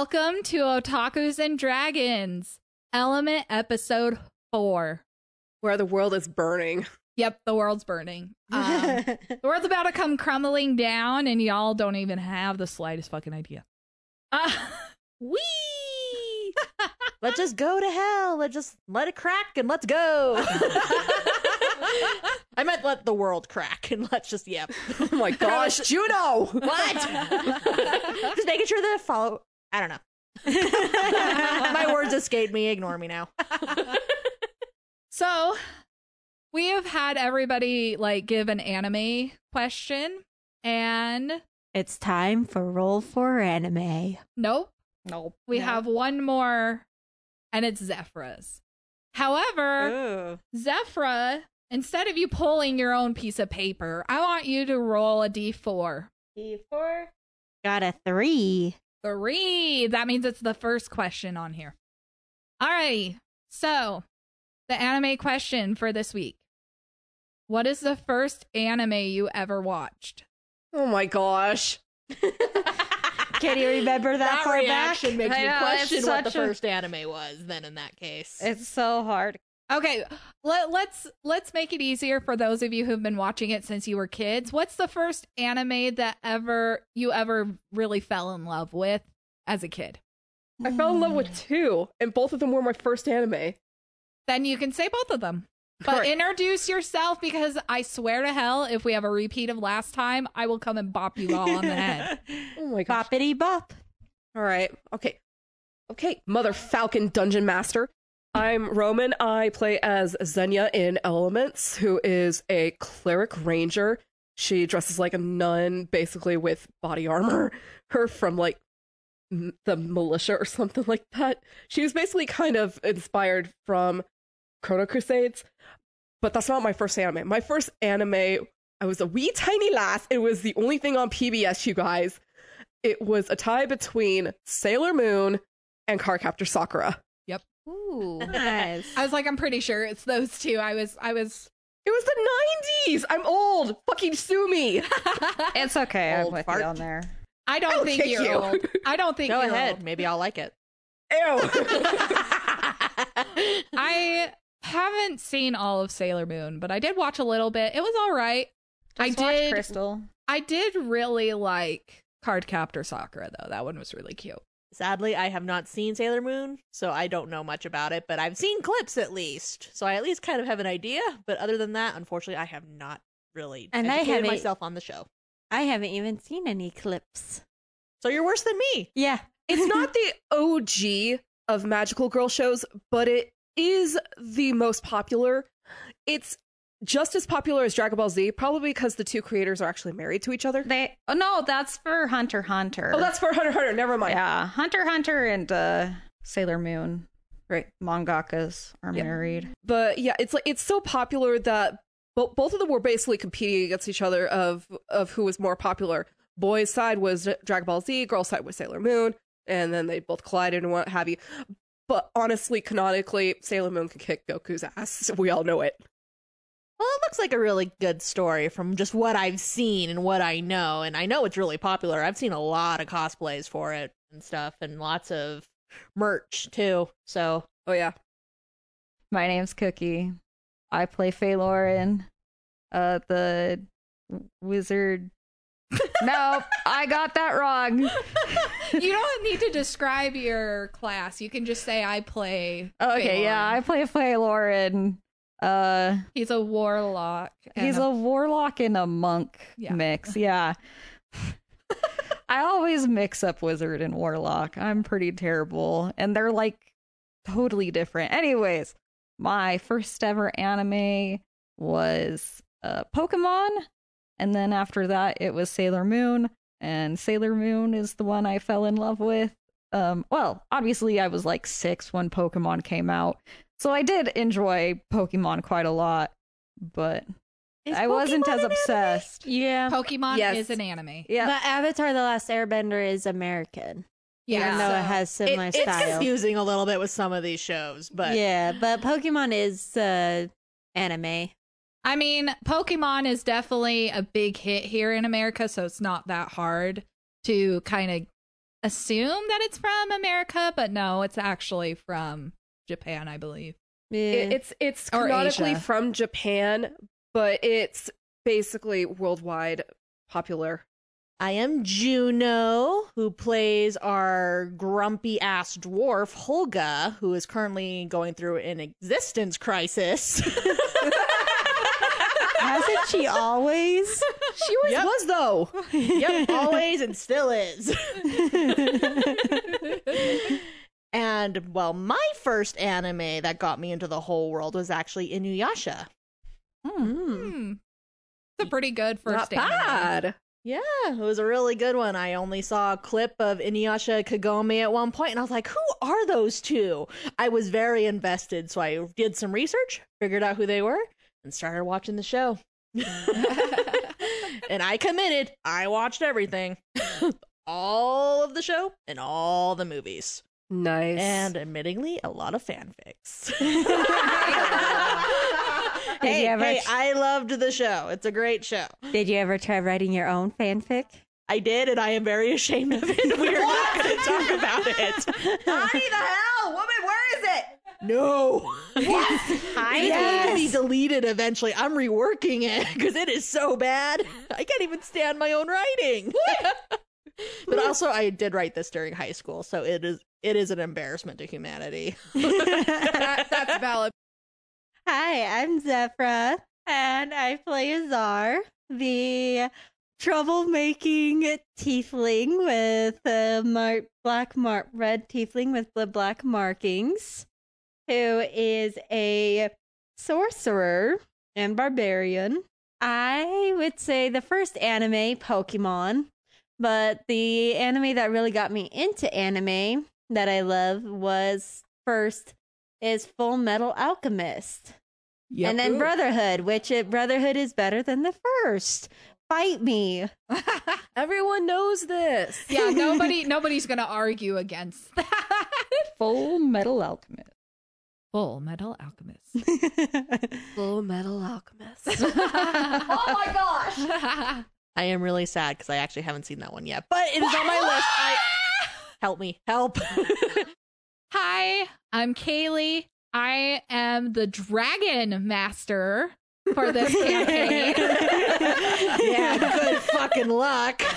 Welcome to Otakus and Dragons, Element Episode 4. Where the world is burning. Yep, the world's burning. Um, the world's about to come crumbling down, and y'all don't even have the slightest fucking idea. Uh, Wee! let's just go to hell. Let's just let it crack and let's go. I meant let the world crack and let's just yep. Oh my gosh, Juno! What? just making sure that follow. I don't know. My words escaped me. Ignore me now. so, we have had everybody like give an anime question, and It's time for roll for anime. nope, Nope. we No. have one more, and it's Zephra's. However, Ooh. Zephra, instead of you pulling your own piece of paper, I want you to roll a d4. D4. Got a three. Three. That means it's the first question on here. All right. So, the anime question for this week What is the first anime you ever watched? Oh my gosh. Can you remember that, That far reaction back? makes I me know, question what the a- first anime was. Then in that case, It's so hard. Okay, let, let's let's make it easier for those of you who've been watching it since you were kids. What's the first anime that ever you ever really fell in love with as a kid? I fell in love with two, and both of them were my first anime. Then you can say both of them. But Right. introduce yourself because I swear to hell, if we have a repeat of last time, I will come and bop you all on the head. Oh my gosh. Boppity bop. All right. Okay. Okay. Mother Falcon Dungeon Master. I'm Roman. I play as Xenia in Elements, who is a cleric ranger. She dresses like a nun, basically with body armor. Her from like the militia or something like that. She was basically kind of inspired from Chrono Crusades, but that's not my first anime. My first anime, I was a wee tiny lass. It was the only thing on PBS, you guys. It was a tie between Sailor Moon and Cardcaptor Sakura. Ooh, nice. I was like, I'm pretty sure it's those two. I was, I was. It was the 90s. I'm old. Fucking sue me. it's okay. I'm Old with fart. you on there. I don't I'll think you're you. old. I don't think go you're ahead. old. Maybe I'll like it. Ew. I haven't seen all of Sailor Moon, but I did watch a little bit. It was all right. I Just watch did. Crystal. I did really like Card Captor Sakura though. That one was really cute. Sadly, I have not seen Sailor Moon, so I don't know much about it, but I've seen clips at least. So I at least kind of have an idea. But other than that, unfortunately, I have not really And I educated haven't- myself on the show. I haven't even seen any clips. So you're worse than me. Yeah. it's not the OG of magical girl shows, but it is the most popular. It's just as popular as Dragon Ball Z, probably because the two creators are actually married to each other. They. Oh no, that's for Hunter Hunter. Oh, that's for Hunter Hunter. Never mind. yeah. Hunter Hunter and uh, Sailor Moon. Right. Mangakas are Yeah. married. but yeah, it's like it's so popular that bo- both of them were basically competing against each other of of who was more popular. Boys' side was Dragon Ball Z, girls' side was Sailor Moon, and then they both collided and what have you. But honestly, canonically, Sailor Moon can kick Goku's ass. We all know it. Well, it looks like a really good story from just what I've seen and what I know. And I know it's really popular. I've seen a lot of cosplays for it and stuff, and lots of merch too. So Oh yeah, My name's Cookie. I play Phaelorn, uh, the wizard. no, I got that wrong. You don't need to describe your class. You can just say I play. Okay, yeah, I Phaelorn." play Phaelorn. Uh, He's a warlock. he's a warlock and a monk Yeah. mix. Yeah. I always mix up wizard and warlock. I'm pretty terrible, and they're like totally different. Anyways, my first ever anime was uh, Pokemon, and then after that, it was Sailor Moon. And Sailor Moon is the one I fell in love with. Um, well, obviously, I was like six when Pokemon came out, so I did enjoy Pokemon quite a lot, but Is I wasn't as an anime? obsessed. Yeah. Pokemon Yes. is an anime. Yeah, But Avatar The Last Airbender is American. Yeah. Even though so- it has It- similar it's confusing a little bit with some of these shows, but yeah, but Pokemon is uh anime. I mean, Pokemon is definitely a big hit here in America, so it's not that hard to kind of assume that it's from America, but no, it's actually from Japan, I believe. It- it's it's Or canonically Asia. from Japan, but it's basically worldwide popular. I am Juno, who plays our grumpy ass dwarf, Holga, who is currently going through an existence crisis. Hasn't she always? She always Yep. was though. yep, always and still is. and well, my first anime that got me into the whole world was actually Inuyasha. Hmm. It's a pretty good first Not bad. Yeah, it was a really good one. I only saw a clip of Inuyasha Kagome at one point, and I was like, who are those two? I was very invested, so I did some research, figured out who they were, and started watching the show. and I committed. I watched everything. all of the show and all the movies. Nice. And admittingly, a lot of fanfics. Hey, ever hey, I loved the show. It's a great show. Did you ever try writing your own fanfic? I did, and I am very ashamed of it. We're not going to talk about it. Honey, the hell, woman, where is it? No. I It's going to be deleted eventually. I'm reworking it because it is so bad. I can't even stand my own writing. But also, I did write this during high school, so it is it is an embarrassment to humanity. That, that's valid. Hi, I'm Zephra, and I play Azar, the troublemaking tiefling with uh, mar- black mar- red tiefling with the black markings, who is a sorcerer and barbarian. I would say the first anime, Pokemon, but the anime that really got me into anime that I love was first is Full Metal Alchemist. And then Brotherhood, which it, Brotherhood is better than the first. Fight me. Everyone knows this. yeah, nobody nobody's gonna argue against that. Full Metal Alchemist. Full Metal Alchemist. Full Metal Alchemist. oh my gosh! I am really sad because I actually haven't seen that one yet, but it is on my list. I help me, help. Hi, I'm Kaylee. I am the Dragon Master for this campaign. yeah, good fucking luck.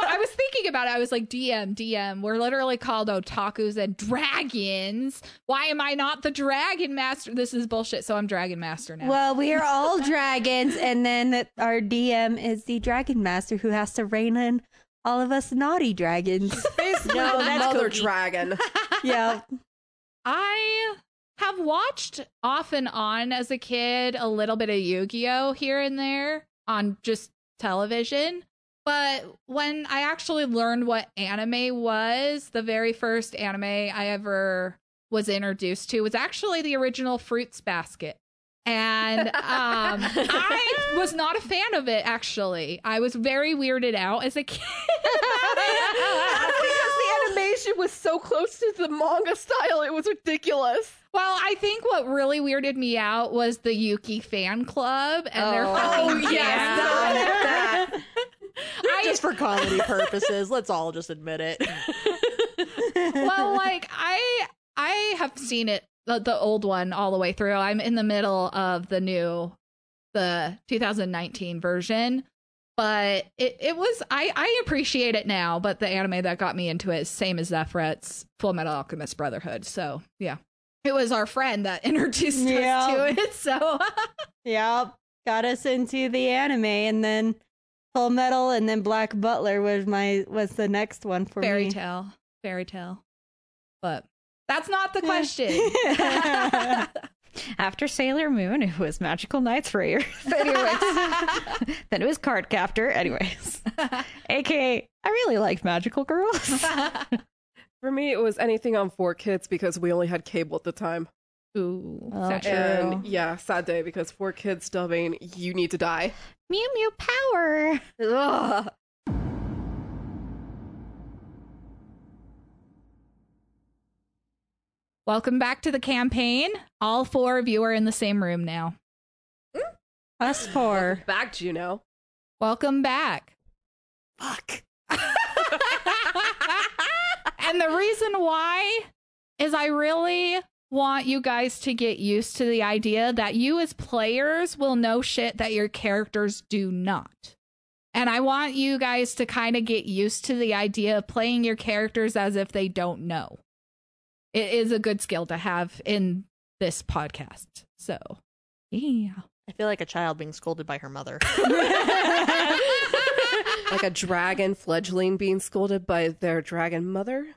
well, I, I was thinking about it. I was like, DM, DM. We're literally called otakus and dragons. Why am I not the Dragon Master? This is bullshit. So I'm Dragon Master now. well, we are all dragons, and then our DM is the Dragon Master who has to rein in all of us naughty dragons. Basically, No, that's mother Cookie. dragon. yeah. I have watched off and on as a kid a little bit of Yu Gi Oh here and there on just television. But when I actually learned what anime was, the very first anime I ever was introduced to was actually the original Fruits Basket. And um, I was not a fan of it, actually. I was very weirded out as a kid. about it. Because the animation was so close to the manga style. It was ridiculous. Well, I think what really weirded me out was the Yuki fan club and their Oh, fucking yes, yes, I get that. I just for comedy purposes, let's all just admit it. well, like I I have seen it the, the old one all the way through. I'm in the middle of the new the 2019 version. But it, it was I, I appreciate it now, but the anime that got me into it is same as Zephra's Full Metal Alchemist Brotherhood. So yeah. It was our friend that introduced Yeah. us to it. So Yep. Got us into the anime, and then Full Metal, and then Black Butler was my was the next one for me. fairy me. tale fairy tale but that's not the question After Sailor Moon, it was Magical Knights Rayearth. Anyways, then it was Card Captor. Anyways, aka I really liked Magical Girls. For me, it was anything on Four Kids because we only had cable at the time. Ooh, Oh, sad. true. And yeah, sad day because Four Kids dubbing, you need to die. Mew Mew Power. Ugh. welcome back to the campaign all four of you are in the same room now mm. Us four. Back, Juno. welcome back Fuck. and the reason why is I really want you guys to get used to the idea that you as players will know shit that your characters do not. And I want you guys to kind of get used to the idea of playing your characters as if they don't know. It is a good skill to have in this podcast. So, yeah. I feel like a child being scolded by her mother. like a dragon fledgling being scolded by their dragon mother.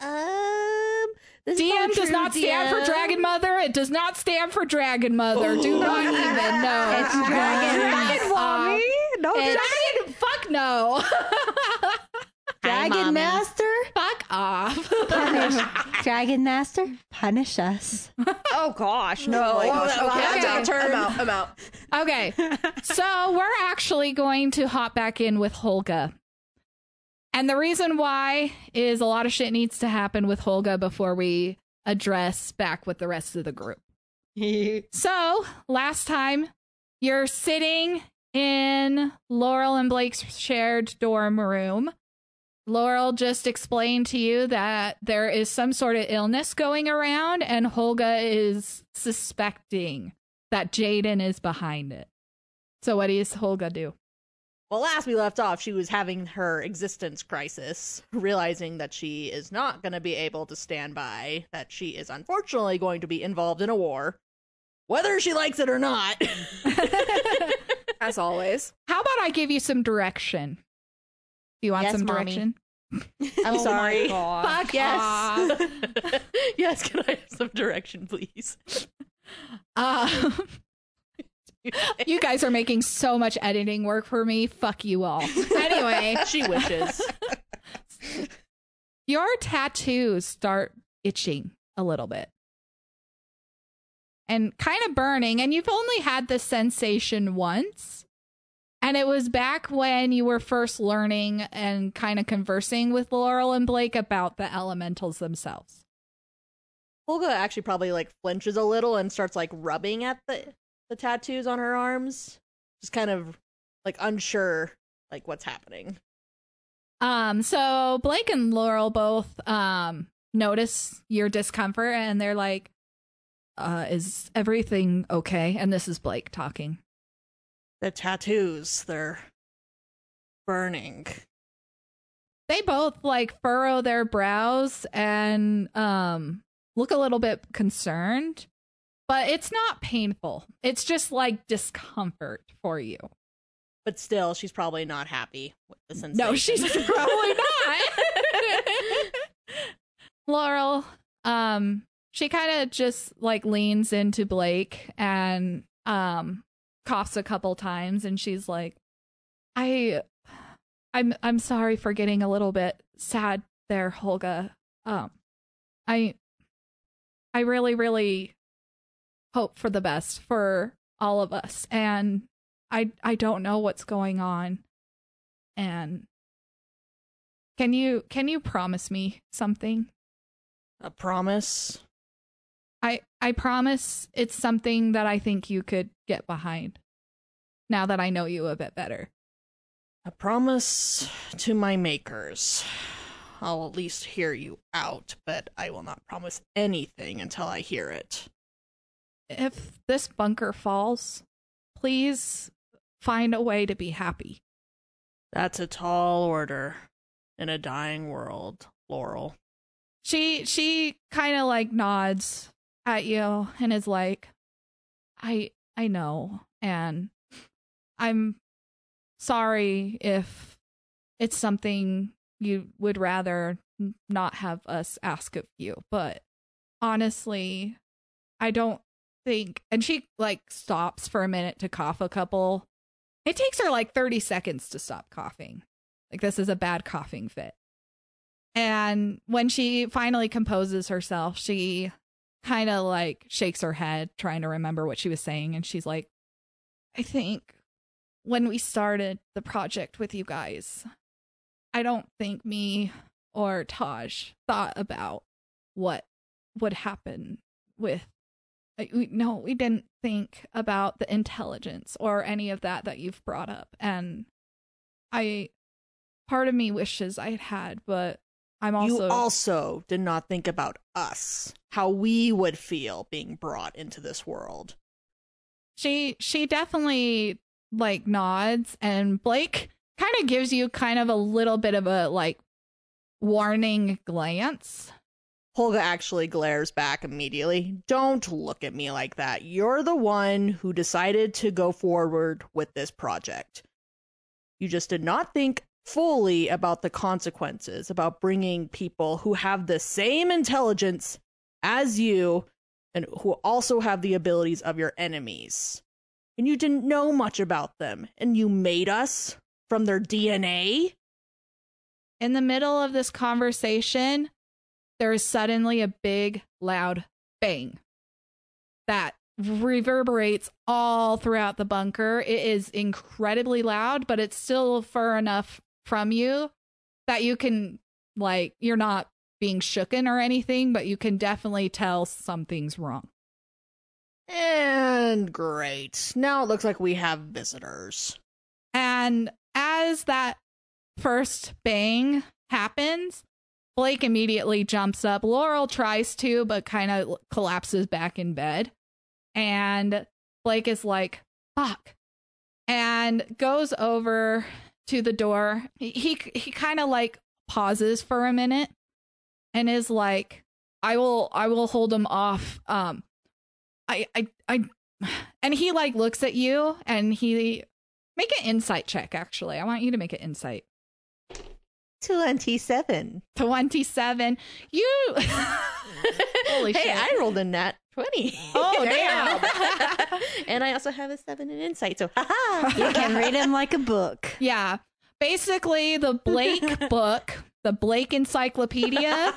Um, this DM probably does not stand for Dragon Mother. It does not stand for Dragon Mother. Do not even know. It's Dragon Fucking Mommy? No, um, It's- Dragon, fuck no. Dragon Mommy. Master, fuck off. punish. Dragon Master, punish us. Oh gosh, no. Oh gosh. Okay, okay. I'm out. I'm out. I'm out. okay, so we're actually going to hop back in with Holga. And the reason why is a lot of shit needs to happen with Holga before we address back with the rest of the group. So, last time you're sitting in Laurel and Blake's shared dorm room. Laurel just explained to you that there is some sort of illness going around, and Holga is suspecting that Jaden is behind it. So, what does Holga do? Well, last we left off, she was having her existence crisis, realizing that she is not going to be able to stand by, that she is unfortunately going to be involved in a war, whether she likes it or not. As always. How about I give you some direction? You want Yes, some Mommy. direction? I'm sorry. Fuck Yes. yes, can I have some direction, please? Uh, you guys are making so much editing work for me. Fuck you all. Anyway, she wishes. your tattoos start itching a little bit and kind of burning, and you've only had this sensation once. And it was back when you were first learning and kind of conversing with Laurel and Blake about the elementals themselves. Holga actually probably like flinches a little and starts like rubbing at the the tattoos on her arms, just kind of like unsure like what's happening. Um, so Blake and Laurel both um notice your discomfort and they're like, uh, is everything okay? And this is Blake talking. The tattoos, they're burning. They both like furrow their brows and um look a little bit concerned, but it's not painful. It's just like discomfort for you. But still, she's probably not happy with the sensation. No, she's probably not. Laurel, um, she kind of just like leans into Blake and um coughs a couple times and she's like, I I'm I'm sorry for getting a little bit sad there, Holga. Um I I really, really hope for the best for all of us. And I I don't know what's going on. And can you can you promise me something? a promise. I I promise it's something that I think you could get behind. Now that I know you a bit better. A promise to my makers. I'll at least hear you out, but I will not promise anything until I hear it. If this bunker falls, please find a way to be happy. That's a tall order in a dying world, Laurel. She she kind of like nods at you and is like, "I I know, and I'm sorry if it's something you would rather not have us ask of you, but honestly, I don't think." And she like stops for a minute to cough a couple. It takes her like 30 seconds to stop coughing. Like this is a bad coughing fit. And when she finally composes herself, she kind of like shakes her head, trying to remember what she was saying. And she's like, I think when we started the project with you guys, I don't think me or Taj thought about what would happen with. We, no, we didn't think about the intelligence or any of that that you've brought up. And I part of me wishes I had had, but I'm also you also did not think about us, how we would feel being brought into this world. she she definitely like nods and Blake kind of gives you kind of a little bit of a like warning glance. Holga actually glares back immediately. Don't look at me like that. You're the one who decided to go forward with this project. You just did not think fully about the consequences, about bringing people who have the same intelligence as you and who also have the abilities of your enemies. And you didn't know much about them, and you made us from their DNA? In the middle of this conversation, there is suddenly a big, loud bang that reverberates all throughout the bunker. It is incredibly loud, but it's still far enough from you that you can, like, you're not being shooken or anything, but you can definitely tell something's wrong. And great. Now it looks like we have visitors. And as that first bang happens, Blake immediately jumps up. Laurel tries to, but kind of collapses back in bed. And Blake is like, fuck. And goes over to the door. He he, he kind of like pauses for a minute and is like, I will I will hold him off. Um I I I and he like looks at you and he make an insight check actually. I want you to make an insight. 27. 27. You Holy hey, shit. I rolled a nat 20. Oh, damn. and I also have a 7 in insight, so haha. You can read him like a book. Yeah. Basically, the Blake book, the Blake Encyclopedia,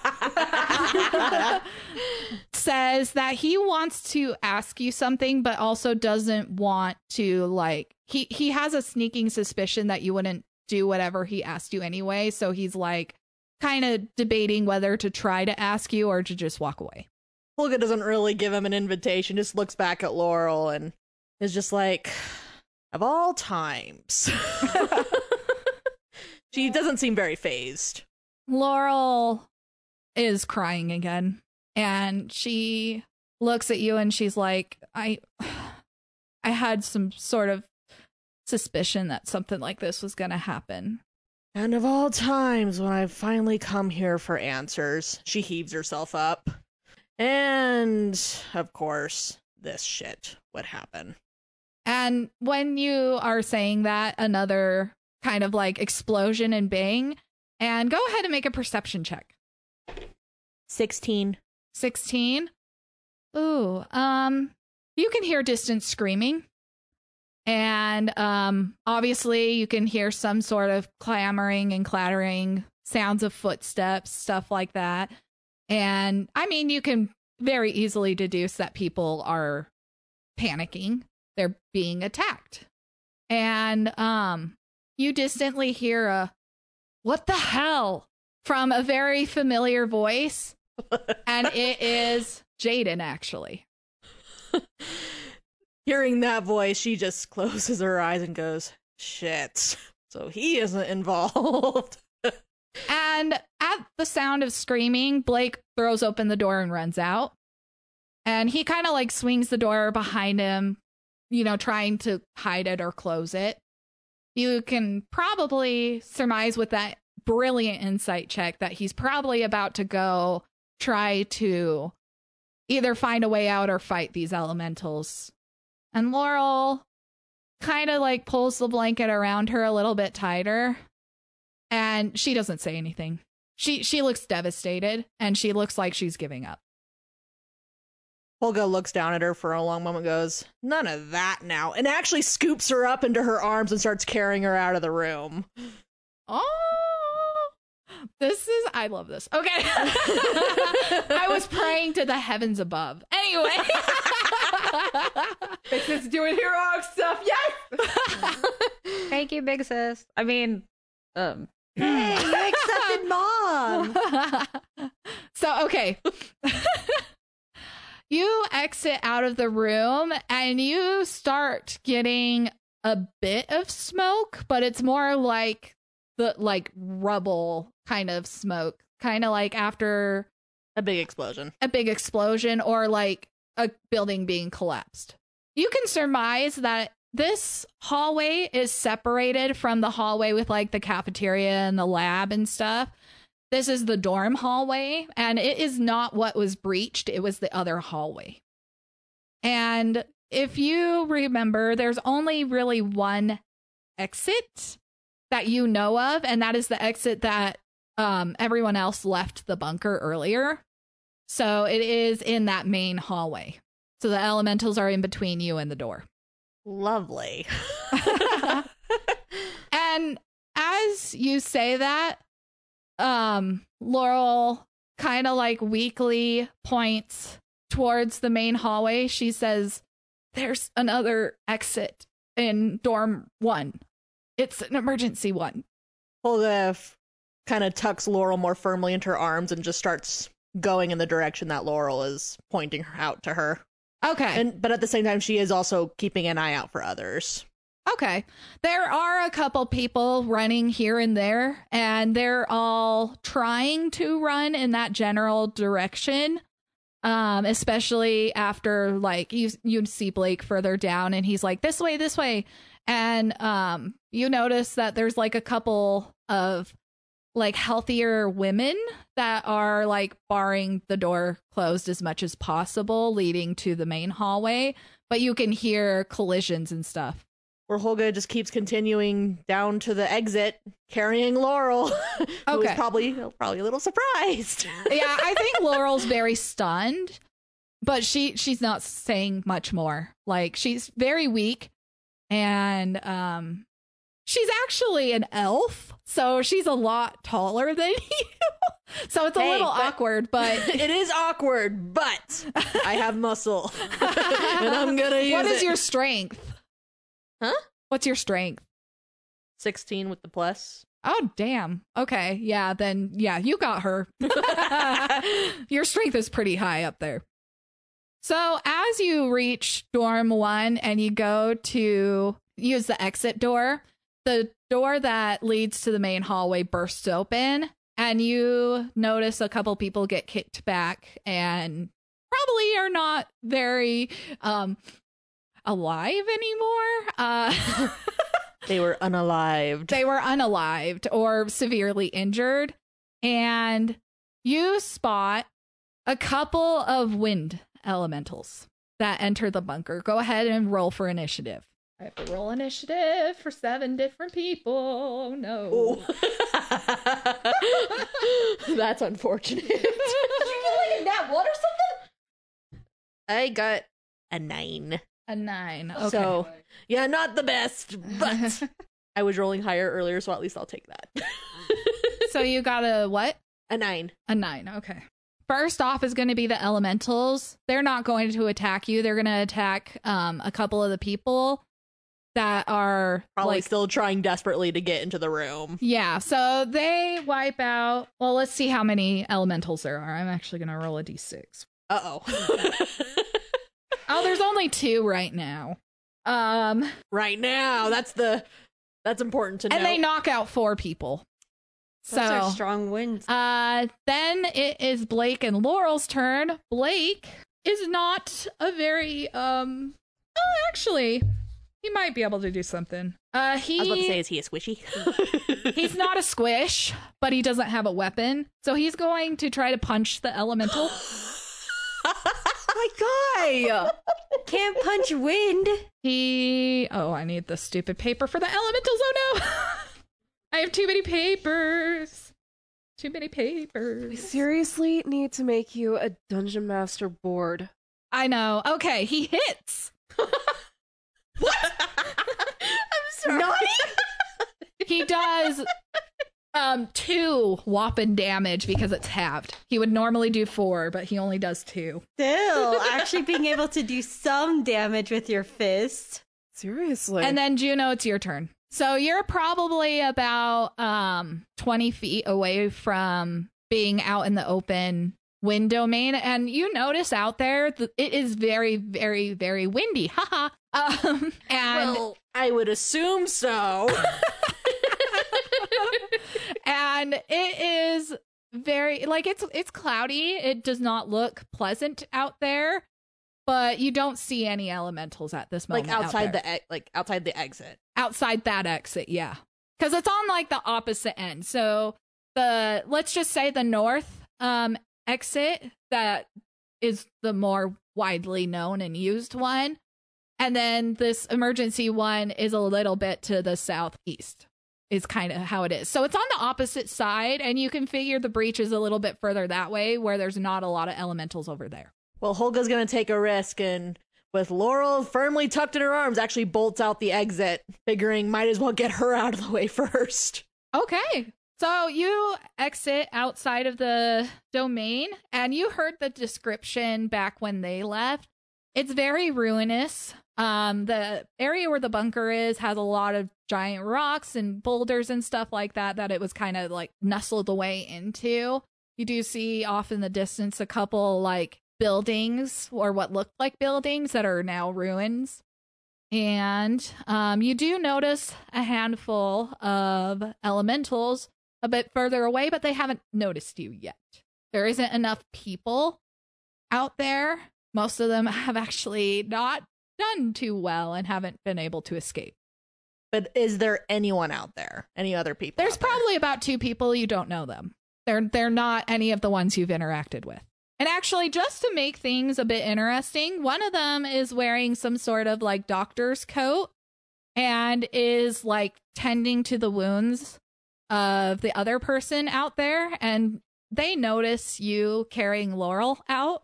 says that he wants to ask you something, but also doesn't want to like he he has a sneaking suspicion that you wouldn't do whatever he asked you anyway. So he's like kind of debating whether to try to ask you or to just walk away. Holga doesn't really give him an invitation, just looks back at Laurel and is just like, of all times. she doesn't seem very phased. Laurel is crying again and she looks at you and she's like I I had some sort of suspicion that something like this was going to happen. And of all times when I've finally come here for answers, she heaves herself up. And of course, this shit would happen. And when you are saying that another kind of like explosion and bang and go ahead and make a perception check. 16. 16. Ooh, um you can hear distant screaming. And um obviously you can hear some sort of clamoring and clattering, sounds of footsteps, stuff like that. And I mean, you can very easily deduce that people are panicking. They're being attacked. And um you distantly hear a what the hell from a very familiar voice and it is Jaden actually. Hearing that voice, she just closes her eyes and goes, shit. So he isn't involved. And at the sound of screaming, Blake throws open the door and runs out. And he kind of like swings the door behind him, you know, trying to hide it or close it. You can probably surmise with that brilliant insight check that he's probably about to go try to either find a way out or fight these elementals. And Laurel kind of like pulls the blanket around her a little bit tighter and she doesn't say anything. She she looks devastated and she looks like she's giving up. Holga looks down at her for a long moment, goes, None of that now, and actually scoops her up into her arms and starts carrying her out of the room. Oh, this is I love this. Okay, I was praying to the heavens above. Anyway, Big sis doing heroic stuff. Yes. Thank you, big sis. I mean, um, Hey, you accepted mom. so okay. you exit out of the room and you start getting a bit of smoke, but it's more like the like rubble kind of smoke, kind of like after A big explosion. a big explosion or like a building being collapsed. You can surmise that this hallway is separated from the hallway with like the cafeteria and the lab and stuff. This is the dorm hallway, and it is not what was breached, it was the other hallway. And if you remember, there's only really one exit that you know of, and that is the exit that um, everyone else left the bunker earlier. So it is in that main hallway. So the elementals are in between you and the door. Lovely. And as you say that, um, Laurel kind of like weakly points towards the main hallway. She says, There's another exit in dorm one. It's an emergency one. Holga kind of tucks Laurel more firmly into her arms and just starts going in the direction that Laurel is pointing her out to her. Okay. And but at the same time, she is also keeping an eye out for others. Okay. There are a couple people running here and there, and they're all trying to run in that general direction. Um, especially after like you you see Blake further down and he's like, This way, this way. And um you notice that there's like a couple of like healthier women that are like barring the door closed as much as possible, leading to the main hallway. But you can hear collisions and stuff. Where Holga just keeps continuing down to the exit, carrying Laurel, who is Okay. probably probably a little surprised. yeah, I think Laurel's very stunned, but she she's not saying much more. Like she's very weak and um she's actually an elf, so she's a lot taller than you. so it's a Hey, little but- awkward, but it is awkward, but I have muscle, and I'm gonna use what is it. your strength? Huh? What's your strength? sixteen with the plus? Oh damn. Okay. Yeah, then yeah, you got her. Your strength is pretty high up there. So, as you reach dorm 1 and you go to use the exit door, the door that leads to the main hallway bursts open and you notice a couple people get kicked back and probably are not very um alive anymore. Uh They were unalived. they were unalived or severely injured and you spot a couple of wind elementals that enter the bunker go ahead and roll for initiative i have to roll initiative for seven different people oh no That's unfortunate. Should you like it that what or something I got a nine. a nine okay So, yeah, not the best, but I was rolling higher earlier, so at least I'll take that. so you got a what a nine. A nine. Okay. First off is going to be the elementals. They're not going to attack you. They're going to attack um, a couple of the people that are Probably like still trying desperately to get into the room. yeah. So they wipe out. Well, let's see how many elementals there are. I'm actually going to roll a d6. Uh oh. Oh, there's only two right now. Um, right now, that's the that's important to know. and they knock out four people. Those are So strong winds. Uh, then it is Blake and Laurel's turn. Blake is not a very um. Oh, actually, he might be able to do something. Uh, he I was about to say, is he a squishy? he's not a squish, but he doesn't have a weapon, so he's going to try to punch the elemental. my guy can't punch wind. He oh, I need the stupid paper for the elementals. Oh no, I have too many papers. Too many papers. We seriously need to make you a dungeon master board. I know. Okay, he hits. I'm sorry. he does um two whopping damage because it's halved. He would normally do four, but he only does two. Still, actually being able to do some damage with your fist. Seriously. And then Juno, it's your turn. So you're probably about um 20 feet away from being out in the open wind domain and you notice out there th- it is very very very windy haha um and well, I would assume so. and it is very like it's it's cloudy. It does not look pleasant out there, but you don't see any elementals at this moment. like outside out the e- like outside the exit. outside that exit, yeah. Cuz it's on like the opposite end. So the let's just say the north um exit that is the more widely known and used one. And then this emergency one is a little bit to the southeast. Is kind of how it is. So it's on the opposite side and you can figure the breach is a little bit further that way where there's not a lot of elementals over there. Well, Holga's gonna take a risk and with Laurel firmly tucked in her arms, actually bolts out the exit, figuring might as well get her out of the way first. Okay. So you exit outside of the domain and you heard the description back when they left. It's very ruinous. Um the area where the bunker is has a lot of giant rocks and boulders and stuff like that that it was kind of like nestled away into. You do see off in the distance a couple like buildings or what looked like buildings that are now ruins. And um, you do notice a handful of elementals a bit further away, but they haven't noticed you yet. There isn't enough people out there. Most of them have actually not done too well and haven't been able to escape. But is there anyone out there? Any other people? There's out there? probably about two people you don't know them. They're they're not any of the ones you've interacted with. And actually, just to make things a bit interesting, one of them is wearing some sort of like doctor's coat and is like tending to the wounds of the other person out there. And they notice you carrying Laurel out.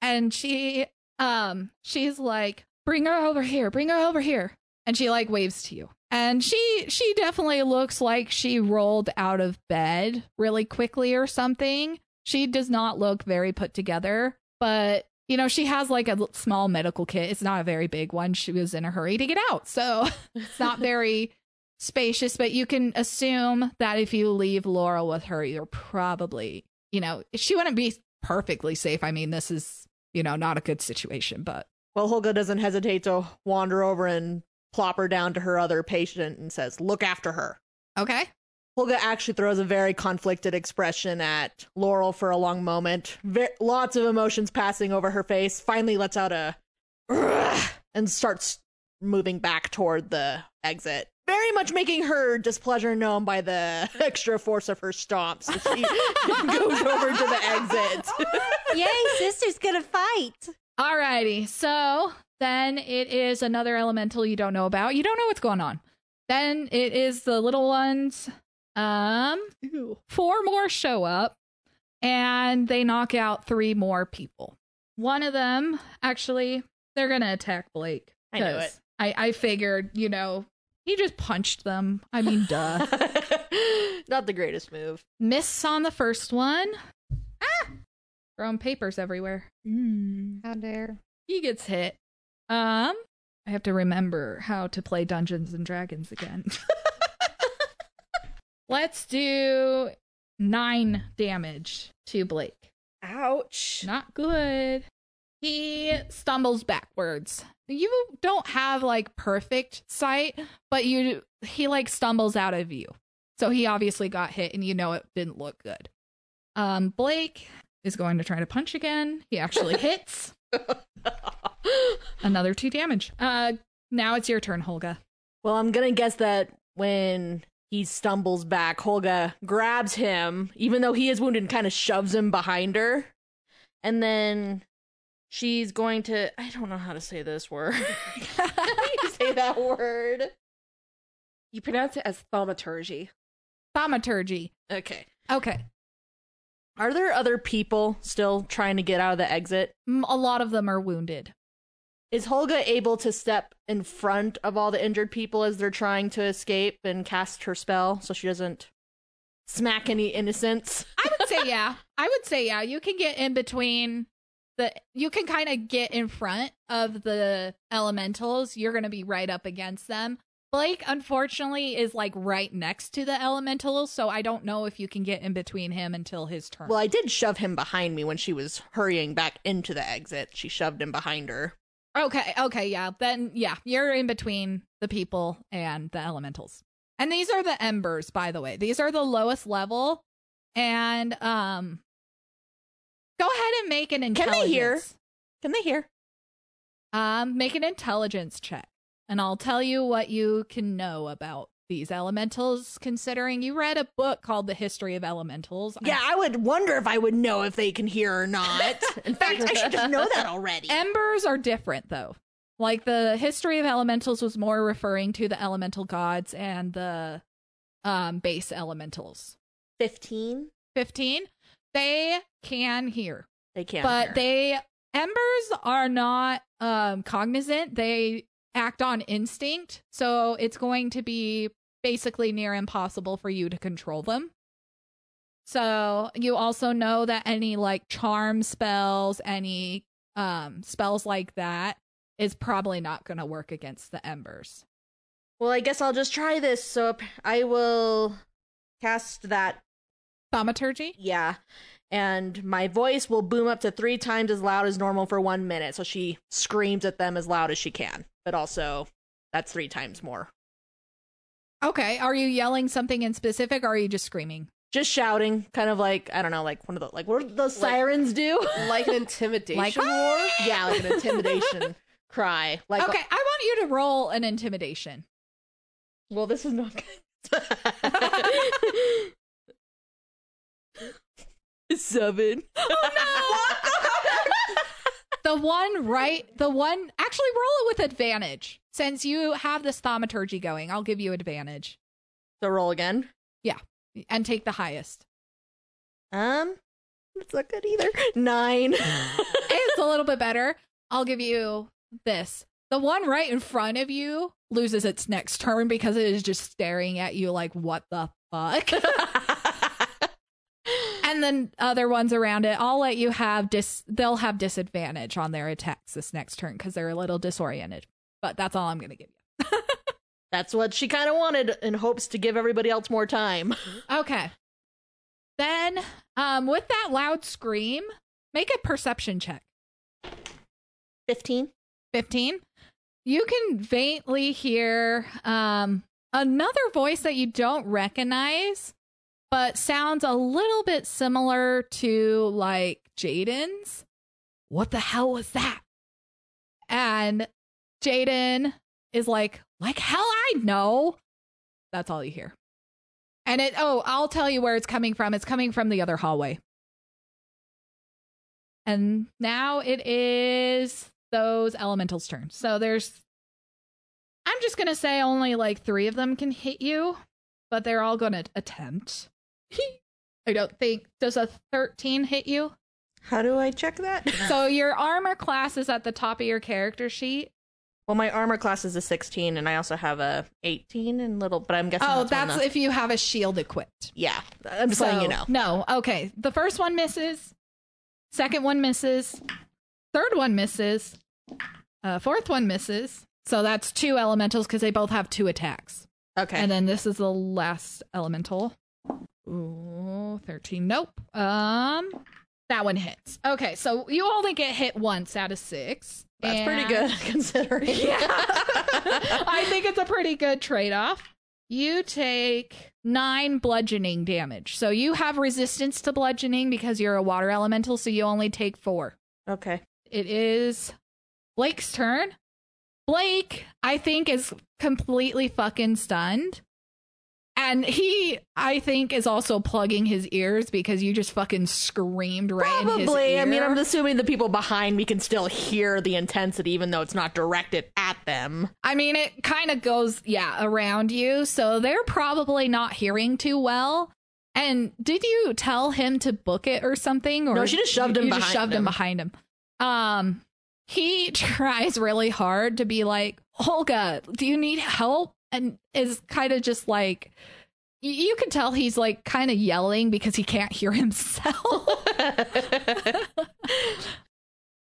And she um she's like, bring her over here, bring her over here. And she like waves to you. And she she definitely looks like she rolled out of bed really quickly or something. She does not look very put together, but you know, she has like a small medical kit. It's not a very big one. She was in a hurry to get out. So it's not very spacious, but you can assume that if you leave Laurel with her, you're probably, you know, she wouldn't be perfectly safe. I mean, this is, you know, not a good situation, but Well, Holga doesn't hesitate to wander over and plop her down to her other patient and says, "Look after her." okay. Holga actually throws a very conflicted expression at Laurel for a long moment. Ve- lots of emotions passing over her face. Finally, lets out a and starts moving back toward the exit. Very much making her displeasure known by the extra force of her stomps. as She goes over to the exit. Yay, sister's gonna fight. Alrighty, so then it is another elemental you don't know about. You don't know what's going on. Then it is the little ones. Um, four more show up, and they knock out three more people. One of them, actually, they're gonna attack Blake. I knew 'cause it. I I figured, you know, he just punched them. I mean, duh. Not the greatest move. Miss on the first one. Ah, throwing papers everywhere. How dare. he gets hit. Um, I have to remember how to play Dungeons and Dragons again. Let's do nine damage to Blake. Ouch. Not good. He stumbles backwards. You don't have like perfect sight, but you he like stumbles out of view. So he obviously got hit and you know it didn't look good. Um Blake is going to try to punch again. He actually hits. Another 2 damage. Uh now it's your turn, Holga. Well, I'm gonna guess that when he stumbles back, Holga grabs him, even though he is wounded, and kind of shoves him behind her. And then she's going to I don't know how to say this word. how do you say that word? You pronounce it as thaumaturgy. Thaumaturgy. Okay. Okay. Are there other people still trying to get out of the exit? Mm, a lot of them are wounded. Is Holga able to step in front of all the injured people as they're trying to escape and cast her spell so she doesn't smack any innocents? I would say yeah. I would say yeah. You can get in between the you can kind of get in front of the elementals. You're going to be right up against them. Blake unfortunately is like right next to the elementals, so I don't know if you can get in between him until his turn. Well, I did shove him behind me when she was hurrying back into the exit. She shoved him behind her. okay, okay, yeah. Then yeah, you're in between the people and the elementals. And these are the embers, by the way. These are the lowest level. And um go ahead and make an intelligence. Can they hear? Can they hear? Um, make an intelligence check. And I'll tell you what you can know about these elementals, considering you read a book called The History of Elementals. Yeah, I would wonder if I would know if they can hear or not. In fact, I should just know that already. Embers are different though. Like the history of elementals was more referring to the elemental gods and the um base elementals. 15? 15 they can hear They can't. but hear. they embers are not um cognizant they act on instinct so it's going to be basically near impossible for you to control them so you also know that any like charm spells any um spells like that is probably not going to work against the embers Well, I guess I'll just try this. So I will cast that. Thaumaturgy Yeah. And my voice will boom up to three times as loud as normal for one minute. So she screams at them as loud as she can. But also, that's three times more. okay are you yelling something in specific or are you just screaming Just shouting, kind of like, I don't know, like one of the, like, what do those sirens do? like an intimidation Like- war. Ah! yeah, like an intimidation cry. Like, okay i want you to roll an intimidation well, this is not good. Seven. The one right, the one actually roll it with advantage. Since you have this thaumaturgy going, I'll give you advantage So roll again. Yeah, and take the highest. Um, it's not good either. Nine. It's a little bit better. I'll give you this. The one right in front of you loses its next turn because it is just staring at you like, what the fuck? And then other ones around it, I'll let you have dis. They'll have disadvantage on their attacks this next turn because they're a little disoriented. But that's all I'm gonna give you. That's what she kind of wanted in hopes to give everybody else more time. Okay. Then, um, with that loud scream, make a perception check. 15. 15. You can faintly hear um another voice that you don't recognize, but sounds a little bit similar to like Jaden's. What the hell was that? And Jaden is like, like hell I know. That's all you hear. And it oh, I'll tell you where it's coming from. It's coming from the other hallway. And now it is those elementals' turn. So there's I'm just gonna say only like three of them can hit you, but they're all gonna attempt. I don't think does a 13 hit you? How do I check that? So your armor class is at the top of your character sheet. well, my armor class is a 16, and I also have a 18 and little, but I'm guessing Oh, that's, that's if you have a shield equipped. yeah. I'm just letting you know. No, okay. The first one misses. Second one misses. Third one misses. Uh, fourth one misses. So that's two elementals because they both have two attacks. Okay. And then this is the last elemental. Ooh, 13. Nope. Um, that one hits. Okay, so you only get hit once out of six. that's pretty good considering. Yeah. I think it's a pretty good trade off. You take nine bludgeoning damage. So you have resistance to bludgeoning because you're a water elemental, so you only take four. okay. It is Blake's turn. Blake, I think, is completely fucking stunned. And he, I think, is also plugging his ears because you just fucking screamed right in his Probably. I mean. I'm assuming the people behind me can still hear the intensity, even though it's not directed at them. I mean, it kind of goes, yeah, around you. So they're probably not hearing too well. And did you tell him to book it or something? Or No, she just shoved him you just behind shoved him him. behind him. Um, he tries really hard to be like, Holga, do you need help? And is kind of just like, you can tell he's like kind of yelling because he can't hear himself.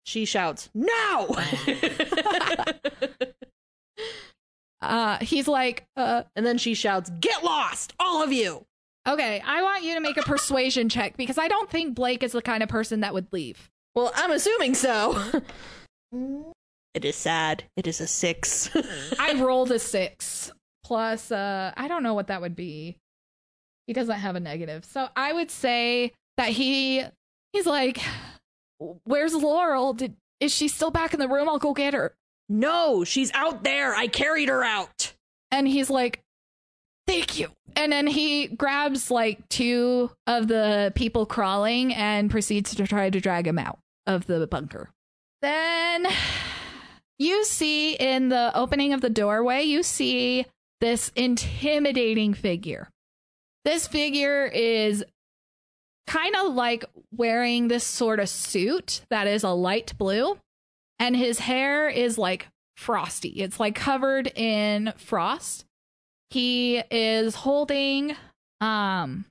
she shouts, "No!" uh, he's like, uh, and then she shouts, "Get lost, all of you!" okay, I want you to make a persuasion check because I don't think Blake is the kind of person that would leave. Well, I'm assuming so. it is sad. It is a six. I rolled a six plus uh I don't know what that would be. He doesn't have a negative. So I would say that he he's like where's Laurel? Did is she still back in the room? I'll go get her. No, she's out there. I carried her out. And he's like thank you. And then he grabs like two of the people crawling and proceeds to try to drag him out of the bunker. Then you see in the opening of the doorway, you see this intimidating figure. This figure is kind of like wearing this sort of suit that is a light blue, and his hair is like frosty. It's like covered in frost. He is holding um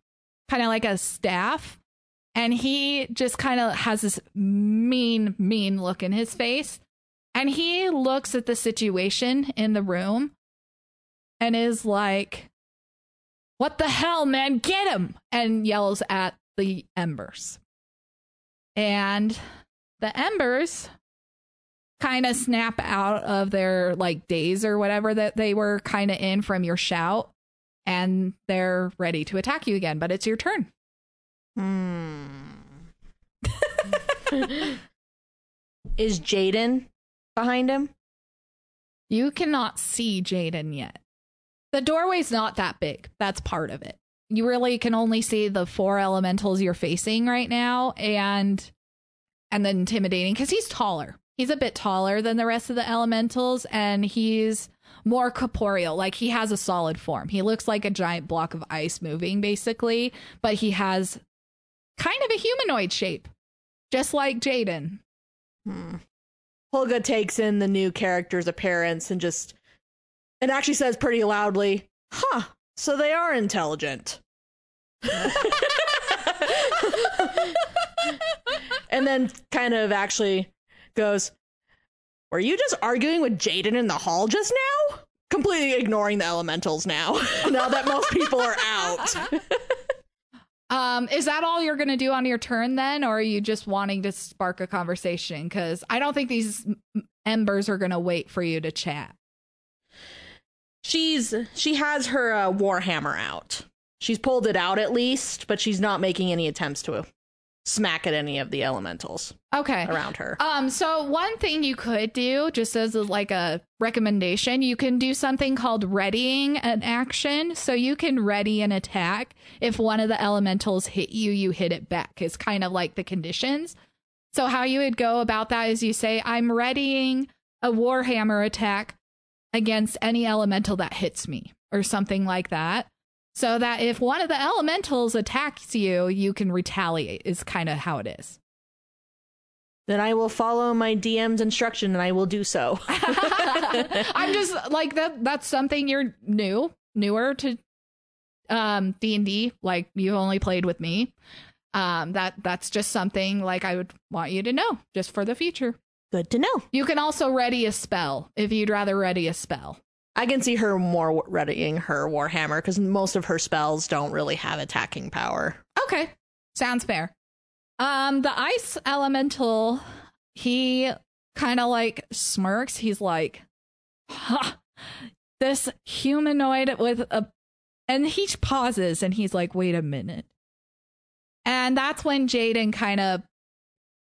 kind of like a staff and he just kind of has this mean mean look in his face and he looks at the situation in the room and is like, What the hell, man? Get him! And yells at the embers. And the embers kind of snap out of their like daze or whatever that they were kind of in from your shout and they're ready to attack you again but it's your turn Hmm. Is Jaden behind him? You cannot see Jaden yet. The doorway's not that big. That's part of it. You really can only see the four elementals you're facing right now and and the intimidating because he's taller. He's a bit taller than the rest of the elementals and he's more corporeal. Like he has a solid form. He looks like a giant block of ice moving basically, but he has kind of a humanoid shape. Just like Jaden. Hmm. Holga takes in the new character's appearance and just and actually says pretty loudly, "Huh, so they are intelligent." and then kind of actually goes, "Were you just arguing with Jaden in the hall just now?" Completely ignoring the elementals now. now that most people are out. Um, is that all you're gonna do on your turn then, or are you just wanting to spark a conversation? Because I don't think these embers are gonna wait for you to chat. She's she has her uh, warhammer out. She's pulled it out at least, but she's not making any attempts to smack at any of the elementals Okay. around her. Um, so one thing you could do, just as a, like a recommendation, you can do something called readying an action. So you can ready an attack. If one of the elementals hit you, you hit it back. Is kind of like the conditions. So how you would go about that is you say, "I'm readying a warhammer attack against any elemental that hits me," or something like that. So that if one of the elementals attacks you, you can retaliate. Is kind of how it is. then I will follow my DM's instruction and I will do so. I'm just like that. That's something you're new, newer to um D and D. Like you've only played with me. Um, that that's just something like I would want you to know, just for the future. Good to know. You can also ready a spell if you'd rather ready a spell. I can see her more readying her warhammer because most of her spells don't really have attacking power. Okay, sounds fair. Um, the ice elemental, he kind of like smirks. He's like, ha, this humanoid with a, and he pauses and he's like, wait a minute. And that's when Jaden kind of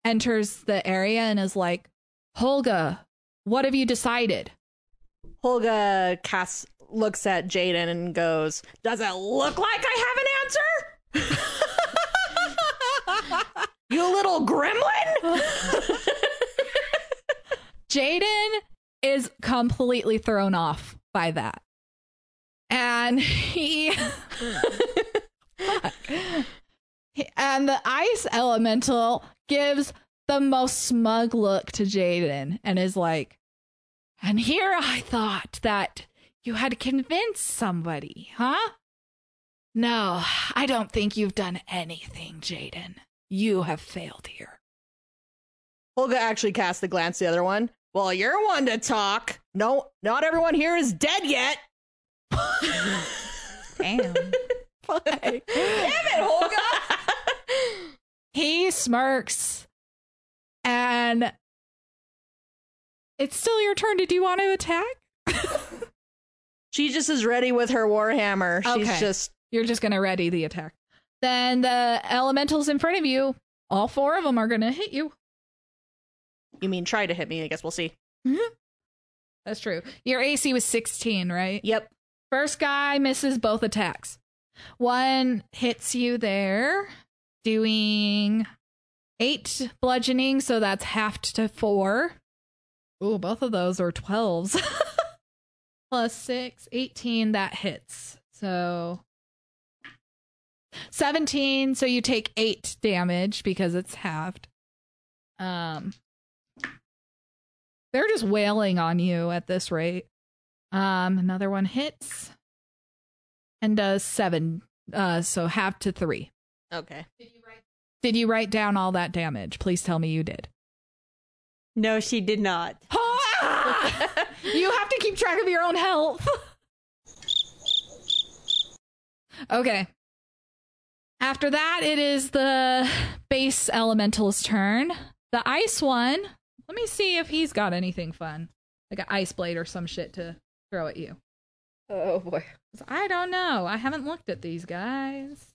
enters the area and is like, Holga, what have you decided? Holga casts looks at Jaden and goes, "Does it look like I have an answer?" you little gremlin! Jaden is completely thrown off by that. And he and the ice elemental gives the most smug look to Jaden and is like, and here I thought that you had convinced somebody, huh? No, I don't think you've done anything, Jaden. You have failed here. Holga actually casts the glance the other one. Well, you're one to talk. No, not everyone here is dead yet. Damn. Damn it, Holga! he smirks and it's still your turn did you want to attack She just is ready with her warhammer. She's Okay. just You're just going to ready the attack. Then the elementals in front of you, all four of them are going to hit you. you mean try to hit me? I guess we'll see. Mm-hmm. That's true. Your AC was 16, right? Yep. First guy misses both attacks. One hits you there, doing eight bludgeoning, so that's half to four. Ooh, both of those are 12s. Plus six, 18, that hits. So 17, so you take eight damage because it's halved. Um, they're just wailing on you at this rate. Um, another one hits and does seven. Uh, so half to three. Okay. Did you write down all that damage? Please tell me you did. No, she did not. you have to keep track of your own health. okay. After that, it is the base elemental's turn. The ice one. Let me see if he's got anything fun, like an ice blade or some shit to throw at you. Oh boy. I don't know. I haven't looked at these guys.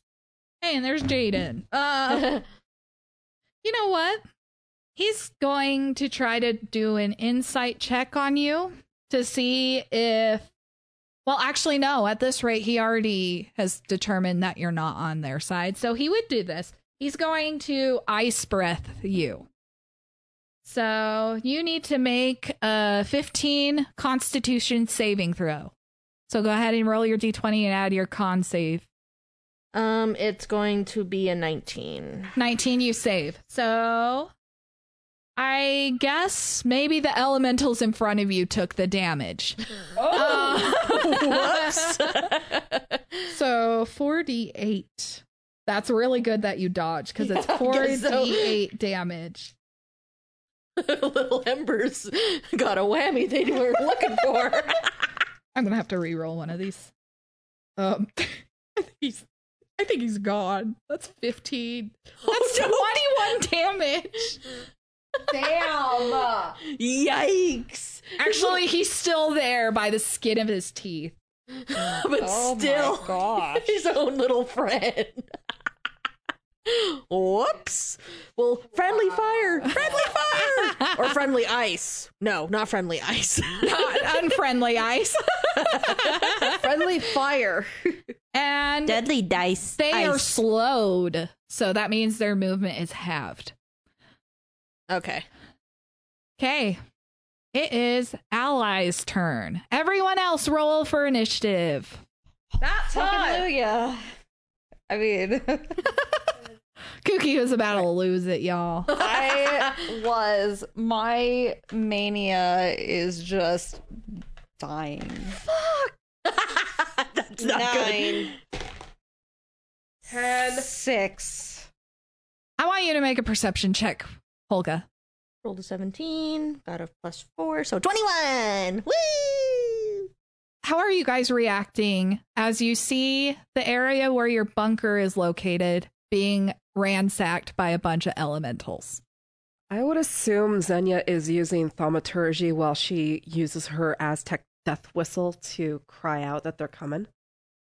Hey, and there's Jaden. Uh, you know what? He's going to try to do an insight check on you to see if. Well, actually, no. At this rate, he already has determined that you're not on their side. So he would do this. He's going to ice breath you. So you need to make a 15 constitution saving throw. So go ahead and roll your d20 and add your con save. Um, it's going to be a 19. 19 you save. So I guess maybe the elementals in front of you took the damage. Oh, Whoops. So 4d8. That's really good that you dodged because it's Yeah, I guess so. 4d8 damage. Little embers got a whammy they weren't looking for. I'm gonna have to re-roll one of these. Um, I think he's, I think he's gone. That's 15. That's Oh, 21 damage. Damn. Yikes. Actually, he's still there by the skin of his teeth. But Oh my still, gosh. his own little friend. Whoops. Well, friendly fire. Friendly fire. or friendly ice. No, not friendly ice. Not unfriendly ice. Friendly fire. And Deadly dice. they are slowed. So that means their movement is halved. Okay. Okay. It is Ally's turn. Everyone else roll for initiative. That's Hallelujah. I mean, Kooky was about to lose it, y'all. I was. My mania is just dying. Fuck. That's not good. Ten. Six. I want you to make a perception check, Holga. Rolled a 17, got a plus 4, so 21. Woo! How are you guys reacting as you see the area where your bunker is located being ransacked by a bunch of elementals? I would assume Xenia is using thaumaturgy while she uses her Aztec death whistle to cry out that they're coming.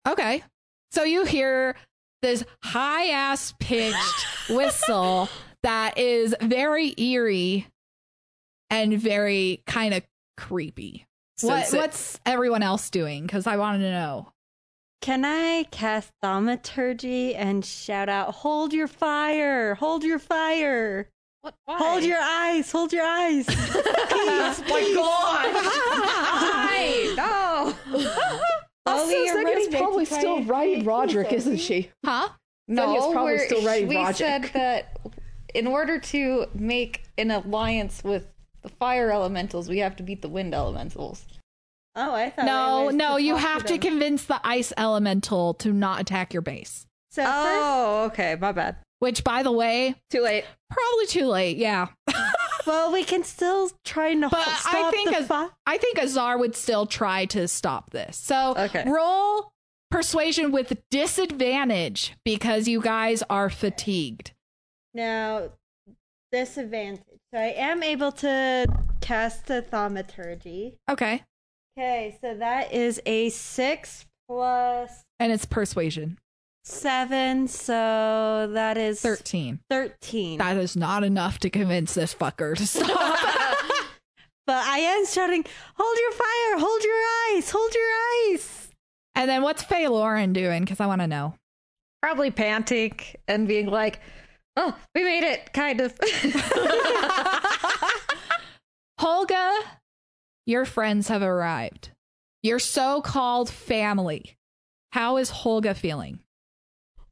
Okay. So you hear this high ass pitched whistle that is very eerie and very kind of creepy. What, Since what's everyone else doing? Because I wanted to know. Can I cast thaumaturgy and shout out, hold your fire, hold your fire, What? hold your eyes, hold your eyes. Oh my god! no. Also, Slowly you're Xenia's ready probably still and riding make Roderick, isn't she? Huh? Xenia's probably we're- still riding we Roderick. said that in order to make an alliance with the fire elementals, we have to beat the wind elementals. Oh, I thought. No, it was no, you have to them. convince the ice elemental to not attack your base. So oh, first, Oh, okay. My bad. Which, by the way, Too late. probably too late. Yeah. well, we can still try and But stop I think the as- fi- I think Azar would still try to stop this. So Okay. roll persuasion with disadvantage because you guys are fatigued. Now, disadvantage. So I am able to cast a thaumaturgy. Okay. Okay, so that is a six plus. plus And it's persuasion. seven, so that is 13. 13. That is not enough to convince this fucker to stop. But I am shouting, hold your fire, hold your ice, hold your ice. and then what's Faye Lauren doing? Because I want to know. Probably panting and being like, "Oh, we made it!" Kind of. Holga, your friends have arrived. Your so called family. How is Holga feeling?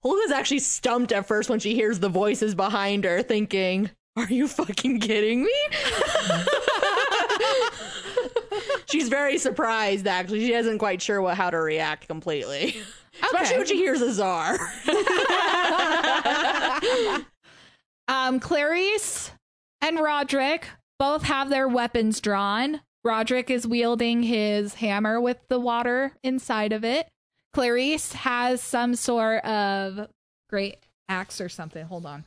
Holga's actually stumped at first when she hears the voices behind her, thinking, Are you fucking kidding me? She's very surprised, actually. She isn't quite sure what how to react completely. Especially when she hears Azar. Um, Clarice and Roderick both have their weapons drawn. Roderick is wielding his hammer with the water inside of it. Clarice has some sort of great axe or something. Hold on.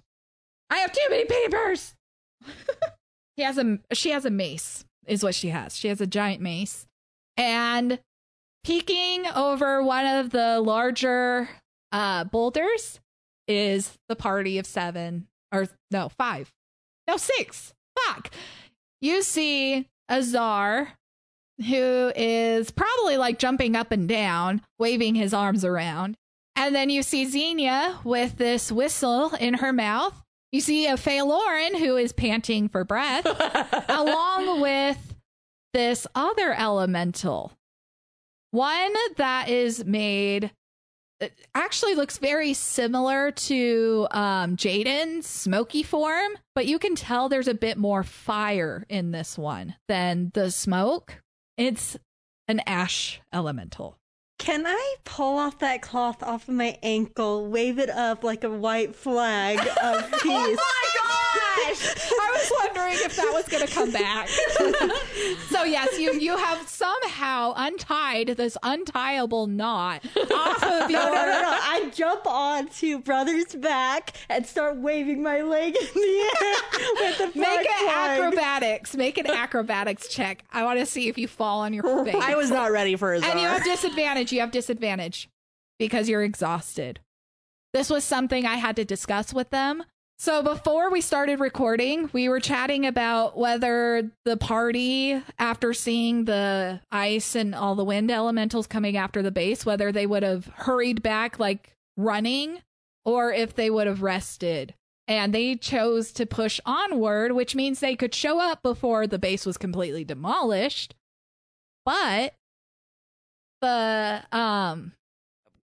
I have too many papers. he has a she has a mace is what she has. She has a giant mace. And peeking over one of the larger uh boulders is the party of 7 or no, 5. No, 6. Fuck. You see Azar who is probably like jumping up and down, waving his arms around. And then you see Xenia with this whistle in her mouth. You see a Faye Lauren who is panting for breath, along with this other elemental. One that is made actually looks very similar to um, Jaden's smoky form, but you can tell there's a bit more fire in this one than the smoke. It's an ash elemental. Can I pull off that cloth off of my ankle, wave it up like a white flag of peace? Gosh! I was wondering if that was going to come back. so yes, you you have somehow untied this untieable knot off of your. No, no, no, no. I jump onto brother's back and start waving my leg in the air with the Make it acrobatics. Make an acrobatics check. I want to see if you fall on your face. I was not ready for Azar. and you have disadvantage. You have disadvantage because you're exhausted. This was something I had to discuss with them. So before we started recording, we were chatting about whether the party, after seeing the ice and all the wind elementals coming after the base, whether they would have hurried back like running or if they would have rested. And they chose to push onward, which means they could show up before the base was completely demolished. But the um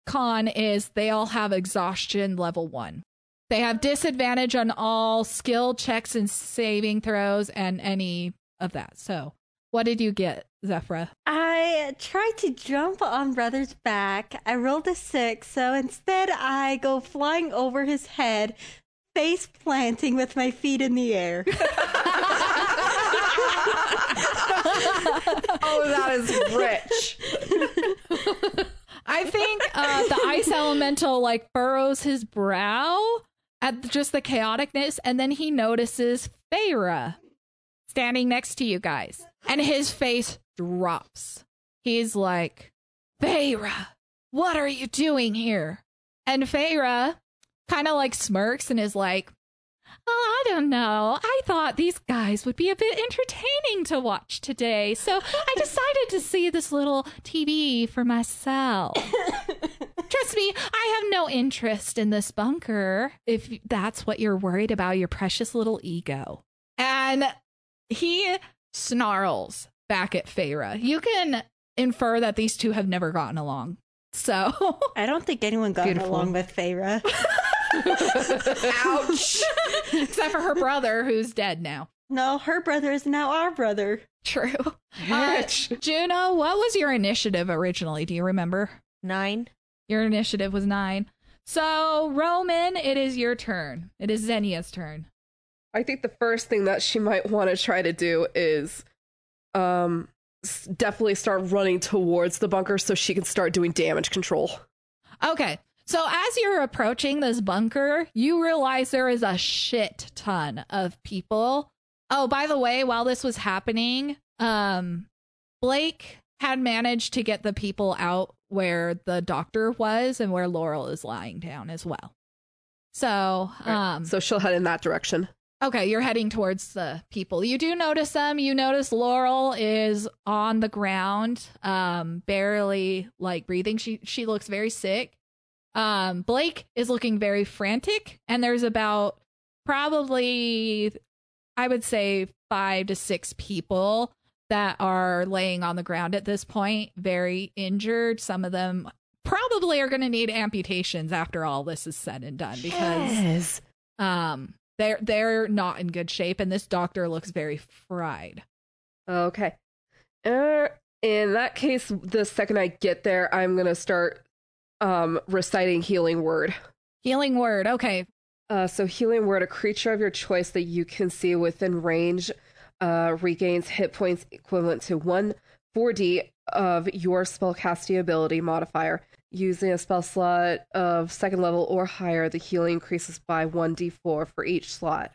con is they all have exhaustion level 1. They have disadvantage on all skill checks and saving throws and any of that. So, what did you get, Zephra? I tried to jump on brother's back. I rolled a six, so instead I go flying over his head, face planting with my feet in the air. Oh, that is rich. I think uh, the ice elemental like furrows his brow at just the chaoticness, and then he notices Feyre standing next to you guys, and his face drops. He's like, Feyre, what are you doing here? And Feyre kind of like smirks and is like, Oh, I don't know. I thought these guys would be a bit entertaining to watch today, so I decided to see this little TV for myself. Trust me, I have no interest in this bunker if that's what you're worried about, your precious little ego. And he snarls back at Feyre. You can infer that these two have never gotten along. So, I don't think anyone got Beautiful. along with Feyre. ouch. Except for her brother, who's dead now. No, her brother is now our brother. True. Uh, Juno, what was your initiative originally? Do you remember? Nine. Your initiative was nine. So, Roman, it is your turn. It is Xenia's turn. I think the first thing that she might want to try to do is um definitely start running towards the bunker so she can start doing damage control. Okay. So, as you're approaching this bunker, you realize there is a shit ton of people. Oh, by the way, while this was happening, um, Blake had managed to get the people out where the doctor was and where Laurel is lying down as well. So, um, so she'll head in that direction. Okay, you're heading towards the people. You do notice them. You notice Laurel is on the ground, um, barely like breathing. She she looks very sick. Um, Blake is looking very frantic, and there's about probably I would say five to six people that are laying on the ground at this point, very injured. Some of them probably are going to need amputations after all this is said and done because Yes. um they're they're not in good shape and this doctor looks very fried Okay. Uh, in that case, the second I get there, I'm gonna start um reciting healing word. healing word okay Uh, so healing word, a creature of your choice that you can see within range, uh, regains hit points equivalent to one 4d of your spellcasting ability modifier. Using a spell slot of second level or higher, the healing increases by 1d4 for each slot.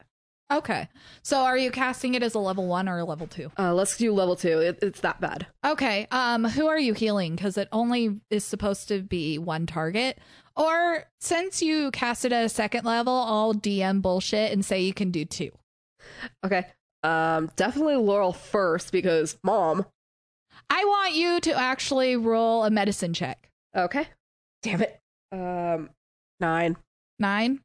okay so are you casting it as a level one or a level two Uh, let's do level two. It, it's that bad. okay um who are you healing because it only is supposed to be one target or since you cast it at a second level i'll dm bullshit and say you can do two Okay. Um, definitely Laurel first because mom. i want you to actually roll a medicine check Okay. Damn it. Um, nine. nine.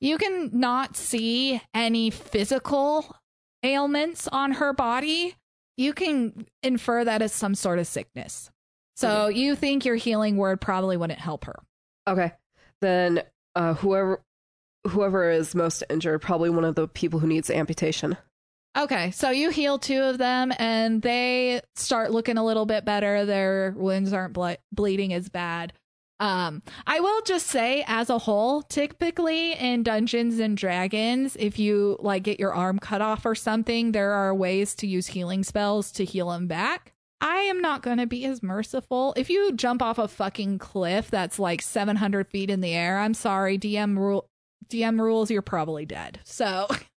You can not see any physical ailments on her body. You can infer that as some sort of sickness. So you think your healing word probably wouldn't help her. Okay. Then uh whoever whoever is most injured, probably one of the people who needs amputation. Okay, so you heal two of them and they start looking a little bit better. Their wounds aren't ble- bleeding as bad. Um, I will just say, as a whole, typically in Dungeons and Dragons, if you like get your arm cut off or something, there are ways to use healing spells to heal them back. I am not going to be as merciful. If you jump off a fucking cliff that's like 700 feet in the air, I'm sorry, DM rule, DM rules, you're probably dead. So,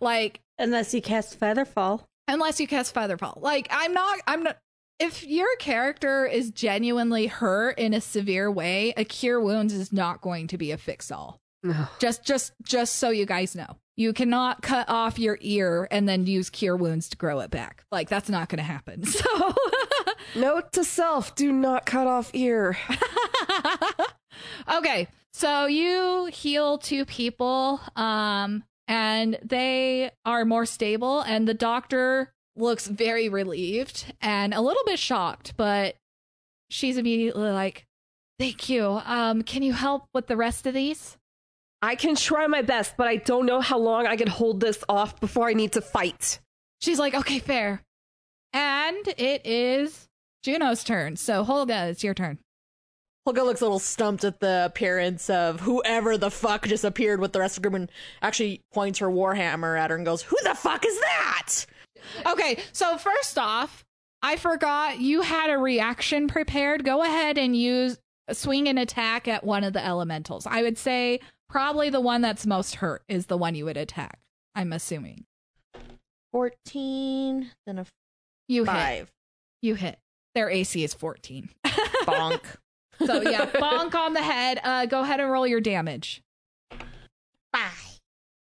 like, Unless you cast Featherfall. unless you cast featherfall like i'm not i'm not if your character is genuinely hurt in a severe way a cure wounds is not going to be a fix all Ugh. just just just so you guys know you cannot cut off your ear and then use cure wounds to grow it back like that's not going to happen so Note to self: Do not cut off ear. okay so you heal two people um and they are more stable and the doctor looks very relieved and a little bit shocked but she's immediately like thank you. Um can you help with the rest of these? I can try my best, but I don't know how long I can hold this off before I need to fight. she's like okay fair. And it is juno's turn. So holga it's your turn Holga looks a little stumped at the appearance of whoever the fuck just appeared with the rest of the group and actually points her warhammer at her and goes, Who the fuck is that? Okay, so first off, I forgot you had a reaction prepared. Go ahead and use swing an attack at one of the elementals. I would say probably the one that's most hurt is the one you would attack. I'm assuming 14, then a you hit. You hit. Their AC is 14. Bonk. So yeah, bonk on the head. Uh, go ahead and roll your damage. Five.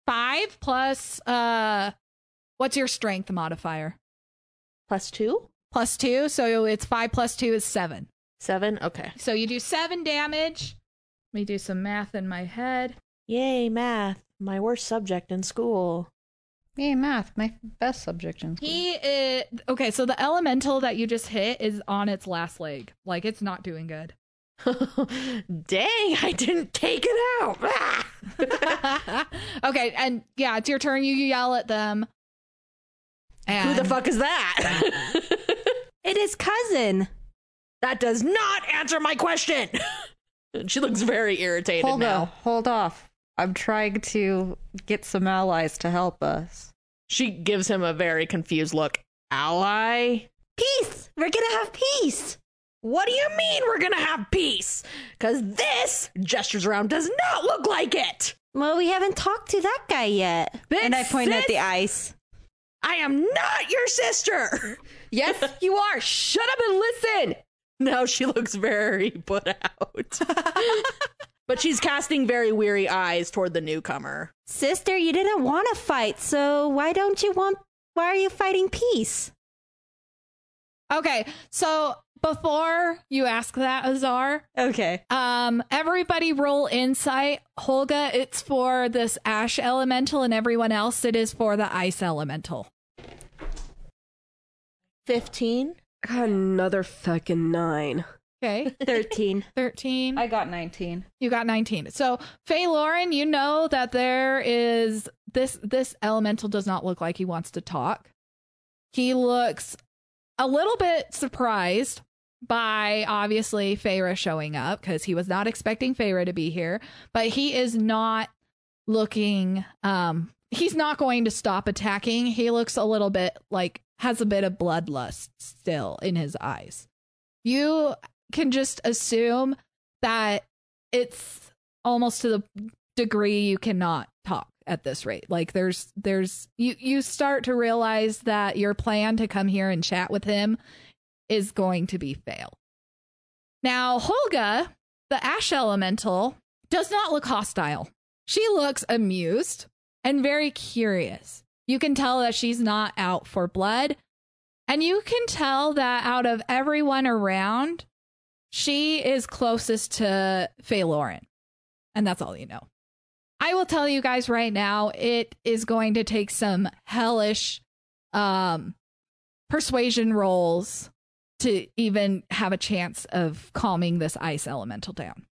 Five plus uh, what's your strength modifier? Plus 2? Plus two, so it's five plus two is seven. 7? Okay. So you do seven damage. Let me do some math in my head. Yay, math. My worst subject in school. Yay, math, my best subject in school. He is okay. So the elemental that you just hit is on its last leg. Like it's not doing good. Dang, I didn't take it out. Ah! okay, and yeah, it's your turn. You yell at them. And Who the fuck is that? It is cousin. that does not answer my question. she looks very irritated Hold now. on, hold off. I'm trying to get some allies to help us. She gives him a very confused look. Ally? Peace. We're gonna have peace. What do you mean we're gonna have peace? Because this gestures around does not look like it. Well, we haven't talked to that guy yet. Then and I point at the ice. I am not your sister. Yes, you are. Shut up and listen. Now she looks very put out. but she's casting very weary eyes toward the newcomer. Sister, you didn't want to fight, so why don't you want. Why are you fighting peace? Okay, so before you ask that, Azar, Okay. um, everybody roll insight. Holga, it's for this ash elemental, and everyone else, it is for the ice elemental. 15? I got another fucking nine. Okay, 13. 13. I got 19. You got 19. So, Faye Lauren, you know that there is this this elemental does not look like he wants to talk. He looks a little bit surprised by obviously Feyre showing up because he was not expecting Feyre to be here, but he is not looking um he's not going to stop attacking. He looks a little bit like has a bit of bloodlust still in his eyes. You can just assume that it's almost to the degree you cannot talk at this rate like there's there's you you start to realize that your plan to come here and chat with him is going to be fail now holga the ash elemental does not look hostile she looks amused and very curious you can tell that she's not out for blood and you can tell that out of everyone around she is closest to Faye. And that's all you know. I will tell you guys right now, it is going to take some hellish um persuasion rolls to even have a chance of calming this ice elemental down.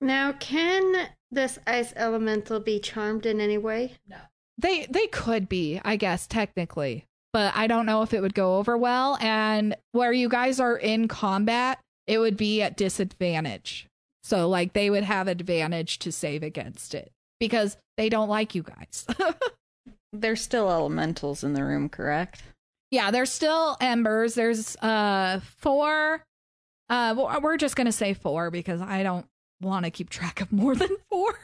Now, can this ice elemental be charmed in any way? No. They they could be, I guess, technically, but I don't know if it would go over well. And where you guys are in combat, it would be at disadvantage. So like they would have advantage to save against it because they don't like you guys. There's still elementals in the room, correct? Yeah, there's still embers. There's uh four. Uh, well, we're just gonna say four because I don't want to keep track of more than four.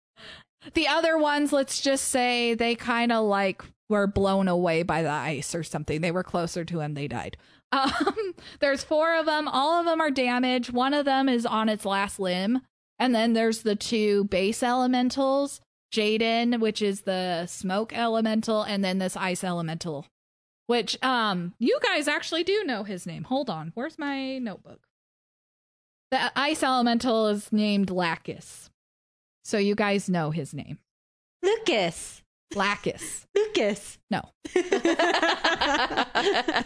the other ones, let's just say they kind of like were blown away by the ice or something. They were closer to him. They died. Um, there's four of them. All of them are damaged. One of them is on its last limb. And then there's the two base elementals Jaden, which is the smoke elemental, and then this ice elemental, which um you guys actually do know his name. Hold on. Where's my notebook? The ice elemental is named Lacus. So you guys know his name. Lucas. Lacus. Lucas. No.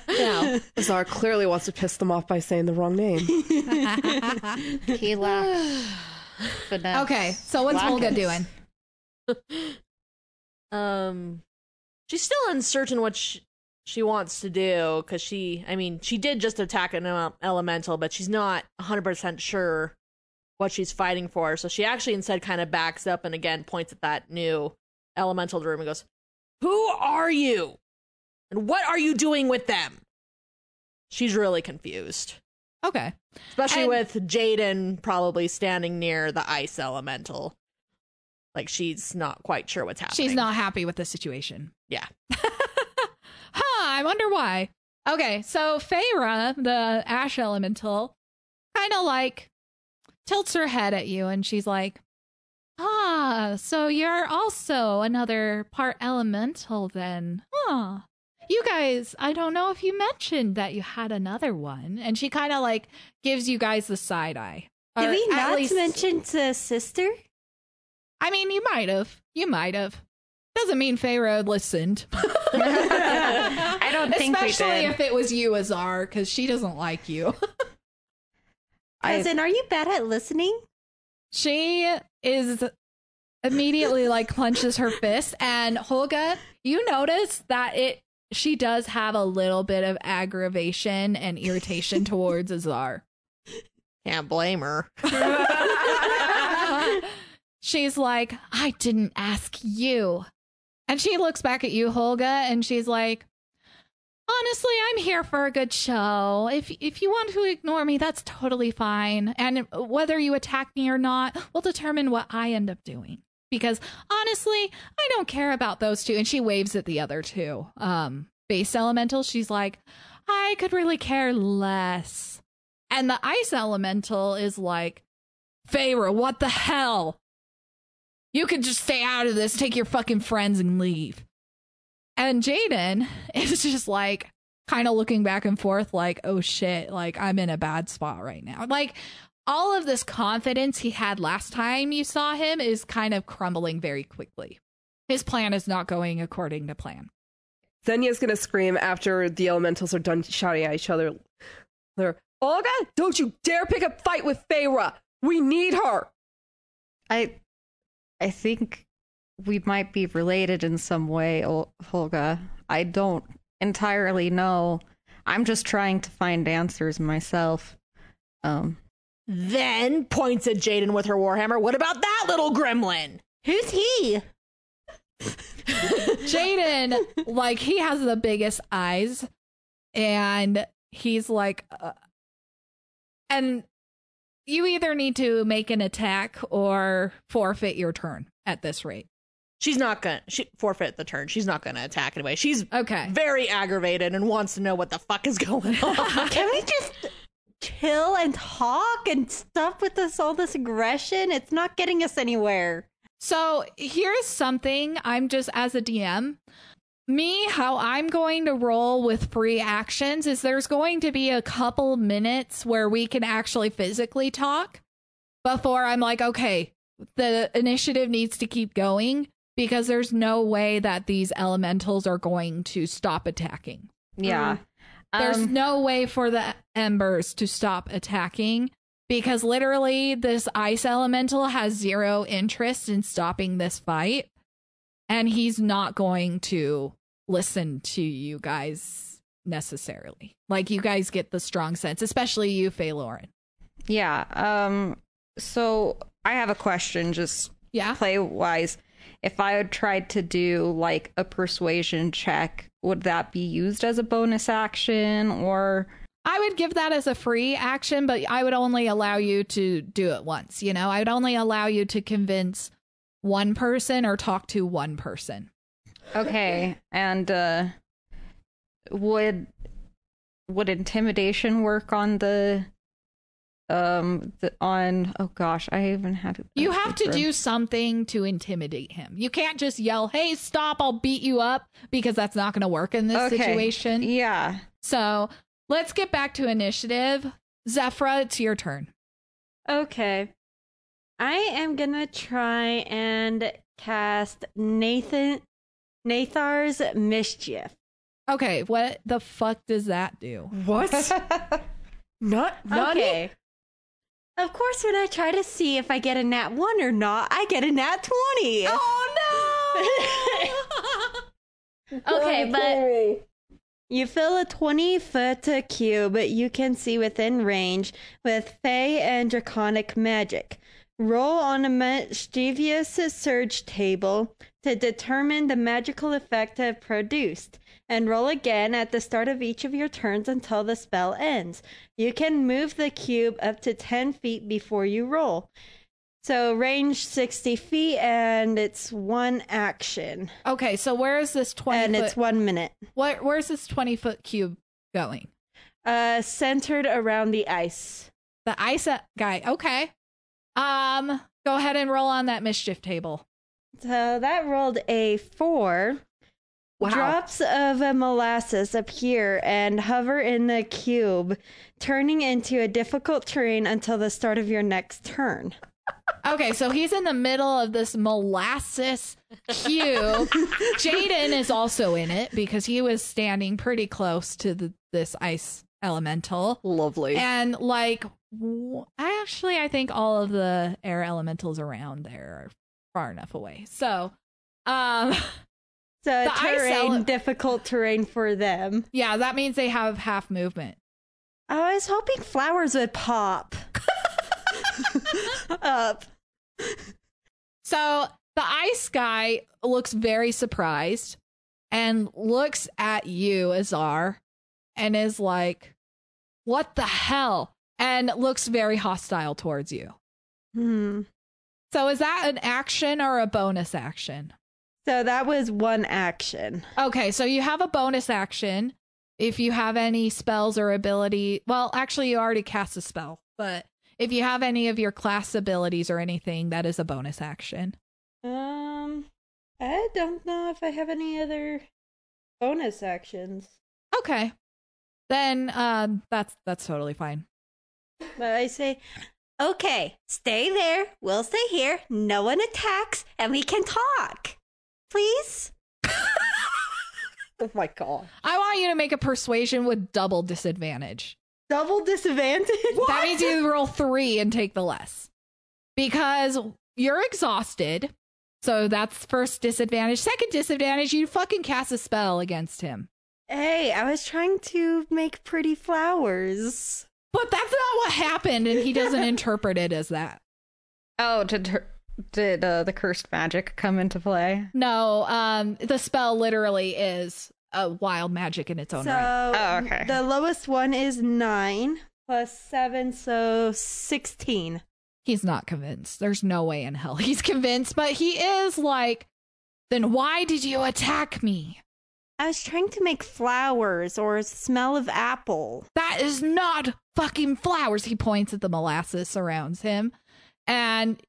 Now, Azar clearly wants to piss them off by saying the wrong name. He lacks finesse. Okay, so what's Holga doing? Um, she's still uncertain what she, she wants to do because she, I mean, she did just attack an elemental, but she's not 100% sure what she's fighting for. So she actually instead kind of backs up and again points at that new elemental room and goes, Who are you? And what are you doing with them? She's really confused. Okay. Especially And- with Jaden probably standing near the ice elemental. Like she's not quite sure what's happening. She's not happy with the situation. Yeah. huh, I wonder why. Okay, so Feyre, the ash elemental, kind of like tilts her head at you and she's like, Ah, so you're also another part elemental then. Huh. You guys, I don't know if you mentioned that you had another one. And she kind of like gives you guys the side eye. Did we not least- mention the sister? I mean, you might have. You might have. Doesn't mean Feyre listened. I don't think we Especially did. if it was you, Azar, because she doesn't like you. I- Cousin, are you bad at listening? she is immediately like clenches her fist, and Holga, you notice that it she does have a little bit of aggravation and irritation towards Azar. Can't blame her. she's like, I didn't ask you. And she looks back at you, Holga, and she's like, Honestly, I'm here for a good show. If if you want to ignore me, that's totally fine. And whether you attack me or not will determine what I end up doing. because honestly, I don't care about those two. And she waves at the other two. Um, base elemental, she's like, I could really care less. And the ice elemental is like, Feyre, what the hell? You could just stay out of this, take your fucking friends and leave. And Jaden is just like kind of looking back and forth, like, oh shit, like I'm in a bad spot right now. Like all of this confidence he had last time you saw him is kind of crumbling very quickly. His plan is not going according to plan. Zenya's gonna scream after the elementals are done shouting at each other. They're, Holga, don't you dare pick a fight with Feyre. We need her. I I think we might be related in some way, Ol- Holga. I don't entirely know. I'm just trying to find answers myself. Um Then points at Jaden with her warhammer. What about that little gremlin? Who's he? Jaden, like, he has the biggest eyes, and he's like, uh, and you either need to make an attack or forfeit your turn at this rate. She's not gonna she forfeit the turn. She's not gonna attack anyway. She's Okay. very aggravated and wants to know what the fuck is going on. Can we just chill and talk and stop with this all this aggression? It's not getting us anywhere. So here's something I'm just as a DM. Me, how I'm going to roll with free actions is there's going to be a couple minutes where we can actually physically talk before I'm like, okay, the initiative needs to keep going because there's no way that these elementals are going to stop attacking. yeah. There's Um, no way for the embers to stop attacking because literally this ice elemental has zero interest in stopping this fight and he's not going to listen to you guys necessarily. Like you guys get the strong sense, especially you, Faye Lauren. yeah. Um so I have a question just Yeah. play wise. If I had tried to do like a persuasion check, would that be used as a bonus action or I would give that as a free action, but I would only allow you to do it once. You know, I would only allow you to convince one person or talk to one person. Okay, and uh would would intimidation work on the um the, on oh gosh, I even had it. You have to do something to intimidate him. You can't just yell, "Hey, stop! I'll beat you up," because that's not going to work in this Okay. situation. Yeah. So let's get back to initiative. Zephra, it's your turn. Okay. I am gonna try and cast Nathan Nathair's Mischief. Okay, what the fuck does that do? What? not not Okay. Of course, when I try to see if I get a nat one or not, I get a nat twenty. Oh no! okay, but you fill a 20 foot cube you can see within range with Fey and Draconic magic. Roll on a mischievous surge table to determine the magical effect it produced, and roll again at the start of each of your turns until the spell ends. You can move the cube up to 10 feet before you roll. So, range 60 feet, and it's one action, Okay, so where is this twenty? and foot, it's one minute. Where, where's this twenty foot cube going? Uh, centered around the ice. The ice uh, guy. Okay. Um, go ahead and roll on that mischief table. So that rolled a four. Wow. Drops of molasses appear and hover in the cube, turning into a difficult terrain until the start of your next turn. Okay, so he's in the middle of this molasses cube. Jaden is also in it because he was standing pretty close to the, this ice elemental. lovely. And like, w- I actually, I think all of the air elementals around there are far enough away. So, um, So The terrain, ele- difficult terrain for them. yeah, that means they have half movement. I was hoping flowers would pop up. So the ice guy looks very surprised and looks at you, Azar, and is like, What the hell? And looks very hostile towards you. Hmm. So is that an action or a bonus action? So that was one action. Okay, so you have a bonus action if you have any spells or ability. Well, actually, you already cast a spell, but if you have any of your class abilities or anything, that is a bonus action. Um, I don't know if I have any other bonus actions. Okay, then um, that's that's totally fine. But I say, Okay, stay there. We'll stay here. No one attacks, and we can talk. Please? Oh my god. I want you to make a persuasion with double disadvantage. double disadvantage? That means you roll three and take the less because you're exhausted. So that's first disadvantage. Second disadvantage, you fucking cast a spell against him. Hey, I was trying to make pretty flowers. But that's not what happened, and he doesn't interpret it as that. Oh, did her, did uh, the cursed magic come into play? No, um, the spell literally is a wild magic in its own so right. Oh, okay. the lowest one is nine plus seven, so sixteen. He's not convinced. There's no way in hell he's convinced, but he is like, then why did you attack me? I was trying to make flowers or smell of apple. That is not fucking flowers. He points at the molasses surrounds him. And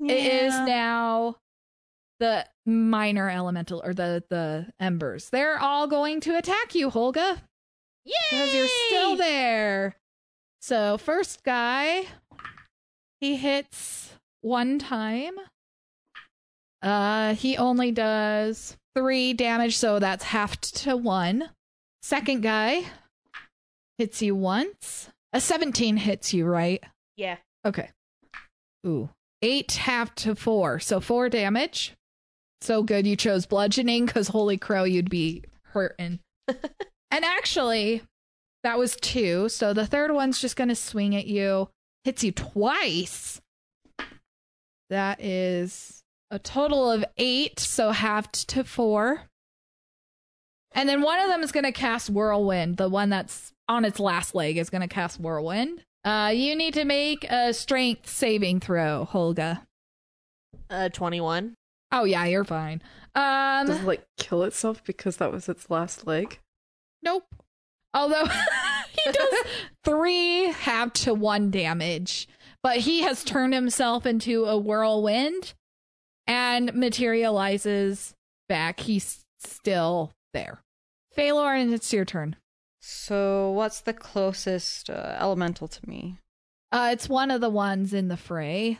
it is now the minor elemental or the the embers. They're all going to attack you, Holga. Yeah. Because you're still there. So first guy, he hits one time. Uh he only does three damage, so that's halved to one. Second guy hits you once. A 17 hits you, right? Yeah. Okay. Ooh. Eight half to four. So four damage. So good you chose bludgeoning because holy crow, you'd be hurting. and actually, that was two. So the third one's just going to swing at you, hits you twice. That is a total of eight. So halved to four. And then one of them is going to cast Whirlwind. The one that's on its last leg is going to cast Whirlwind. Uh, you need to make a strength saving throw, Holga. Uh, 21. Oh yeah, you're fine. Um, Does it like kill itself because that was its last leg? nope. Although he does three half to one damage, but he has turned himself into a whirlwind and materializes back. He's still there. Phalor, and it's your turn. So, what's the closest uh, elemental to me? Uh, it's one of the ones in the fray,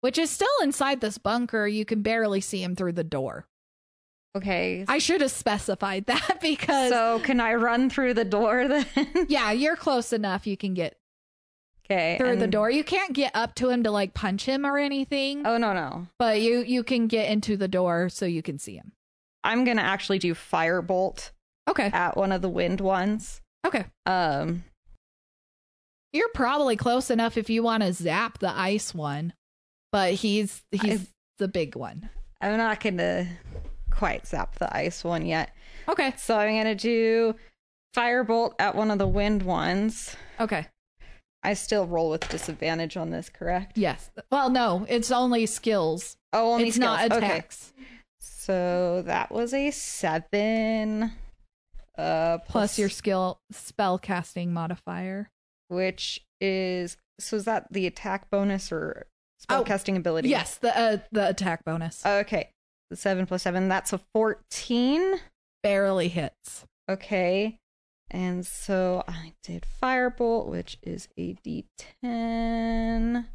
which is still inside this bunker. You can barely see him through the door. Okay. I should have specified that because So, can I run through the door then? yeah, you're close enough. You can get okay. through the door. You can't get up to him to like punch him or anything, Oh, no, no. but you you can get into the door so you can see him. I'm going to actually do firebolt Okay. at one of the wind ones. Okay. Um, You're probably close enough if you want to zap the ice one, but he's he's I- the big one. I'm not to quite zap the ice one yet. Okay. So, I'm going to do firebolt at one of the wind ones. Okay. I still roll with disadvantage on this, correct? Yes. Well, no, it's only skills. Oh, only it's not skills. Okay. So that was a seven. Uh, Plus your skill spell casting modifier. which is so is that the attack bonus or Oh, spellcasting ability? Yes, the uh, the attack bonus Okay. The seven plus seven, that's a fourteen. barely hits. Okay. And so I did firebolt, which is a D10.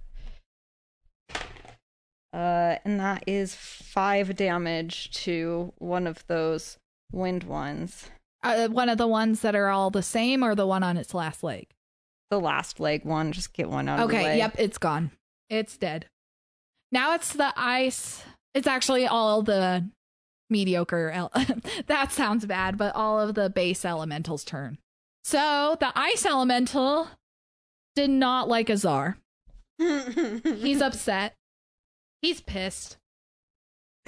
Uh, and that is five damage to one of those wind ones. Uh, one of the ones that are all the same, or the one on its last leg. The last leg one, just get one out Okay, yep, it's gone. It's dead. Now it's the ice. It's actually all the mediocre. El- that sounds bad, but all of the base elementals' turn. So the ice elemental did not like Azar. He's upset. He's pissed.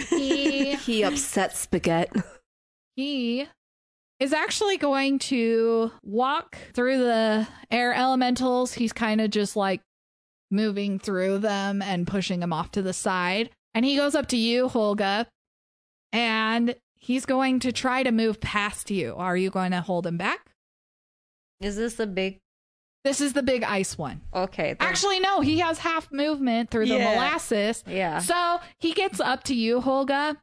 He He upset Spaghetti. he is actually going to walk through the air elementals. He's kind of just like moving through them and pushing them off to the side. And he goes up to you, Holga, and he's going to try to move past you. Are you going to hold him back? Is this a big? This is the big ice one. Okay. then- Actually, no, he has half movement through the Yeah. molasses. yeah. So he gets up to you, Holga,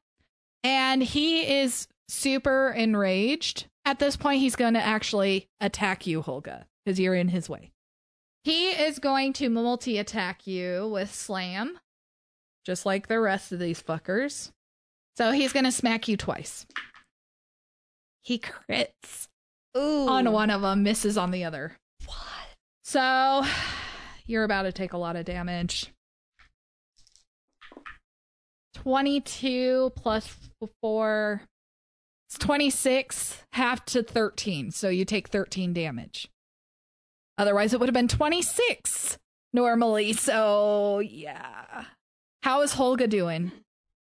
and he is super enraged. At this point, he's going to actually attack you, Holga, because you're in his way. He is going to multi attack you with Slam, just like the rest of these fuckers. So he's going to smack you twice. He crits Ooh. on one of them, misses on the other. What? So you're about to take a lot of damage. 22 plus 4 it's 26 half to 13 so you take 13 damage otherwise it would have been 26 normally so yeah how is holga doing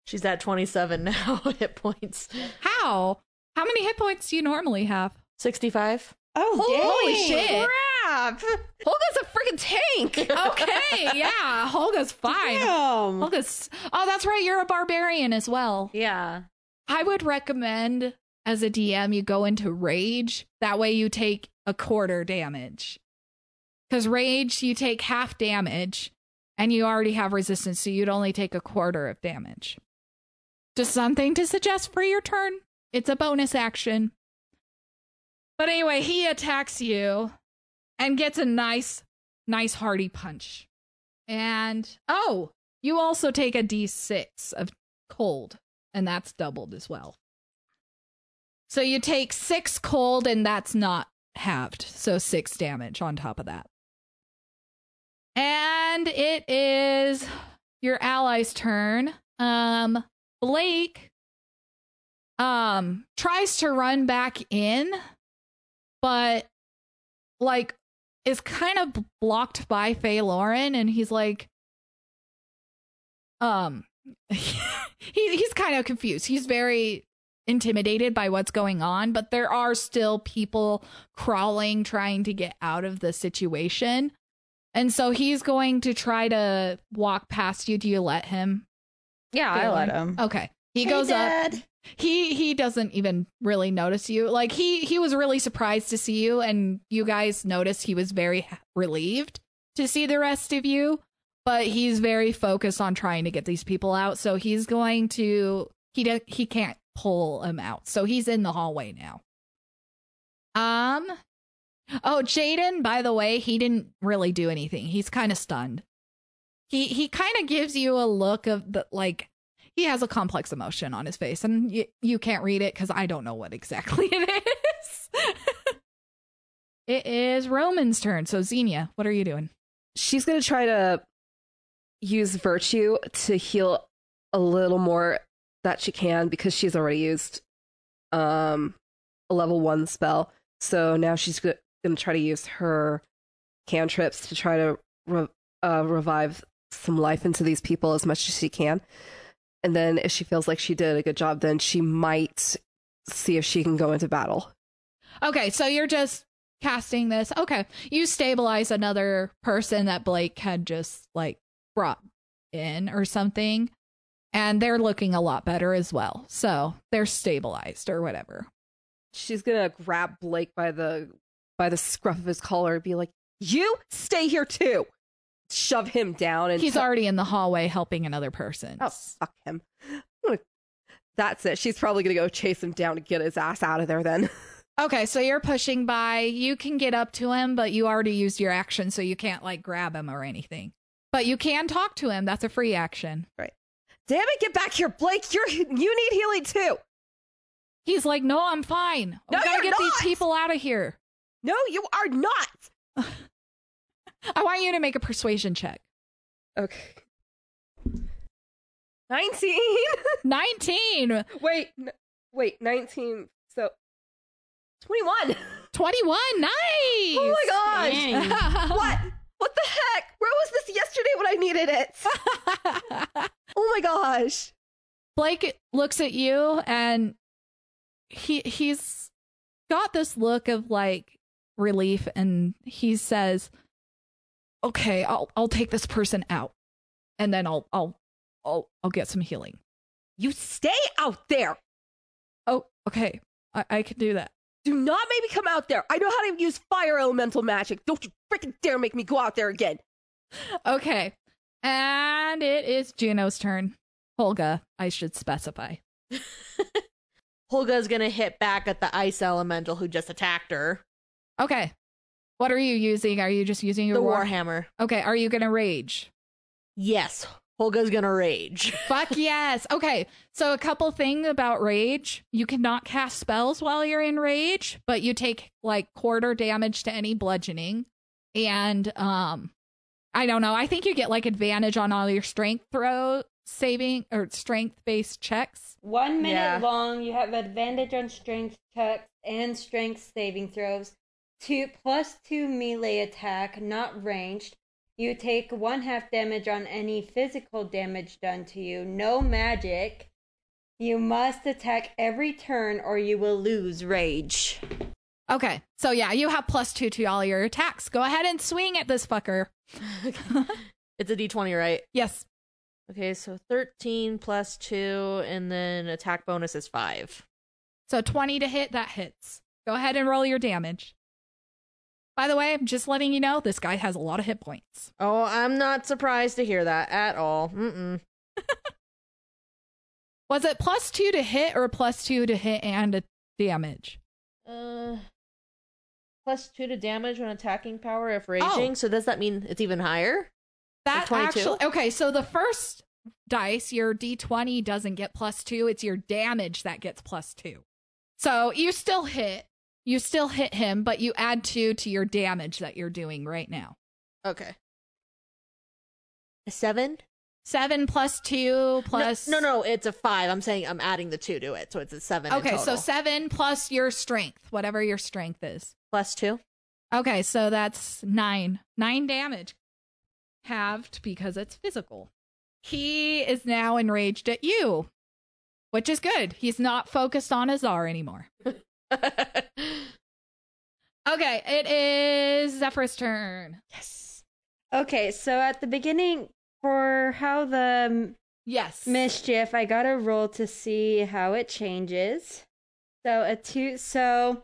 She's at 27 now hit points. how how many hit points do you normally have 65. Oh, Holy dang. shit. Crap. Holga's a freaking tank. okay yeah holga's fine Damn. holga's oh that's right you're a barbarian as well Yeah. I would recommend as a DM you go into rage. That way you take a quarter damage. Because rage, you take half damage and you already have resistance, so you'd only take a quarter of damage. Just something to suggest for your turn. It's a bonus action. But anyway, he attacks you and gets a nice, nice hearty punch. And oh, you also take a d6 of cold and that's doubled as well. So you take six cold, and that's not halved. So six damage on top of that. And it is your ally's turn. Um, Blake um tries to run back in, but like is kind of blocked by Faye Lauren, and he's like, um, he, he's kind of confused. He's very intimidated by what's going on, but there are still people crawling trying to get out of the situation. And so he's going to try to walk past you. Do you let him? Yeah, I let him. Okay. He Hey, goes up. He he doesn't even really notice you. Like he he was really surprised to see you and you guys noticed he was very relieved to see the rest of you, but he's very focused on trying to get these people out. So he's going to he do, he can't pull him out. So he's in the hallway now. Um Oh, Jaden, by the way, he didn't really do anything. He's kind of stunned. He he kind of gives you a look of the like he has a complex emotion on his face and y- you can't read it cuz I don't know what exactly it is. it is Roman's turn. So Xenia, what are you doing? She's gonna try to use virtue to heal a little more that she can because she's already used um a level one spell. So now she's go- gonna try to use her cantrips to try to re- uh, revive some life into these people as much as she can. And then if she feels like she did a good job, then she might see if she can go into battle. Okay, so you're just casting this. Okay. You stabilize another person that Blake had just like brought in or something. And they're looking a lot better as well. So they're stabilized or whatever. she's gonna grab Blake by the by the scruff of his collar and be like, "You stay here too." Shove him down and He's t- already in the hallway helping another person. oh fuck him. Gonna- That's it. She's probably gonna go chase him down and get his ass out of there. Then Okay, so you're pushing by. You can get up to him, but you already used your action, so you can't like grab him or anything. But you can talk to him. That's a free action. Right. Damn it, get back here, Blake. You're you need healing too. He's like, "No, I'm fine. We gotta get these people out of here. No, you are not. I want you to make a persuasion check." Okay. Nineteen. 19, wait, n- wait, nineteen. So twenty-one. 21. Nice. Oh my gosh. What? What the heck? Where was this yesterday when I needed it? Oh my gosh. Blake looks at you and he he's got this look of like relief and he says, okay, I'll I'll take this person out, and then I'll I'll I'll I'll get some healing. You stay out there. Oh, okay, I, I can do that. Do not make me come out there. I know how to use fire elemental magic. Don't you freaking dare make me go out there again. Okay, and it is Juno's turn. Holga, I should specify. Holga's gonna hit back at the ice elemental who just attacked her. Okay, what are you using? Are you just using your The war? warhammer. Okay, are you gonna rage? Yes, Holga's gonna rage. Fuck yes. Okay, so a couple things about rage. You cannot cast spells while you're in rage, but you take like quarter damage to any bludgeoning. And um I don't know. I think you get like advantage on all your strength throw saving or strength based checks. One minute Yeah. long, you have advantage on strength checks and strength saving throws. Two plus two melee attack, not ranged. You take one half damage on any physical damage done to you. No magic. You must attack every turn or you will lose rage. Okay. So yeah, you have plus 2 to all your attacks. Go ahead and swing at this fucker. it's a d20, right? Yes. Okay, so 13 plus 2, and then attack bonus is 5. So 20 to hit, that hits. Go ahead and roll your damage. By the way, I'm just letting you know this guy has a lot of hit points. Oh, I'm not surprised to hear that at all. Mm-mm. Was it plus two to hit or plus two to hit and a damage? Uh, plus 2 to damage when attacking power if raging. Oh. So does that mean it's even higher? That 22? actually okay. So the first dice, your d20 doesn't get plus two. It's your damage that gets plus two. So you still hit. You still hit him, but you add two to your damage that you're doing right now. Okay. A 7? Seven plus two plus No, no, no, it's a 5. I'm saying I'm adding the 2 to it, so it's a 7 in Okay, so seven plus your strength, whatever your strength is. plus 2. Okay, so that's nine. Nine damage. Halved because it's physical. He is now enraged at you, which is good. He's not focused on Azar anymore. Okay, it is Zephra's turn. yes. Okay, so at the beginning, for how the Yes. mischief, I got a roll to see how it changes. So a two so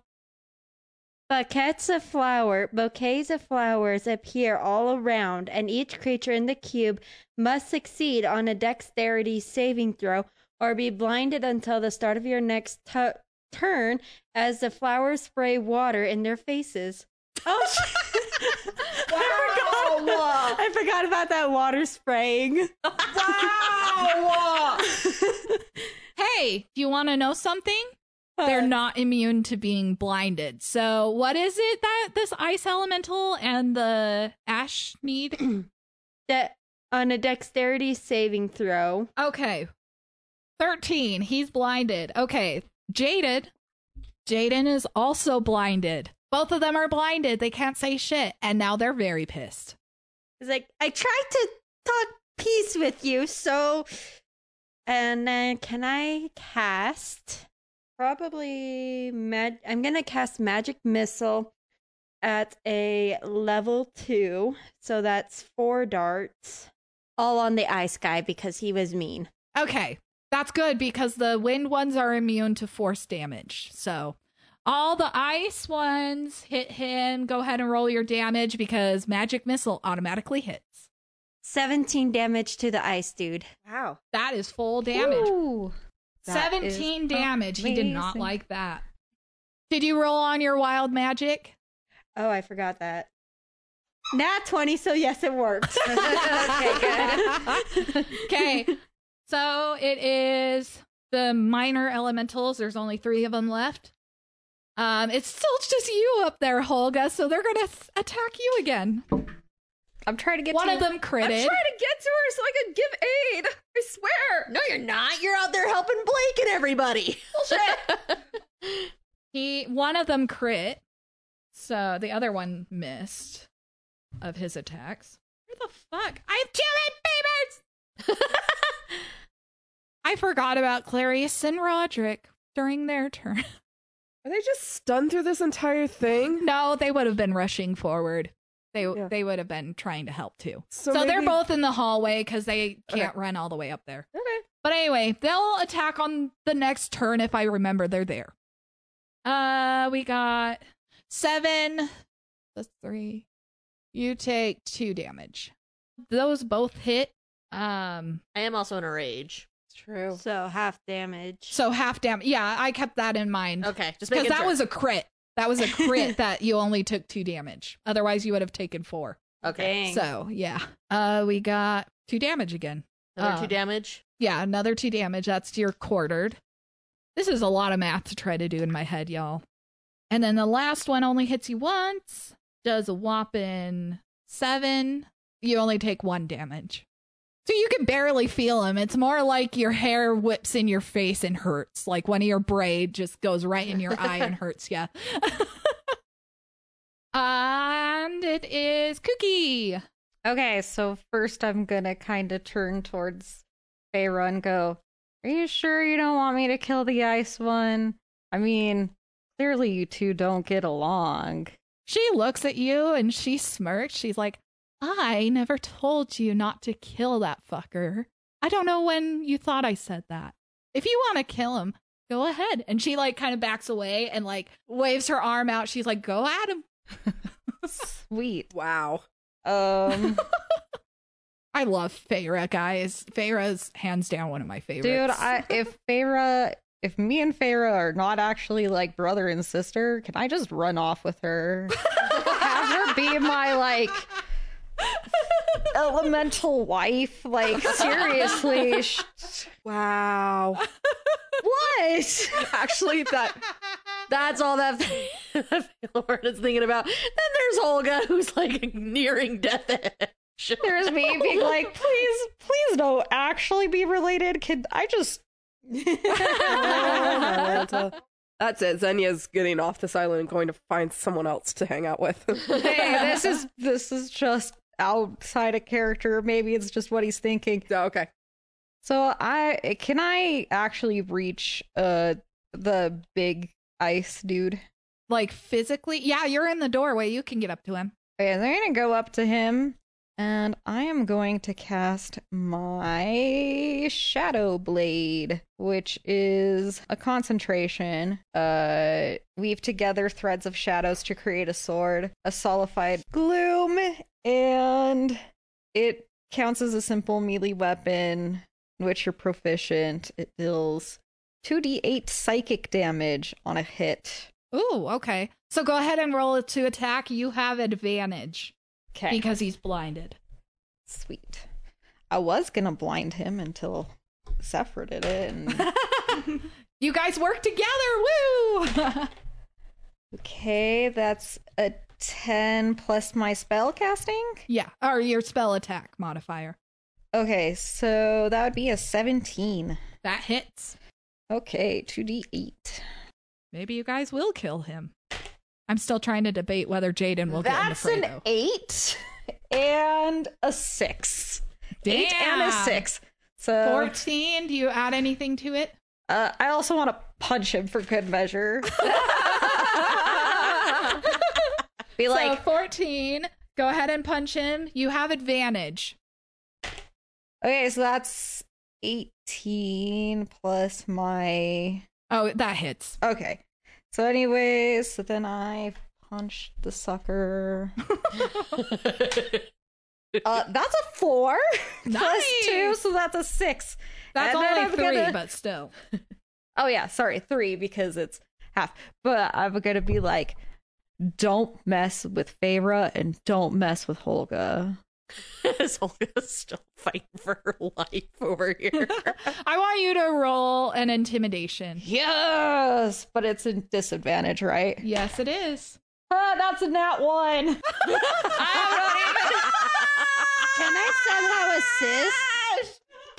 buckets of flower bouquets of flowers appear all around, and each creature in the cube must succeed on a dexterity saving throw or be blinded until the start of your next tu- turn as the flowers spray water in their faces. Oh, I forgot. I forgot about that water spraying. Wow! Hey, do you want to know something? They're not immune to being blinded. So, what is it that this ice elemental and the ash need? that on a dexterity saving throw. Okay. 13. He's blinded. Okay. Jaded. Jaden is also blinded. Both of them are blinded. They can't say shit. And now they're very pissed. It's like I tried to talk peace with you, so And then can I cast probably mag- I'm going to cast magic missile at a level 2. So that's 4 darts all on the ice guy because he was mean. Okay. That's good because the wind ones are immune to force damage. So all the ice ones hit him. Go ahead and roll your damage because magic missile automatically hits. 17 damage to the ice dude. wow. That is full damage. Ooh, 17 damage. He did not like that. Did you roll on your wild magic? Oh, I forgot that. nat twenty. So yes, it worked. okay. So it is the minor elementals. There's only three of them left. Um, it's still just you up there, Holga. So they're gonna s- attack you again. I'm trying to get One to of them crit. I'm trying to get to her so I can give aid. I swear. No, you're not. You're out there helping Blake and everybody. He one of them crit. So the other one missed of his attacks. Where the fuck? I have two red beavers. I forgot about Clarice and Roderick during their turn. Are they just stunned through this entire thing? No, they would have been rushing forward. they Yeah. they would have been trying to help too. So, So, they're both in the hallway because they can't Okay. run all the way up there. Okay. But anyway, they'll attack on the next turn if I remember they're there. Uh, we got seven That's plus three. You take two damage. Those both hit. Um, I am also in a rage. True. So half damage. so half damage. Yeah, I kept that in mind Okay, just because that sure. was a crit. That was a crit that you only took two damage. Otherwise, you would have taken four. okay. Dang. So yeah, uh, we got two damage again. Another uh, two damage. Yeah, another two damage. That's your quartered. This is a lot of math to try to do in my head, y'all. And then the last one only hits you once, does a whopping seven. You only take one damage. So you can barely feel him. It's more like your hair whips in your face and hurts. Like one of your braid just goes right in your eye and hurts you. and it is Cookie. Okay, so first I'm gonna kind of turn towards Feyre and go, Are you sure you don't want me to kill the ice one? I mean, clearly you two don't get along. She looks at you and she smirks. She's like, I never told you not to kill that fucker. I don't know when you thought I said that. If you want to kill him, go ahead. And she like kind of backs away and like waves her arm out. She's like, go at him. Sweet. Wow. Um, I love Feyre, guys. Feyre's hands down one of my favorites. dude, I, if Feyre, if me and Feyre are not actually like brother and sister, can I just run off with her? Have her be my like elemental wife? Like seriously, Wow. what? Actually, that That's all that Lord is thinking about. Then there's Holga, who's like nearing death edge. There's me being like, please, please don't actually be related. Can I just? That's it. Zenya's getting off this island and going to find someone else to hang out with. Hey, this is this is just outside of character. Maybe it's just what he's thinking. Oh, okay. So I can I actually reach uh the big ice dude? like physically, yeah, you're in the doorway. You can get up to him. Okay, I'm gonna go up to him and I am going to cast my Shadow Blade, which is a concentration. Uh weave together threads of shadows to create a sword, a solidified gloom, and it counts as a simple melee weapon in which you're proficient. It deals 2d8 psychic damage on a hit. Ooh, okay. So go ahead and roll it to attack. You have advantage Okay. because he's blinded. Sweet. I was gonna blind him until Zephra did it. And... you guys work together. Woo! okay, that's a 10 plus my spell casting. yeah, or your spell attack modifier. Okay, so that would be a 17. That hits. Okay, 2d8. Maybe you guys will kill him. I'm still trying to debate whether Jaden will get in the That's an though. 8 and a 6. 8 and a 6. So 14. Do you add anything to it? uh, I also want to punch him for good measure. Be like, so 14. Go ahead and punch him. You have advantage. Okay, so that's 18 plus my. Oh, that hits. Okay. So, anyways, so then I punched the sucker. Uh, that's a four plus two, so that's a six. That's And then only I'm 3 gonna- but still. Oh, yeah, sorry, three because it's half. But I'm gonna be like, don't mess with Feyre and don't mess with Holga. As Holga's still fighting for her life over here. I want you to roll an intimidation. Yes, but it's a disadvantage, right? Yes, it is. Ah, that's a nat one. Can I somehow assist?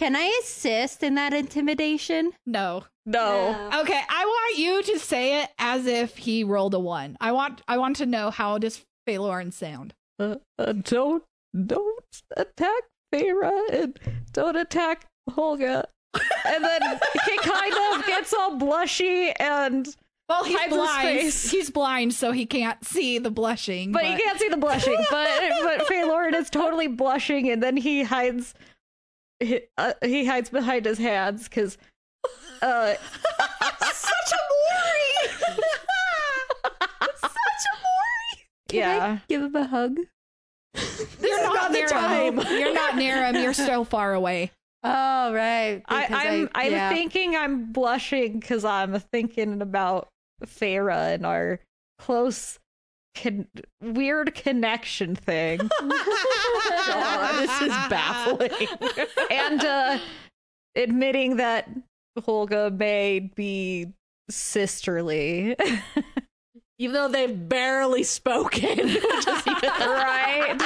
Can I assist in that intimidation? No. No. Okay, I want you to say it as if he rolled a one. I want I want to know how does Phalorn sound. uh, uh, don't don't attack Feyre and don't attack Holga. And then he kind of gets all blushy and Well, he's hides his blind. face. He's blind, so he can't see the blushing. But, he can't see the blushing. But but Faylord is totally blushing, and then he hides. He, uh, he hides behind his hands because. Uh, Such a Maury! Such a Maury! yeah. Give him a hug. You're not, not the near time. him. You're not near him. You're so far away. Oh right. I, because I'm I'm yeah. thinking I'm blushing because I'm thinking about Feyre and our close, con- weird connection thing, this is baffling. and uh, admitting that Holga may be sisterly, Even though they've barely spoken. which is even right?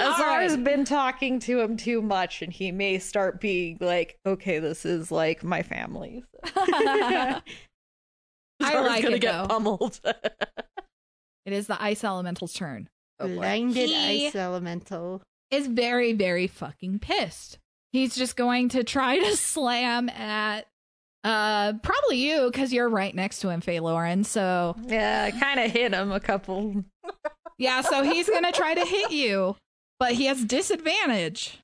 Azar's right. been talking to him too much, and he may start being like, "Okay, this is like my family." I Zara's like gonna it, get though. pummeled. It is the ice elemental's turn. blinded He- ice elemental. Is very, very fucking pissed. He's just going to try to slam at uh probably you because you're right next to him, Faye Lauren. So Yeah, I kind of hit him a couple. yeah, so he's gonna try to hit you, but he has disadvantage.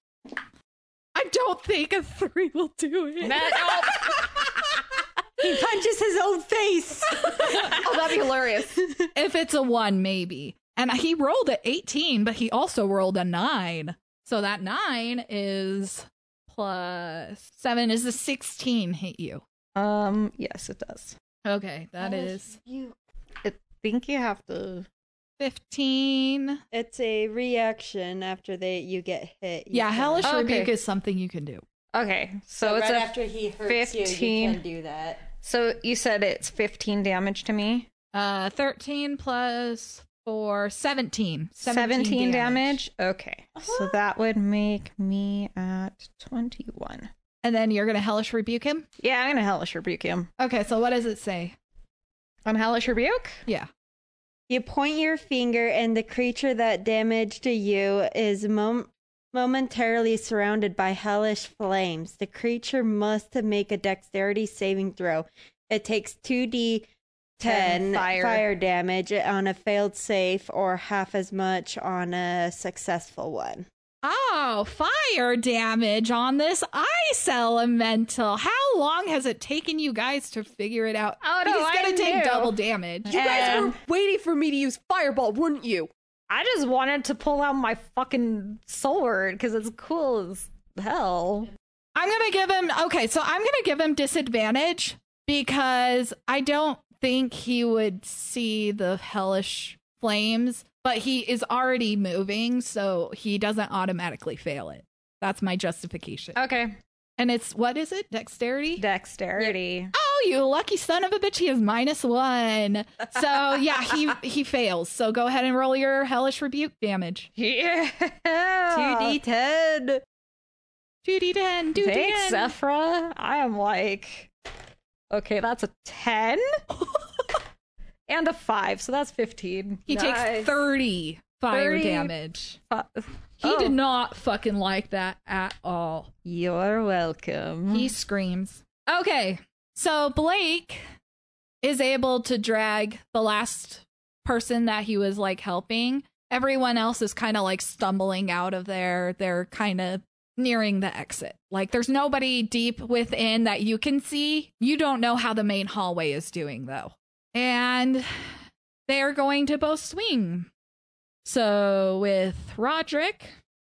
I don't think a three will do it. He punches his own face. oh, that'd be hilarious. if it's a one, maybe. And he rolled a 18, but he also rolled a nine. So that nine is plus seven is a 16 hit you. Um, yes, it does. Okay, that is you I think you have to. 15. It's a reaction after they you get hit. You Yeah, can- Hellish Okay. Rebuke is something you can do. Okay, so, So it's right a. after he hurts you, you 15. can do that. so you said it's 15 damage to me. Uh, 13 plus 4, 17. 17, damage. Okay, so that would make me at 21. And then you're going to Hellish Rebuke him? Yeah, I'm gonna hellish rebuke him. Okay, so what does it say? On hellish rebuke. Yeah. You point your finger, and the creature that damaged you is mom- momentarily surrounded by hellish flames. The creature must make a dexterity saving throw. It takes 2d10 10 fire. fire damage on a failed save, or half as much on a successful one. Oh, fire damage on this ice elemental. How long has it taken you guys to figure it out? Oh, no, He's I gonna take double damage. You guys were waiting for me to use fireball, weren't you? I just wanted to pull out my fucking sword because it's cool as hell. I'm gonna give him okay, so I'm gonna give him disadvantage because I don't think he would see the hellish flames, but he is already moving, so he doesn't automatically fail it. That's my justification. Okay. And it's what is it? Dexterity? Dexterity. Oh, you lucky son of a bitch! He is minus one. So yeah, he he fails. So go ahead and roll your hellish rebuke damage. Yeah. 2d10. Two d ten. Two d Thanks, ten. Zephra. I am like, okay, that's a 10 and a 5, so that's 15. He takes thirty fire 30. damage. Fi- He Oh. did not fucking like that at all. You're welcome. He screams. Okay, so Blake is able to drag the last person that he was like helping. Everyone else is kind of like stumbling out of there. They're kind of nearing the exit. Like there's nobody deep within that you can see. You don't know how the main hallway is doing though. And they are going to both swing. So with Roderick,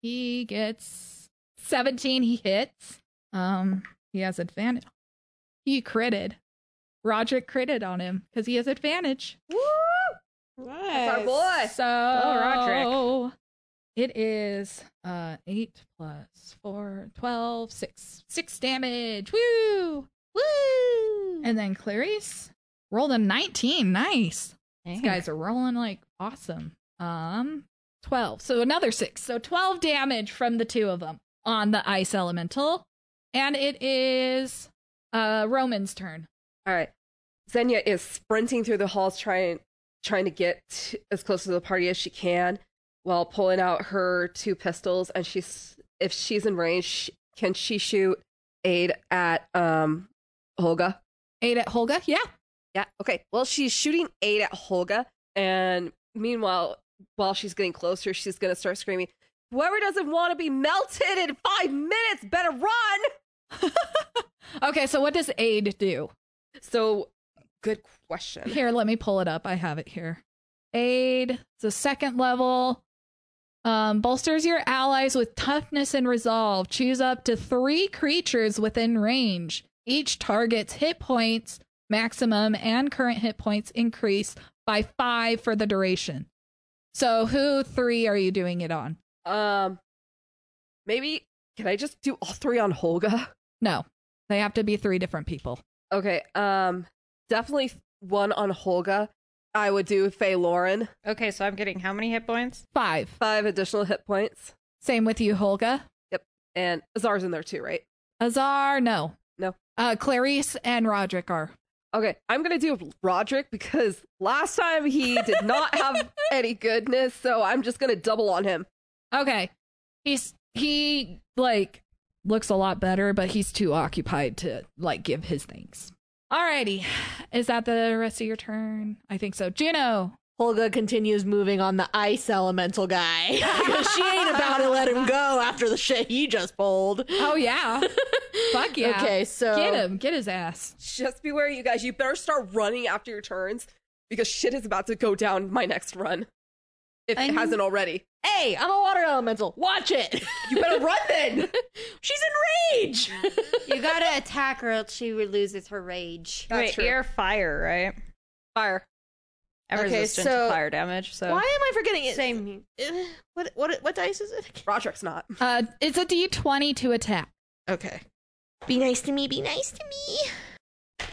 he gets 17 he hits. Um he has advantage. He critted. Roderick critted on him because he has advantage. Woo! Nice. our boy. So Roderick. it is uh 8 plus 4, 12, 6. 6 damage. Woo! Woo! And then Clarice rolled a 19. Nice. These guys are rolling like awesome. Um, 12. So another six. So 12 damage from the two of them on the ice elemental. And it is uh Roman's turn. All right. Xenia is sprinting through the halls trying trying to get t- as close to the party as she can while pulling out her two pistols and she's if she's in range sh- can she shoot aid at um Holga? Eight at Holga. Yeah. Yeah. Okay. Well, she's shooting eight at Holga, and meanwhile, while she's getting closer, she's gonna start screaming, "Whoever doesn't want to be melted in five minutes better run!" Okay, so what does aid do? So, good question. Here, let me pull it up. I have it here. Aid, the second level. Um, bolsters your allies with toughness and resolve. Choose up to three creatures within range. Each target's hit points, maximum, and current hit points increase by five for the duration. So, who three are you doing it on? Um, maybe can I just do all three on Holga? No, they have to be three different people. Okay. Um, definitely one on Holga. I would do Faye Lauren. Okay, so I'm getting how many hit points? Five. Five additional hit points, Same with you, Holga. Yep. And Azar's in there too, right? Azar, no. No. Uh, Clarice and Roderick are. Okay, I'm gonna do Roderick because last time he did not have any goodness, so I'm just gonna double on him. Okay. He's he like looks a lot better, but he's too occupied to like give his thanks. Alrighty. Is that the rest of your turn? I think so. Juno. Holga continues moving on the ice elemental guy she ain't about to let him go after the shit he just pulled. Oh yeah. Fuck yeah. Okay, so Get him. Get his ass. Just beware, you guys. You better start running after your turns because shit is about to go down my next run. If it I'm- hasn't already. Hey, I'm a water elemental. Watch it. You better run then. She's in rage. You gotta attack her else she loses her rage. That's Wait, true. you're fire, right? Fire. I'm Okay, resistant so- to fire damage, so Why am I forgetting it? Same. What what what dice is it? Roderick's not. Uh it's a D twenty to attack. Okay. Be nice to me. Be nice to me.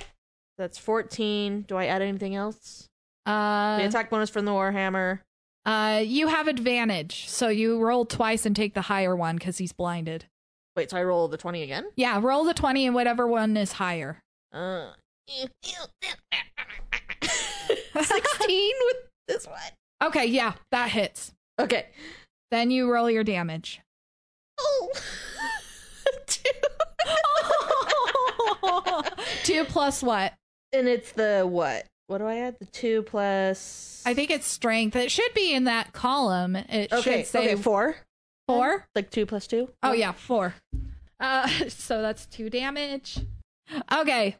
That's 14. Do I add anything else? Uh, the Uh, attack bonus from the Warhammer. Uh you have advantage, so you roll twice and take the higher one because he's blinded. Wait, so I roll the 20 again? Yeah, roll the twenty and whatever one is higher. Uh, 16 with this one. Okay, yeah, that hits. Okay. Then you roll your damage. Oh. Two. Two plus what? and it's the what? What do I add? The 2 plus. I think it's strength. It should be in that column. It Okay, should say okay, 4. four. Like 2 plus 2? Oh yeah, four. Uh, so that's two damage. Okay.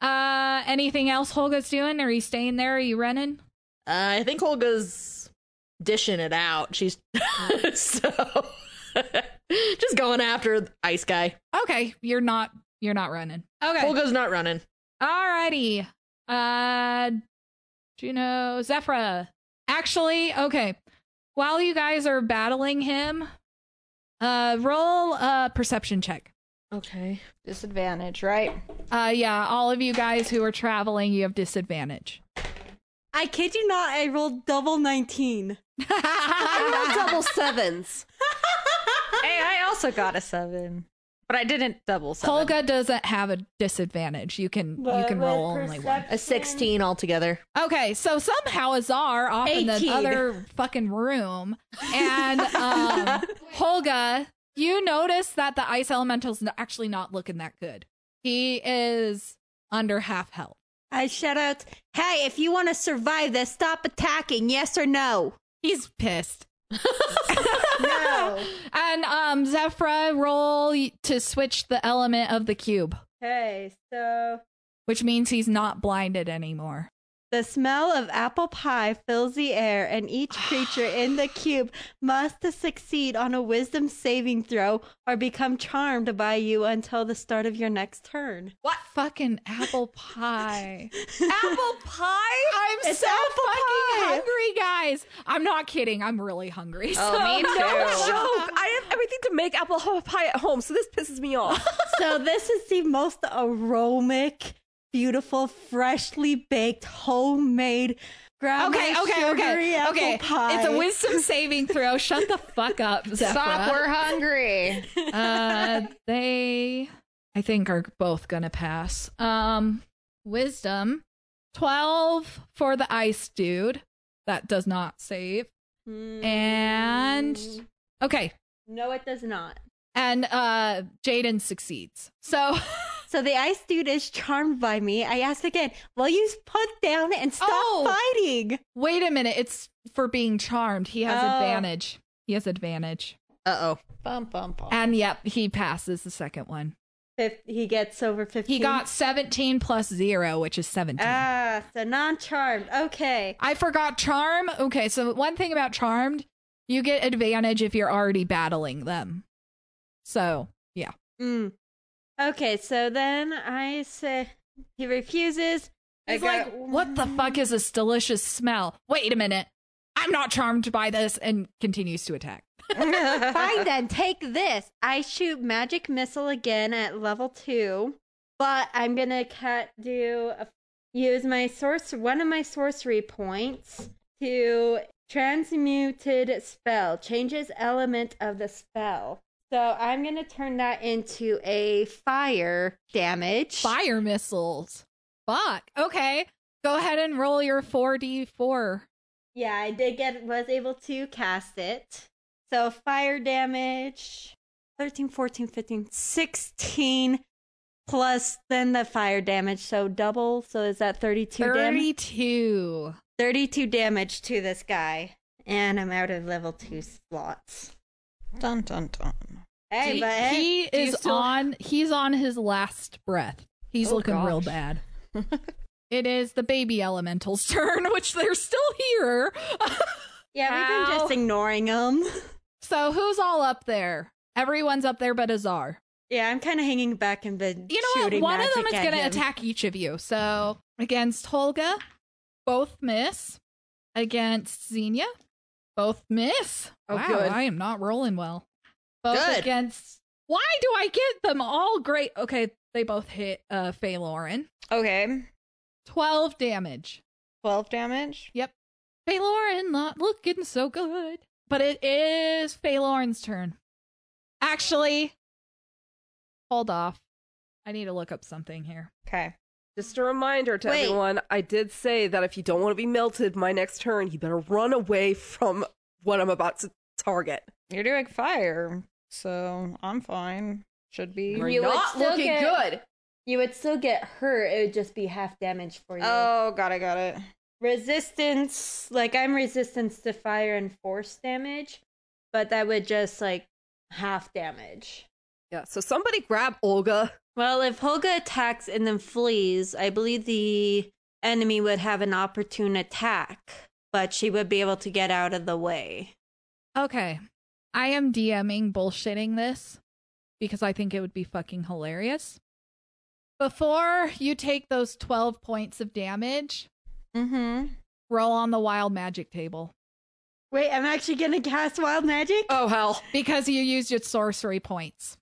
Uh, anything else Holga's doing? Are you staying there? Are you running? Uh, I think Holga's dishing it out. She's so just going after the ice guy. Okay, you're not. You're not running. Okay. Holga's not running. Alrighty. Uh, Juno, Zephra. Actually, okay. While you guys are battling him, uh, roll a perception check. Okay. disadvantage, right? Uh, yeah, all of you guys who are traveling, you have disadvantage. I kid you not, I rolled double 19. I rolled double sevens. hey, I also got a seven, but I didn't double seven. Holga doesn't have a disadvantage. You can you can roll only one. A 16 altogether. Okay, so somehow Azar off in the other fucking room, and um, Holga, you notice that the ice elemental's n- actually not looking that good. He is under half health. I shout out, hey, if you want to survive this, stop attacking, yes or no? He's pissed. No. And um, Zephra, roll to switch the element of the cube, okay, so which means he's not blinded anymore. The smell of apple pie fills the air, and each creature in the cube must succeed on a wisdom saving throw or become charmed by you until the start of your next turn. What fucking apple pie? Apple pie? I'm It's so fucking pie. hungry, guys. I'm not kidding. I'm really hungry. Oh, so- me No too. joke. I have everything to make apple pie at home, so this pisses me off. so, this is the most aromatic, beautiful, freshly baked, homemade. Grandma Okay, okay, sugary okay, apple okay. Pie. It's a wisdom saving throw. Shut the fuck up, Zephra. Stop, we're hungry. uh, they, I think, are both gonna pass. Um, wisdom, twelve for the ice dude. That does not save. And okay, no, it does not. and uh, Jaden succeeds. So So the ice dude is charmed by me. I ask again, will you put down and stop Oh. fighting? Wait a minute. It's for being charmed. He has Oh. advantage. He has advantage. Uh oh. Bum bum bum. And yep, he passes the second one. If he gets over 15. He got 17 plus 0, which is 17. Ah, so non-charmed. Okay. I forgot charm. Okay, so one thing about charmed, you get advantage if you're already battling them. So, yeah. Mm. Okay, so then I say he refuses. He's got- like, what the fuck is this delicious smell? Wait a minute. I'm not charmed by this and continues to attack. Fine then, take this. I shoot magic missile again at level two, but I'm gonna cut do a, use my source one of my sorcery points to transmuted spell changes element of the spell. So I'm gonna turn that into a fire damage. Fire missiles. Fuck. Okay. Go ahead and roll your 4d4. Yeah, I did get was able to cast it. So fire damage 13, 14, 15, 16 plus then the fire damage. So double. So is that 32 damage? 32. 32 damage to this guy. And I'm out of level 2 slots. Dun dun dun. Hey, he, but hey, he is still- on he's on his last breath. He's Oh, looking real bad. it is the baby elemental's turn, which they're still here. yeah, we've been just ignoring him. so who's all up there? Everyone's up there but Azar. yeah, I'm kind of hanging back and been You know what? shooting One of them magic is at going to him. attack each of you. So against Holga, both miss. Against Xenia, both miss. Oh, wow, good. I am not rolling well. Both Good. against. Why do I get them all great? Okay, they both hit uh Faye Lauren. Okay. 12 damage. 12 damage. Yep. Faye Lauren not looking so good. But it is Faye Lauren's turn. Actually, hold off. I need to look up something here. Okay. Just a reminder to Wait. everyone, I did say that if you don't want to be melted my next turn, you better run away from what I'm about to target. You're doing fire, so I'm fine. Should be. You're You would not still looking get- good. You would still get hurt. It would just be half damage for you. Oh, got it, got it. resistance like i'm resistance to fire and force damage but that would just like half damage Yeah, so somebody grab Holga. Well if holga attacks and then flees i believe the enemy would have an opportune attack but she would be able to get out of the way Okay. I am DMing bullshitting this because I think it would be fucking hilarious. Before you take those 12 points of damage, Mm-hmm. roll on the wild magic table wait i'm actually gonna cast wild magic Oh hell. because you used your sorcery points.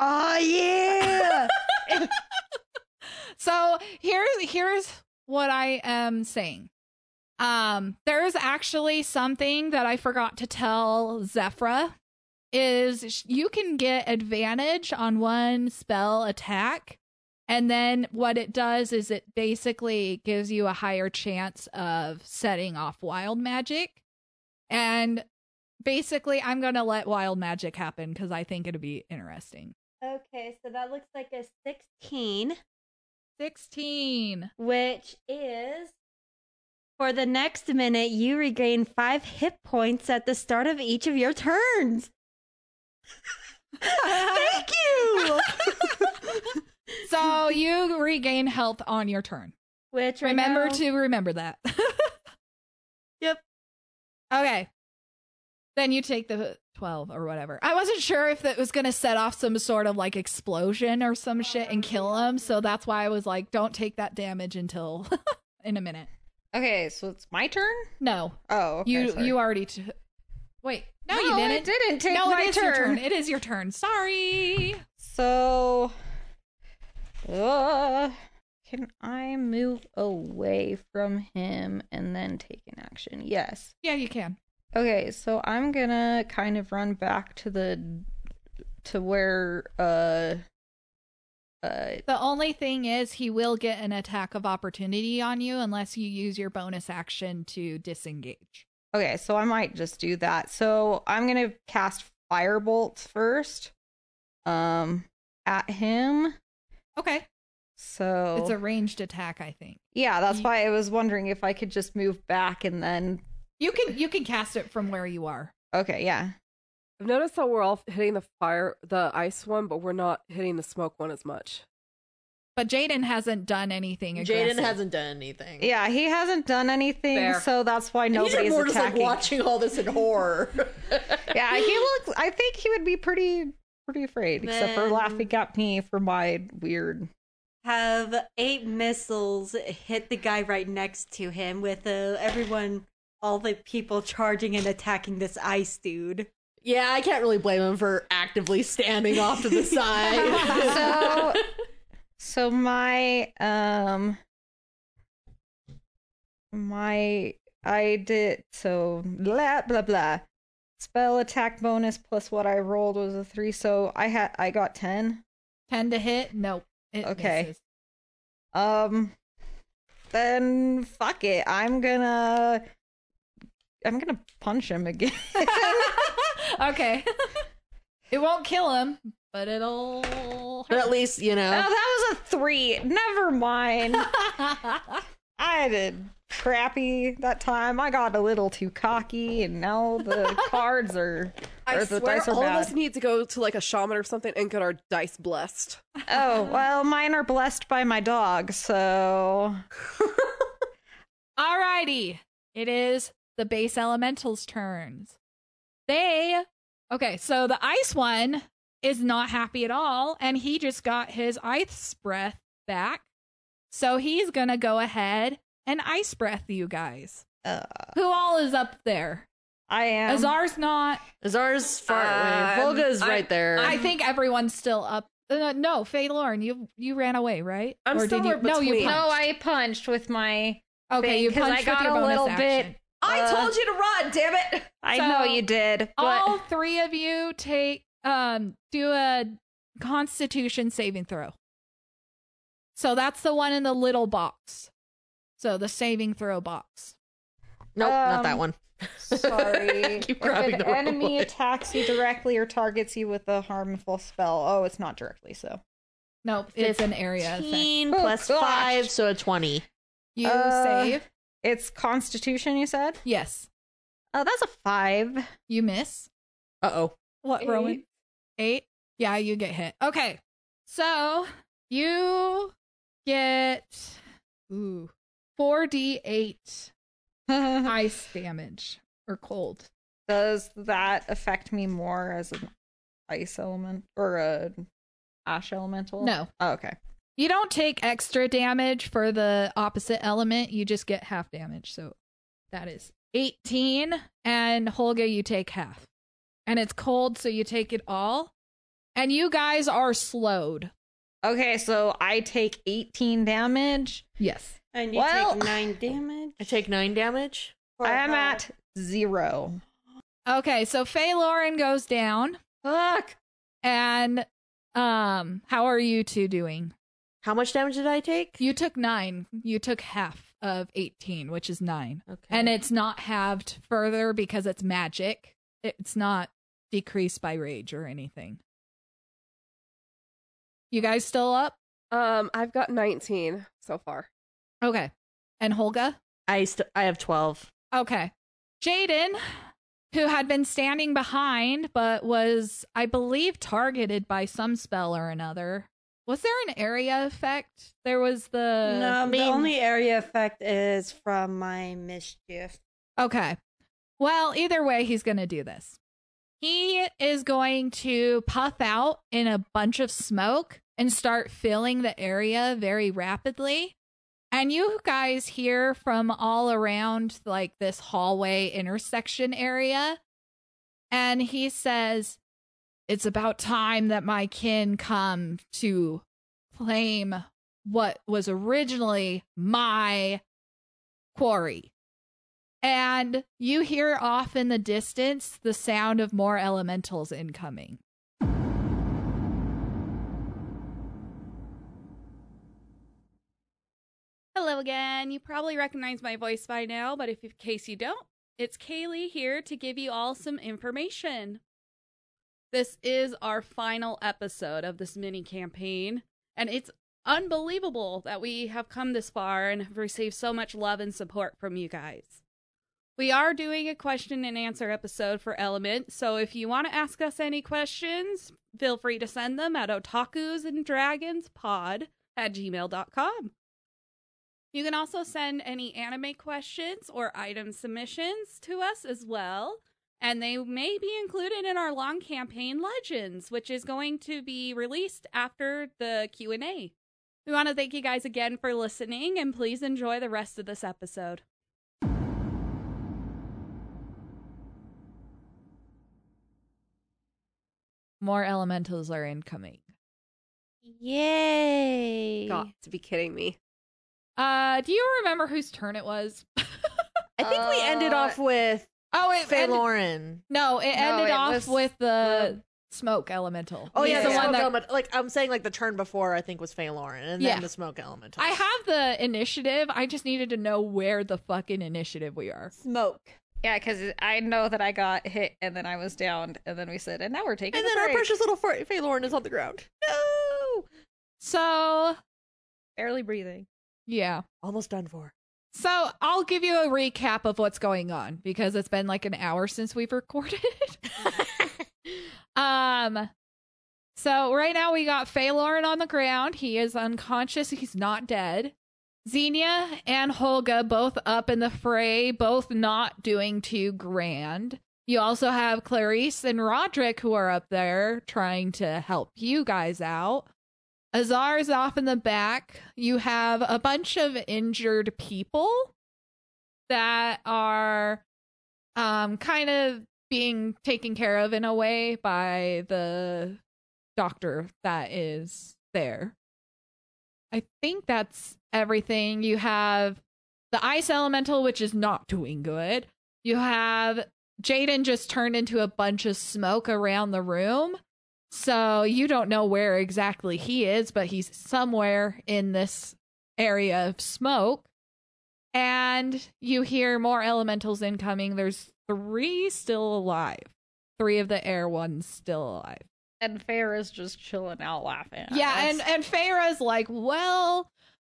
Oh yeah So here, here's what I am saying. Um, there's actually something that I forgot to tell Zephra is you can get advantage on one spell attack, and then what it does is it basically gives you a higher chance of setting off wild magic. And basically, I'm gonna let wild magic happen because I think it'd be interesting. Okay so that looks like a 16 Sixteen. which is for the next minute you regain five hit points at the start of each of your turns thank you So you regain health on your turn. which right remember now- to remember that. Yep. Okay. Then you take the 12 or whatever. I wasn't sure if that was going to set off some sort of like explosion or some shit and kill him. So that's why I was like, don't take that damage until in a minute. Okay, so it's my turn. No, Oh, okay, you sorry. you already. T- Wait, no, you didn't. I didn't take no, my it is your turn. turn. It is your turn. Sorry. So, uh, can I move away from him and then take an action? Yes. Yeah, you can. Okay, so I'm gonna kind of run back to the to where uh uh The only thing is, he will get an attack of opportunity on you unless you use your bonus action to disengage. okay, so I might just do that. So I'm gonna cast firebolt first, um, at him. Okay. So It's a ranged attack, I think. yeah, that's you- why I was wondering if I could just move back and then. You can you can cast it from where you are. Okay, yeah. I've noticed that we're all hitting the fire, the ice one, but we're not hitting the smoke one as much. But Jaden hasn't done anything Jaden hasn't done anything. Yeah, he hasn't done anything, Fair. so that's why And he's nobody's more just like watching all this in horror. yeah, he looks. I think he would be pretty, pretty afraid, except for laughing at me for my weird. Have eight missiles hit the guy right next to him with uh, everyone, all the people charging and attacking this ice dude. yeah, I can't really blame him for actively standing off to the side. So, so my um, my I did so blah blah blah. Spell attack bonus plus what I rolled was a three, so I had I got ten. ten to hit. Nope. It Okay. misses. Um, then fuck it. I'm gonna. I'm gonna punch him again. okay. it won't kill him, but it'll. but at least, you Oh, know. that was a three. Never mind. I did crappy that time. I got a little too cocky, and now the cards are. I or the swear, dice are all bad. of us need to go to like a shaman or something and get our dice blessed. Oh well, mine are blessed by my dog, so Alrighty. It is the base elementals' turns. They okay, so the ice one is not happy at all, and he just got his ice breath back. So he's gonna go ahead and ice breath you guys. uh, Who all is up there? I am. Azar's not. Azar's far away. Um, Holga's I- right there. I think everyone's still up. Uh, no, Faye Lauren, you you ran away, right? I'm or did somewhere you? No, you punched. no, I punched with my. okay, thing, you 'cause I punched got with your a bonus little action. bit- I Uh, told you to run, damn it! I So, know you did, but all three of you take um do a constitution saving throw so that's the one in the little box so the saving throw box nope, not that um, one. Sorry. Keep if an the enemy one. attacks you directly or targets you with a harmful spell. Oh, it's not directly, so. nope it's an area effect 15 Oh, plus gosh. 5, so a 20. you Uh, save It's Constitution, you said? yes Oh, that's a five. you miss Uh oh. what Eight. rowan eight yeah you get hit okay so you get ooh 4d8 ice damage or cold Does that affect me more as an ice element or a ash elemental? No. Oh, okay. You don't take extra damage for the opposite element. You just get half damage. So that is 18. And Holga, you take half. And it's cold, so you take it all. And you guys are slowed. Okay, so I take 18 damage. Yes. And you Well- take nine damage. I take 9 damage. I am at zero. Okay, so Faye Lauren goes down. Fuck. And um, how are you two doing? How much damage did I take? You took nine. You took half of 18, which is nine. Okay. And it's not halved further because it's magic. It's not decreased by rage or anything. You guys still up? Um, I've got 19 so far. Okay. And Holga? I st- I have 12. Okay. Jaden, who had been standing behind but was, I believe, targeted by some spell or another. Was there an area effect? There was the. No, mean- the only area effect is from my mischief. Okay. Well, either way, he's going to do this. He is going to puff out in a bunch of smoke and start filling the area very rapidly. And you guys hear from all around, like this hallway intersection area. And he says, It's about time that my kin come to claim what was originally my quarry. And you hear off in the distance the sound of more elementals incoming. Hello again. You probably recognize my voice by now, but if in case you don't, it's Kaylee here to give you all some information. This is our final episode of this mini campaign, and it's unbelievable that we have come this far and have received so much love and support from you guys. We are doing a question and answer episode for Element, so if you want to ask us any questions, feel free to send them at otakus and dragons pod at gmail.com. You can also send any anime questions or item submissions to us as well, and they may be included in our long campaign Legends, which is going to be released after the Q&A. We want to thank you guys again for listening and please enjoy the rest of this episode. More elementals are incoming. Yay! Got to be kidding me. Uh, do you remember whose turn it was? I think we ended Uh, off with oh, it Faye ended- Lauren. No, it ended it off was with the the- smoke elemental. Oh yeah, He's the the one smoke that element. Like I'm saying, like the turn before, I think was Faye Lauren, and Yeah. then the smoke elemental. I have the initiative. I just needed to know where the fucking initiative we are. Smoke. Yeah, because I know that I got hit and then I was downed, and then we said, and now we're taking and a then our precious little Fa- Faye Lauren is on the ground. No, So, barely breathing. yeah. almost done for. So, I'll give you a recap of what's going on because it's been like an hour since we've recorded. um so right now we got Phalorn on the ground. He is unconscious. He's not dead. Xenia and Holga both up in the fray, both not doing too grand. You also have Clarice and Roderick who are up there trying to help you guys out. Azar is off in the back. You have a bunch of injured people that are um kind of being taken care of in a way by the doctor that is there. I think that's everything. You have the ice elemental, which is not doing good. You have Jaden just turned into a bunch of smoke around the room. So you don't know where exactly he is, but he's somewhere in this area of smoke. And you hear more elementals incoming. There's three still alive. Three of the air ones still alive. And Farah's just chilling out laughing. Yeah, us. and and Farah's like, well,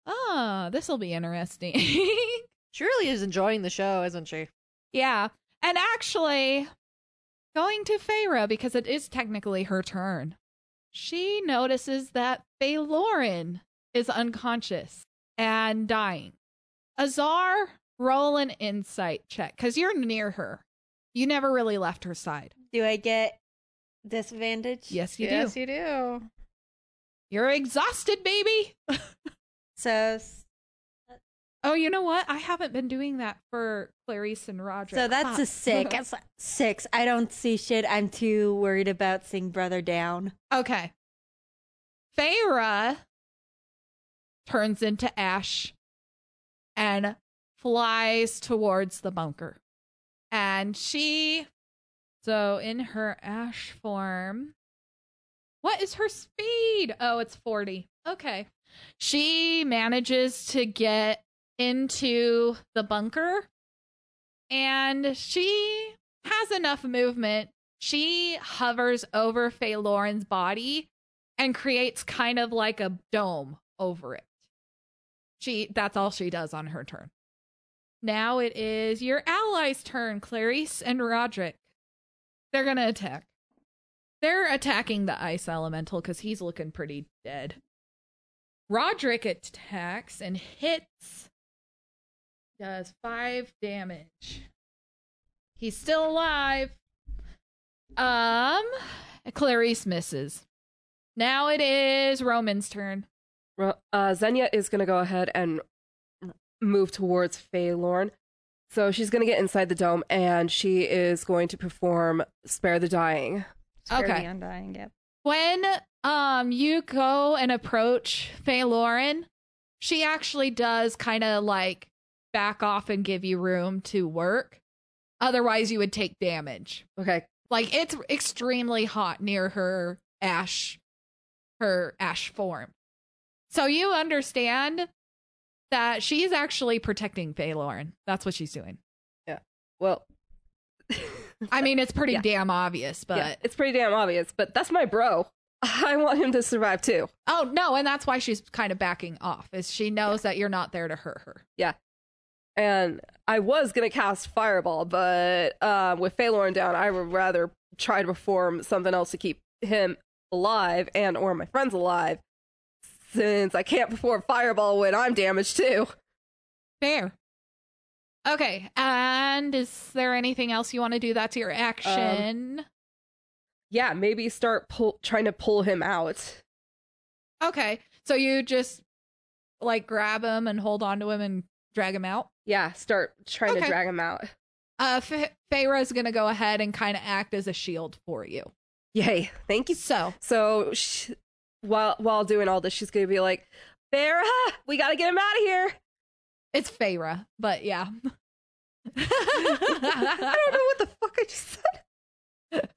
ah, this will be interesting. She really is enjoying the show, isn't she? yeah, and actually, going to Farah because it is technically her turn. She notices that Faye Lauren is unconscious and dying. Azar, roll an insight check because you're near her. You never really left her side. Do I get disadvantage? Yes, you yes, do. Yes, you do. You're exhausted, baby. So s- Oh, you know what? I haven't been doing that for Clarice and Roger. so that's Huh. a six. six. I don't see shit. I'm too worried about seeing brother down. Okay. Feyre turns into ash and flies towards the bunker. And she, so in her ash form, what is her speed? Oh, it's 40. Okay. She manages to get into the bunker and she has enough movement she hovers over Faye Lauren's body and creates kind of like a dome over it. She that's all she does on her turn. Now it is your allies' turn, Clarice and Roderick. They're gonna attack. They're attacking the ice elemental because he's looking pretty dead. Roderick attacks and hits. Does five damage. He's still alive. Um, Clarice misses. Now it is Roman's turn. Ro- Uh, Xenia is going to go ahead and move towards Faye Lorne. So she's going to get inside the dome and she is going to perform Spare the Dying. Spare Okay. the undying, yep. When um you go and approach Faye Lauren, she actually does kind of like back off and give you room to work. Otherwise, you would take damage. Okay. Like it's extremely hot near her ash, her ash form. So you understand that she's actually protecting Faye Lauren. That's what she's doing. Yeah. Well, I mean, it's pretty Yeah. damn obvious, but yeah, it's pretty damn obvious, but that's my bro. I want him to survive too. Oh no, and that's why she's kind of backing off. Is she knows that you're not there to hurt her. And I was gonna cast Fireball, but um, with Phalorn down, I would rather try to perform something else to keep him alive and or my friends alive, since I can't perform Fireball when I'm damaged too. Fair. Okay, and is there anything else you want to do? That's your action. Yeah, maybe start pull- trying to pull him out. okay, so you just like grab him and hold on to him and drag him out. Yeah, start trying Okay. to drag him out. Uh, F- Feyre's gonna go ahead and kind of act as a shield for you. Yay! Thank you. So So sh- while while doing all this, she's gonna be like, "Farah, we gotta get him out of here." it's Feyre, but yeah. I don't know what the fuck I just said.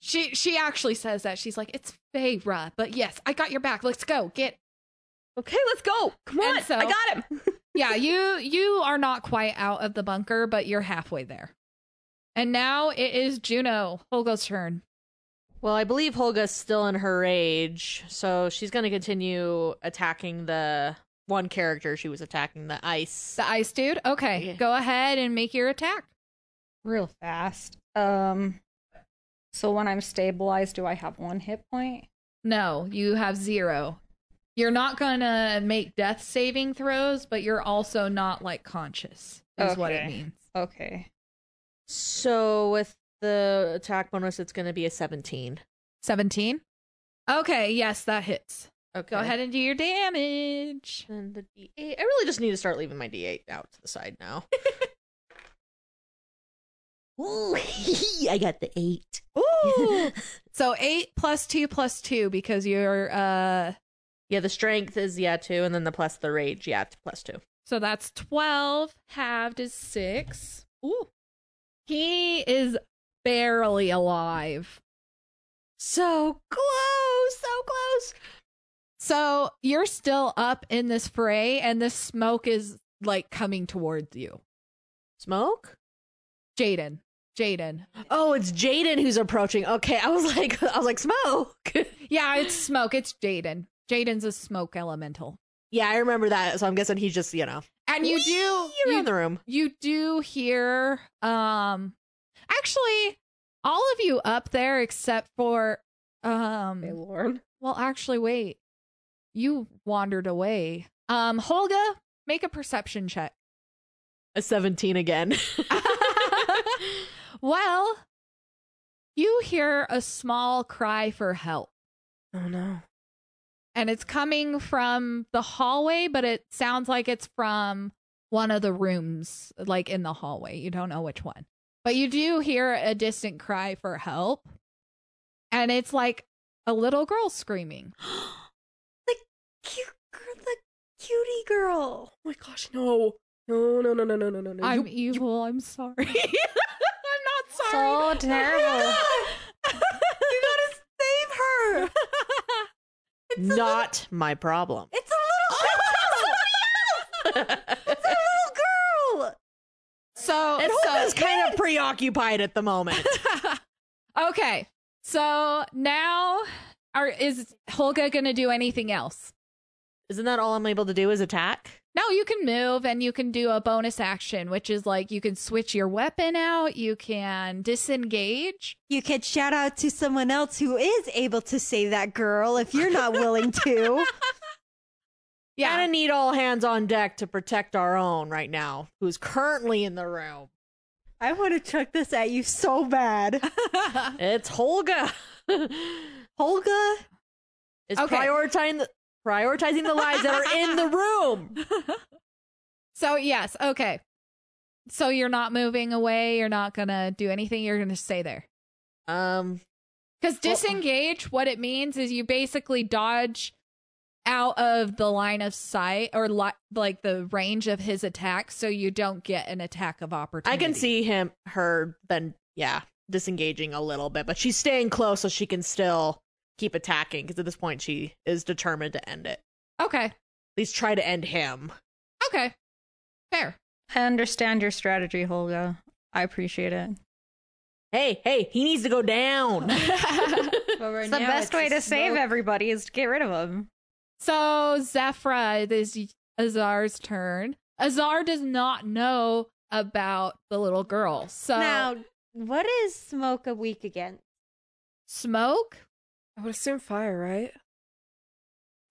she she actually says that she's like it's Feyre, but yes, I got your back. Let's go. Get Okay, let's go. Come on, so- I got him. yeah. You you are not quite out of the bunker, but you're halfway there. And now it is Juno Holga's turn. Well, I believe Holga's still in her rage, so she's going to continue attacking the one character she was attacking, the ice. The ice dude. Okay, Yeah. go ahead and make your attack. real fast. Um, so when I'm stabilized, do I have one hit point? No, you have zero. You're not gonna make death saving throws, but you're also not like conscious. Is what it Okay. means. Okay. So with the attack bonus, it's going to be a 17. Seventeen. Okay, yes, that hits. Okay. Go ahead and do your damage. And the D8. I really just need to start leaving my D8 out to the side now. Ooh, I got the eight. Ooh. so eight plus two plus two because you're uh Yeah, the strength is yeah two, and then the plus the rage yeah plus two. so that's twelve halved is six. Ooh. He is barely alive. So close, so close. So you're still up in this fray and this smoke is like coming towards you. Smoke. Jaden. Jaden. Oh, it's Jaden who's approaching. Okay, I was like, I was like smoke. Yeah, it's smoke. It's Jaden. Jaden's a smoke elemental. yeah, I remember that. So I'm guessing he's just you know And you do around you, the room. you do hear um actually all of you up there except for um Phalorn. well actually wait. You wandered away. Um Holga, make a perception check. A 17 again. well, you hear a small cry for help. Oh no. And it's coming from the hallway, but it sounds like it's from one of the rooms, like in the hallway. You don't know which one, but you do hear a distant cry for help, and it's like a little girl screaming. the cute girl, the cutie girl. Oh my gosh, no. No, no, no, no, no, no, no, no. I'm You- evil. I'm sorry. I'm not sorry. So terrible. You gotta save her. Not my problem. It's a little girl. it's a little girl. so, And so Holga's kind of preoccupied at the moment. okay. So now, are is Holga gonna do anything else? Isn't that all I'm able to do is attack? No, you can move and you can do a bonus action, which is like you can switch your weapon out, you can disengage. You could shout out to someone else who is able to save that girl if you're not willing to. Yeah. Kind of need all hands on deck to protect our own right now, who's currently in the room. I want to chuck this at you so bad. It's Holga. Holga, is Okay. prioritizing the prioritizing the lives that are in the room. so, yes, okay. So you're not moving away, you're not going to do anything, you're going to stay there. Um, Cuz disengage what it means is you basically dodge out of the line of sight or li- like the range of his attack so you don't get an attack of opportunity. I can see him, her, then yeah, disengaging a little bit, but she's staying close so she can still keep attacking because at this point she is determined to end it. Okay. At least try to end him. Okay. Fair. I understand your strategy, Holga. I appreciate it. Hey, hey, he needs to go down. It's the best way to save everybody is to get rid of him. So Zephyra, it is Azar's turn. Azar does not know about the little girl. So now, what is smoke a weak against? smoke. I would assume fire, right?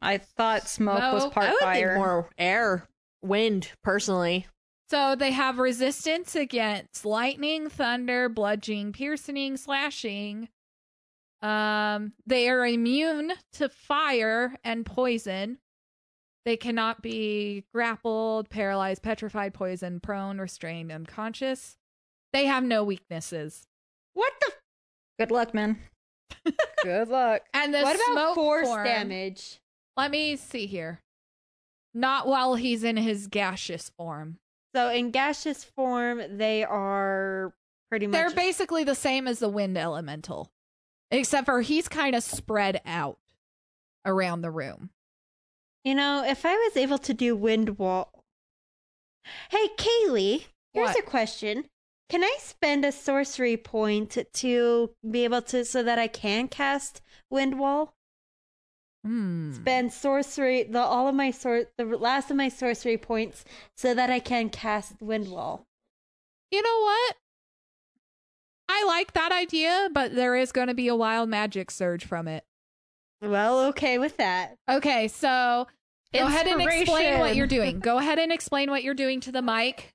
I thought smoke, was Smoke. part I would fire. think more air, wind, personally. So they have resistance against lightning, thunder, bludgeoning, piercing, slashing. Um, they are immune to fire and poison. They cannot be grappled, paralyzed, petrified, poisoned, prone, restrained, unconscious. They have no weaknesses. What the? Good luck, man. Good luck. And the what about smoke force form- damage? Let me see here. Not while he's in his gaseous form. So in gaseous form, they are pretty much. They're basically the same as the wind elemental, except for he's kind of spread out around the room. You know, if I was able to do wind wall. Hey, Kaylee, here's What? a question. Can I spend a sorcery point to be able to so that I can cast wind wall? Hmm. Spend sorcery the all of my sor the last of my sorcery points so that I can cast wind wall. You know what? I like that idea, but there is going to be a wild magic surge from it. Well, okay with that. Okay, so go ahead and explain what you're doing. Go ahead and explain what you're doing to the mic.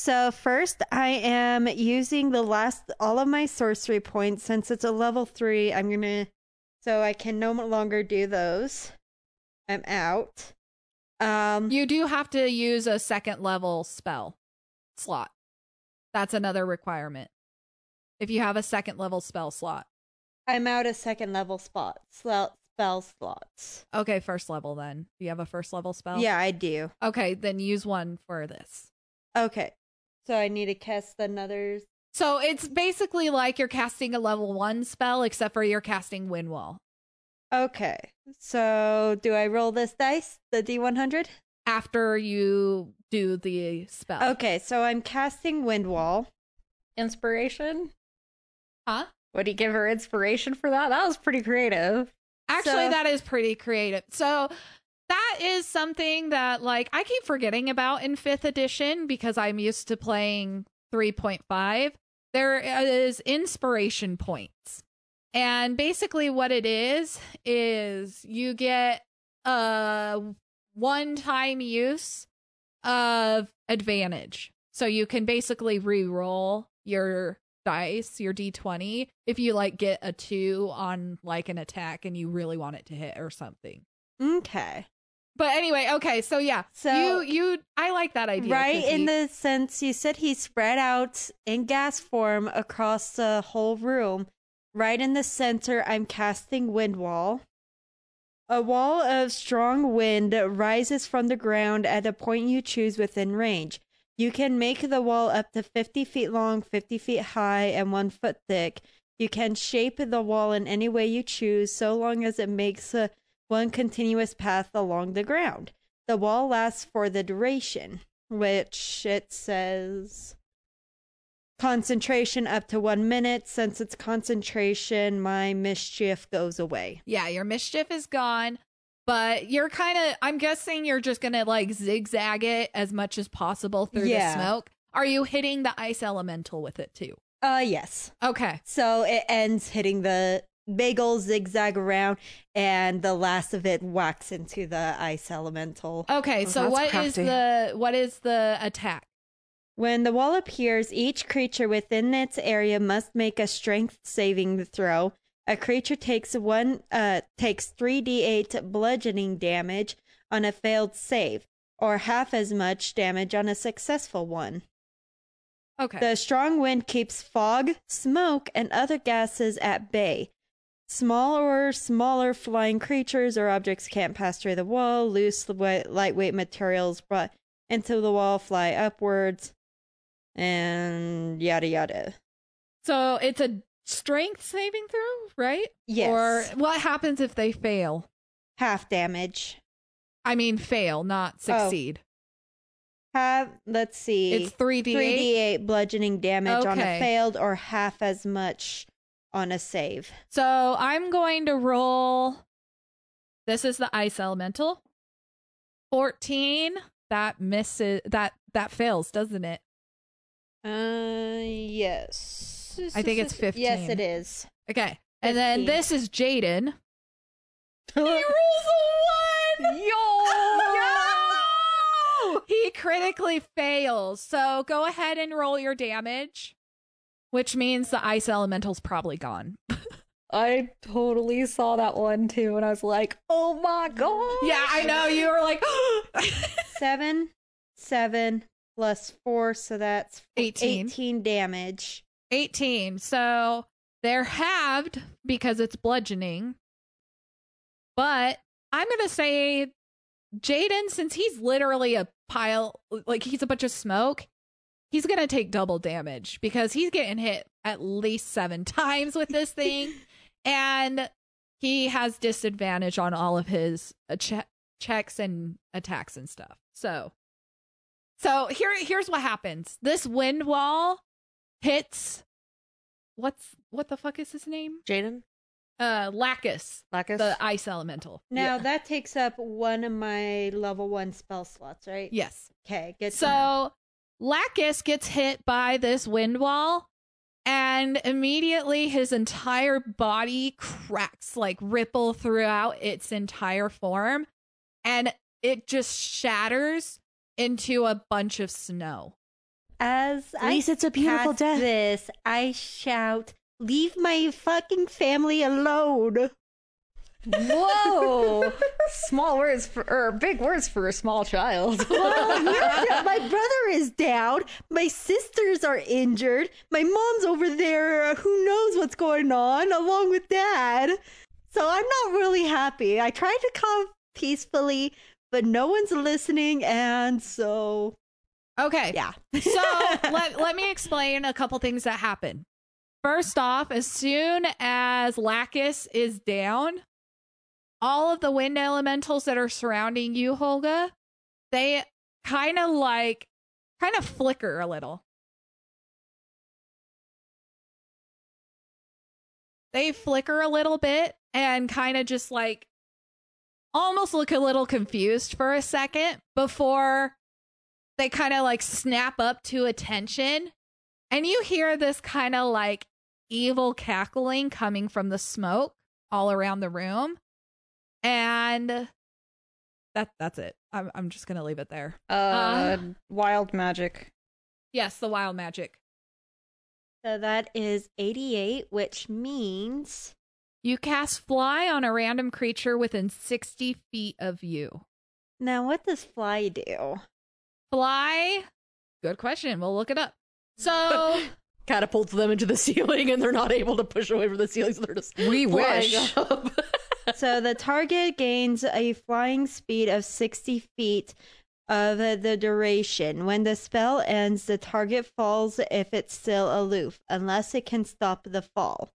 So first, I am using the last all of my sorcery points since it's a level three. I'm gonna, so I can no longer do those. I'm out. Um, You do have to use a second level spell slot. That's another requirement. If you have a second level spell slot. I'm out of second level spots, spell, spell slots. Okay, first level then. Do you have a first level spell? Yeah, I do. Okay, then use one for this. Okay, so I need to cast another. So it's basically like you're casting a level one spell, except for you're casting Wind Wall. Okay, so do I roll this dice, the D100? after you do the spell. Okay, so I'm casting wind wall. Inspiration? Huh? Would he give her inspiration for that? That was pretty creative. Actually, So- that is pretty creative. So that is something that like I keep forgetting about in 5th edition because I'm used to playing 3.5. There is inspiration points. And basically what it is is you get a one-time use of advantage. So you can basically re-roll your dice, your d20, if you like get a 2 on like an attack and you really want it to hit or something. Okay. But anyway, okay, so yeah. So- you you I like that idea. right in the sense you said he spread out in gas form across the whole room. Right in the center, I'm casting wind wall. A wall of strong wind rises from the ground at a point you choose within range. You can make the wall up to 50 feet long, 50 feet high, and 1 foot thick. You can shape the wall in any way you choose, so long as it makes a, one continuous path along the ground. The wall lasts for the duration, which it says concentration up to one minute. Since it's concentration, my mischief goes away. Yeah, your mischief is gone, but you're kind of I'm guessing you're just going to like zigzag it as much as possible through Yeah. the smoke. Are you hitting the ice elemental with it too? Uh, yes. Okay. So it ends hitting the big old zigzag around, and the last of it whacks into the ice elemental. Okay, Oh, so that's what is crafty. the what is the attack? When the wall appears, each creature within its area must make a strength saving throw. A creature takes one uh takes 3d8 bludgeoning damage on a failed save or half as much damage on a successful one. Okay. The strong wind keeps fog, smoke, and other gases at bay. Small or smaller flying creatures or objects can't pass through the wall. Loose, lightweight materials brought into the wall fly upwards, and yada yada. so it's a strength saving throw, right? Yes. Or what happens if they fail? Half damage. I mean fail, not Oh. succeed. have let's see. It's 3d8. 3d8 bludgeoning damage on a failed or half as much on a save. So I'm going to roll. This is the ice elemental. 14. That misses. That that fails, doesn't it? Uh yes. I think it's 15. Yes, it is. Okay. And then this is Jaden. he rolls a one. Yo! He critically fails. So go ahead and roll your damage, which means the ice elemental's probably gone. I totally saw that one too, and I was like, "Oh my god!" Yeah, I know. You were like Seven, seven plus four, so that's 18. 18 damage. 18. So they're halved because it's bludgeoning. But I'm going to say Jaden, since he's literally a pile, like he's a bunch of smoke, he's going to take double damage because he's getting hit at least seven times with this thing. and he has disadvantage on all of his uh, che- checks and attacks and stuff. So. So here, here's what happens. This wind wall hits what's what the fuck is his name? Jaden? Uh Lacus, Lacus? the ice elemental. Now Yeah. that takes up one of my level one spell slots, right? Yes. Okay, good. to know. So Lacus gets hit by this wind wall and immediately his entire body cracks like ripple throughout its entire form and it just shatters into a bunch of snow. as At I least it's a beautiful death. this, I shout, "Leave my fucking family alone!" Whoa! small words for or big words for a small child. Well, yeah, my brother is down. My sisters are injured. My mom's over there. uh, Who knows what's going on, along with dad. So I'm not really happy. I tried to come peacefully, but no one's listening, and so Okay. yeah. so let, let me explain a couple things that happen. First off, as soon as Lacus is down, all of the wind elementals that are surrounding you, Holga, they kind of like kind of flicker a little. They flicker a little bit and kind of just like almost look a little confused for a second before they kind of like snap up to attention and you hear this kind of like evil cackling coming from the smoke all around the room and that that's it. I'm, I'm just gonna leave it there. Uh, wild magic. yes the wild magic. So that is 88, which means you cast fly on a random creature within 60 feet of you. Now what does fly do? fly? Good question. We'll look it up. So Catapults them into the ceiling and they're not able to push away from the ceiling, so they're just We flying wish. so the target gains a flying speed of 60 feet of the duration. When the spell ends, the target falls if it's still aloof, unless it can stop the fall.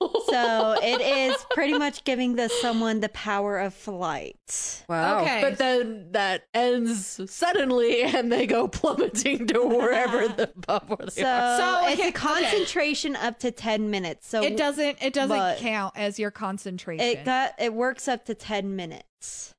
So it is pretty much giving the someone the power of flight. Wow. Okay. But then that ends suddenly and they go plummeting to wherever the bubble where So. So, it's okay, a concentration up to 10 minutes. So it doesn't it doesn't count as your concentration it got it works up to 10 minutes.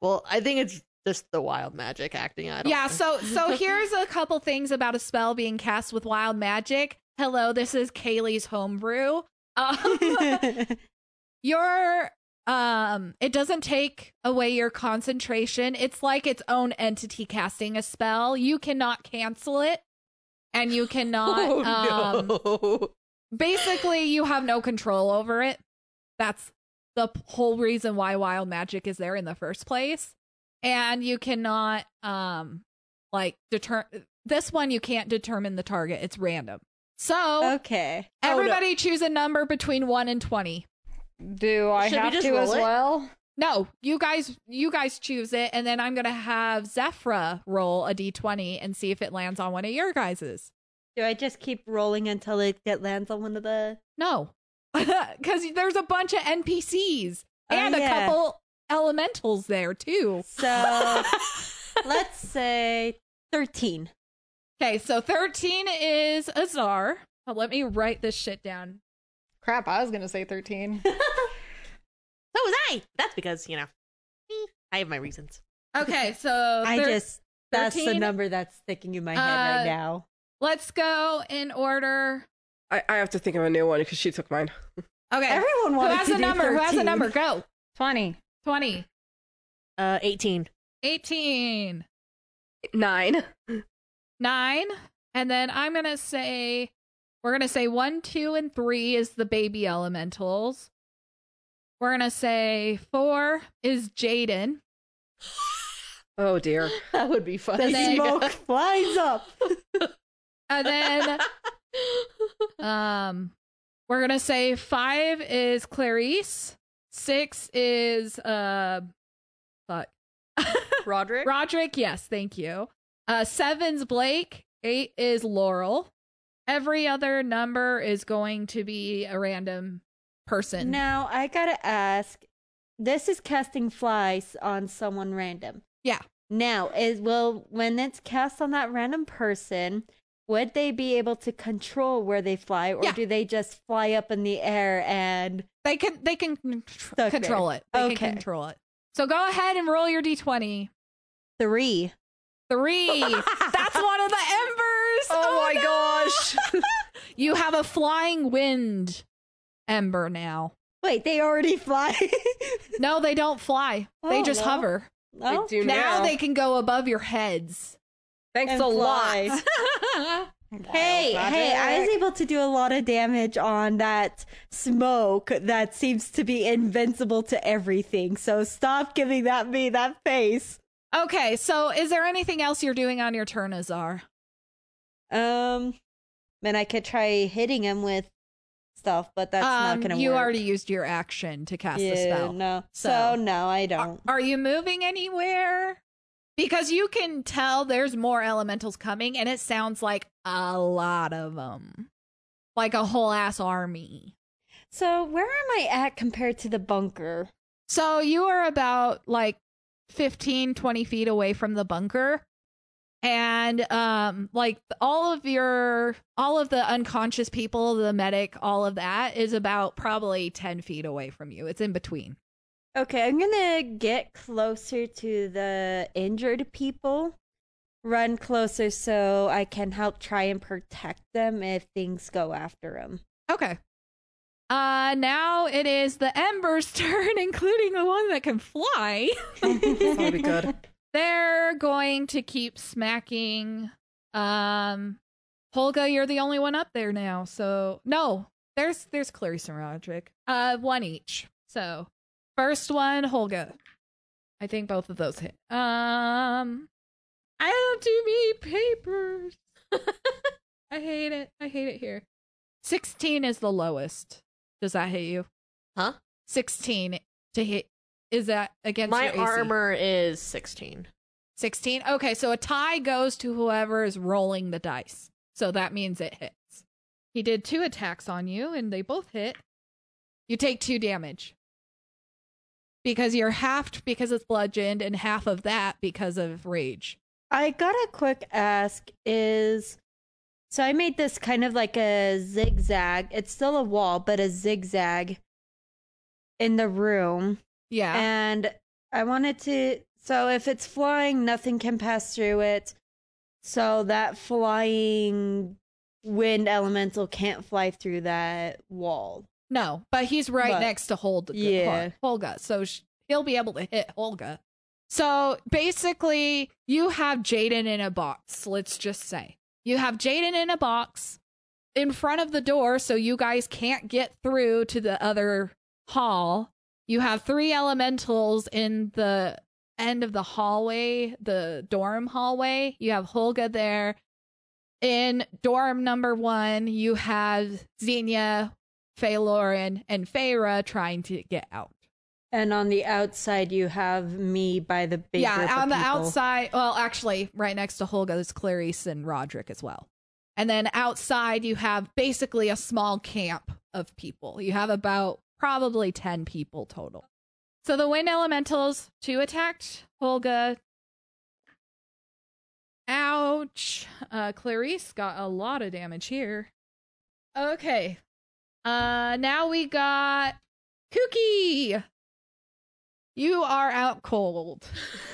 Well, I think it's just the wild magic acting. I don't Yeah, so so here's a couple things about a spell being cast with wild magic. Hello, this is Kaylee's homebrew. Um, your um it doesn't take away your concentration. It's like its own entity casting a spell. You cannot cancel it and you cannot oh, um no. basically you have no control over it. That's the whole reason why wild magic is there in the first place. And you cannot um like deter this one you can't determine the target. It's random. So okay. Oh, no. everybody choose a number between 1 and 20. Do I Should have just to as it? well? No, you guys you guys choose it and then I'm going to have Zephra roll a d20 and see if it lands on one of your guys's. Do I just keep rolling until it get lands on one of the No. Cuz there's a bunch of NPCs Oh, and a couple elementals there too. So Let's say 13. Okay, so 13 is Azar. Oh, let me write this shit down. Crap, I was gonna say 13. So was I. That's because, you know, I have my reasons. Okay, so I thir- just, that's the number that's sticking in my head Uh, right now. let's go in order. I, I have to think of a new one because she took mine. Okay, Everyone who has to a do number? Who has a number? Go. 20. 20, Uh, 18. 18, Nine. and then I'm going to say we're going to say 1, 2 and 3 is the baby elementals. We're going to say 4 is Jaden. Oh dear. That would be funny. then- smoke flies up. And then um we're going to say 5 is Clarice. 6 is uh fuck. Roderick? Roderick, yes, thank you. Uh seven's Blake, eight is Laurel. Every other number is going to be a random person. Now, I gotta ask this is casting flies on someone random. Yeah. Now, is will when it's cast on that random person, would they be able to control where they fly, or Yeah. do they just fly up in the air and They can they can contr- Stuck there. control it. They Okay. can control it. So go ahead and roll your d20. three? Three. That's one of the embers. Oh, oh my no! gosh. You have a flying wind ember now. Wait, they already fly. No, they don't fly. they Oh, just no. hover. oh, do Now now. they can go above your heads. Thanks and a fly. lot. Hey, hey, I was able to do a lot of damage on that smoke that seems to be invincible to everything. So stop giving that me that face. Okay, so is there anything else you're doing on your turn, Azar? Um, then I could try hitting him with stuff, but that's not Um, gonna you work. already used your action to cast yeah, the spell. No, So- so, no, I don't. are you moving anywhere? Because you can tell there's more elementals coming, and it sounds like a lot of them, like a whole ass army. So where am I at compared to the bunker? So you are about like 15, 20 feet away from the bunker. And um like all of your all of the unconscious people, the medic, all of that is about probably 10 feet away from you. It's in between. Okay, I'm gonna get closer to the injured people. Run closer so I can help try and protect them if things go after them. Okay. Uh now it is the Ember's turn, including the one that can fly. That'll be good. They're going to keep smacking. Um, Holga, you're the only one up there now. So no, there's there's Clarice and Roderick. Uh, one each. So first one, Holga. I think both of those hit. Um, I don't do me papers. I hate it. I hate it here. Sixteen is the lowest. Does that hit you? Huh? Sixteen to hit. Is that against My your AC? armor is 16. 16. Okay, so a tie goes to whoever is rolling the dice. So that means it hits. He did two attacks on you and they both hit. You take two damage. Because you're halved because it's bludgeoned and half of that because of rage. I got a quick ask is so I made this kind of like a zigzag. It's still a wall, but a zigzag in the room. Yeah. And I wanted to so if it's flying, nothing can pass through it. So that flying wind elemental can't fly through that wall. no, but he's right But- next to Hold- Yeah. Holga. So sh- he'll be able to hit Holga. So basically, you have Jaden in a box, let's just say. You have Jaden in a box in front of the door, so you guys can't get through to the other hall. You have three elementals in the end of the hallway, the dorm hallway. You have Holga there. In dorm number one, you have Xenia, Phaelorin, and Feyre trying to get out. And on the outside you have me by the big yeah, on the people. outside. Well, actually, right next to Holga is Clarice and Roderick as well. And then outside, you have basically a small camp of people. You have about probably 10 people total. So the wind elementals, two attacked Holga, Ouch. Uh, Clarice got a lot of damage here. Okay. Uh, now we got Kooky. You are out cold.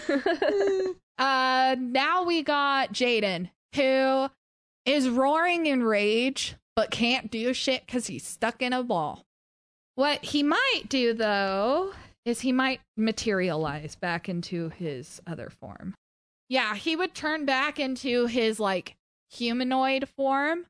uh, now we got Jaden, who is roaring in rage, but can't do shit because he's stuck in a ball. What he might do, though, is he might materialize back into his other form. Yeah, he would turn back into his like humanoid form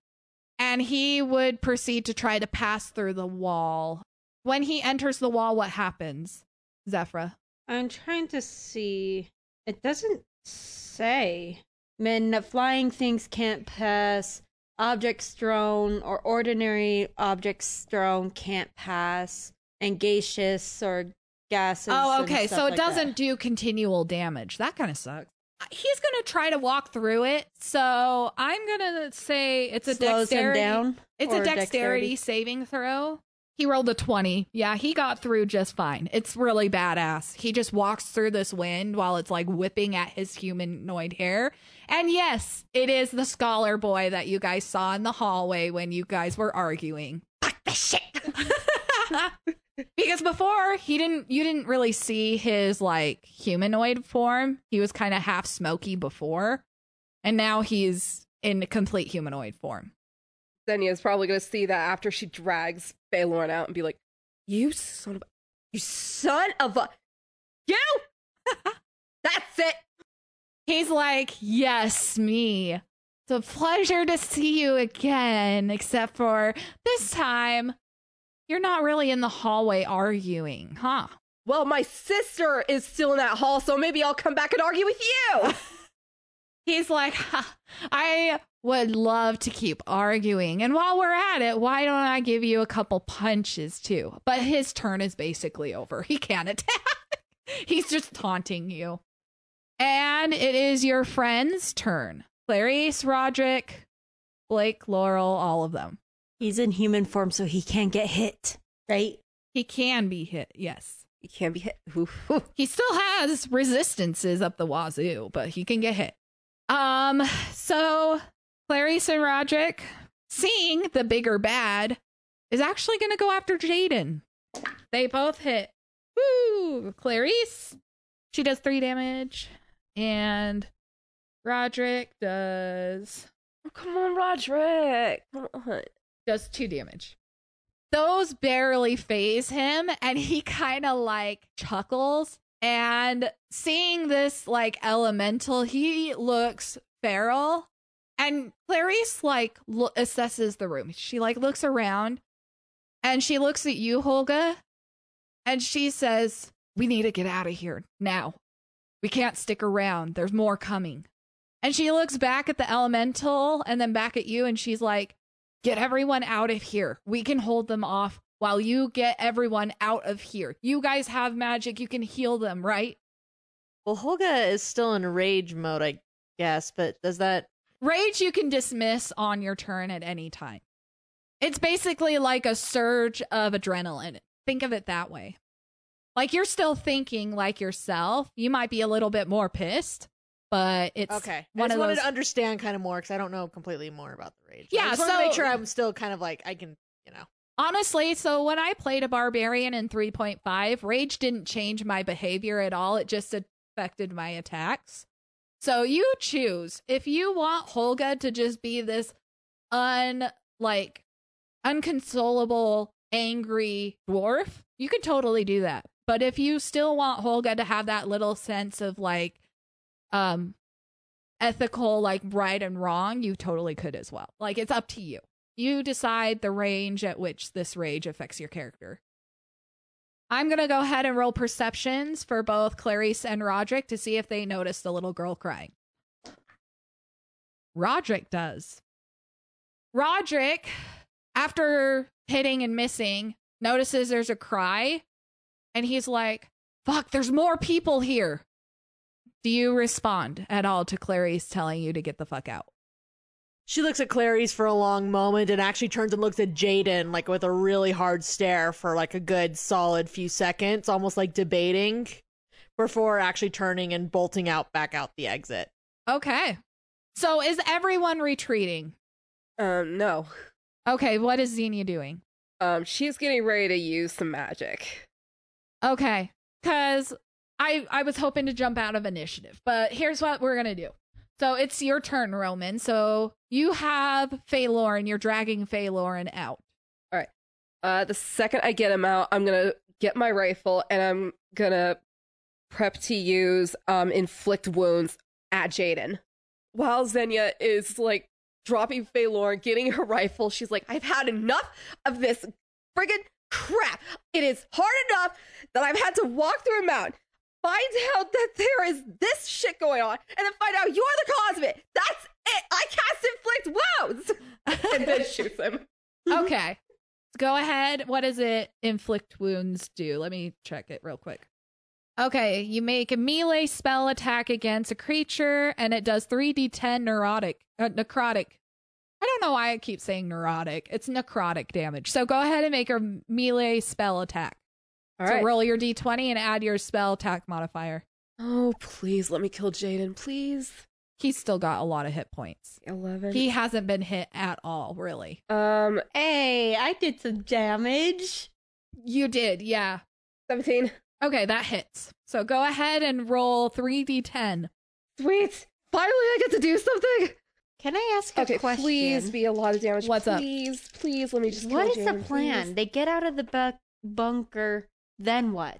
and he would proceed to try to pass through the wall. When he enters the wall, what happens, Zephra? I'm trying to see. It doesn't say. Men, flying things can't pass. Objects thrown or ordinary objects thrown can't pass. And gaseous or gases. Oh, okay. So it like doesn't do continual damage. That kind of sucks. Uh, he's going to try to walk through it. So I'm going to say it's a Slows him dexterity. down. It's or a dexterity, saving throw. He rolled a 20. Yeah, he got through just fine. It's really badass. He just walks through this wind while it's like whipping at his humanoid hair. And yes, it is the scholar boy that you guys saw in the hallway when you guys were arguing. Fuck this shit. because before he didn't you didn't really see his like humanoid form. He was kind of half smoky before. And now he's in complete humanoid form. Xenia is probably going to see that after she drags Baylorn out and be like, "You son of a, you son of a, you." That's it. He's like, Yes, me. It's a pleasure to see you again, except for this time, you're not really in the hallway arguing, huh? Well, my sister is still in that hall, so maybe I'll come back and argue with you. He's like, ha, I would love to keep arguing. And while we're at it, why don't I give you a couple punches too? But his turn is basically over. He can't attack. He's just taunting you. And it is your friend's turn. Clarice, Roderick, Blake, Laurel, all of them. He's in human form, so he can't get hit, right? He can be hit, yes. He can't be hit. Ooh, ooh. He still has resistances up the wazoo, but he can get hit. Um, so Clarice and Roderick, seeing the bigger bad, is actually gonna go after Jaden. They both hit. Woo! Clarice, she does three damage, and Roderick does Oh, come on, Roderick. Come on. does two damage. Those barely phase him, and he kind of like chuckles. And seeing this like elemental, he looks feral. And Clarice like lo- assesses the room. She like looks around, and she looks at you, Holga, and she says, "We need to get out of here now. We can't stick around. There's more coming." And she looks back at the elemental and then back at you, and she's like, Get everyone out of here. We can hold them off while you get everyone out of here. You guys have magic. You can heal them, right? Well, Holga is still in rage mode, I guess, but does that Rage you can dismiss on your turn at any time. It's basically like a surge of adrenaline. Think of it that way. Like you're still thinking like yourself. You might be a little bit more pissed, but it's Okay. one I just of wanted those. to understand kind of more because I don't know completely more about the rage. Yeah, I just wanted to make sure I'm still kind of like I can, you know. Honestly, so when I played a barbarian in 3.5, rage didn't change my behavior at all. It just affected my attacks. So you choose. If you want Holga to just be this un like unconsolable, angry dwarf, you can totally do that. But if you still want Holga to have that little sense of like um ethical like right and wrong, you totally could as well. Like it's up to you. You decide the range at which this rage affects your character. I'm going to go ahead and roll perceptions for both Clarice and Roderick to see if they notice the little girl crying. Roderick does. Roderick, after hitting and missing, notices there's a cry and he's like, fuck, there's more people here. Do you respond at all to Clarice telling you to get the fuck out? She looks at Clarice for a long moment and actually turns and looks at Jaden like with a really hard stare for like a good solid few seconds, almost like debating before actually turning and bolting out back out the exit. Okay. So is everyone retreating? Um, no. Okay, what is Xenia doing? Um, she's getting ready to use some magic. Okay, because I I was hoping to jump out of initiative, but here's what we're gonna do. So it's your turn, Roman. So you have Phaelorn. You're dragging Phaelorn out. All right. Uh, the second I get him out, I'm gonna get my rifle and I'm gonna prep to use um inflict wounds at Jaden. While Xenia is like dropping Phaelor, getting her rifle, she's like, I've had enough of this friggin' crap. It is hard enough that I've had to walk through a mountain, find out that there is this shit going on, and then find out you're the cause of it. That's it. I cast inflict wounds. and then shoots him. okay. Go ahead. What does it inflict wounds do? Let me check it real quick. Okay, you make a melee spell attack against a creature, and it does 3d10 neurotic, uh, necrotic. I don't know why I keep saying neurotic. It's necrotic damage. So go ahead and make a melee spell attack. All so right. roll your d20 and add your spell attack modifier. Oh, please let me kill Jaden, please. He's still got a lot of hit points. 11. He hasn't been hit at all, really. um, Hey, I did some damage. You did, yeah. 17. Okay, that hits. So go ahead and roll 3d10. Sweet. Finally, I get to do something. Can I ask a question? please be a lot of damage. What's up? please, Please, let me just. What kill is the plan? please. They get out of the bu- bunker, then what?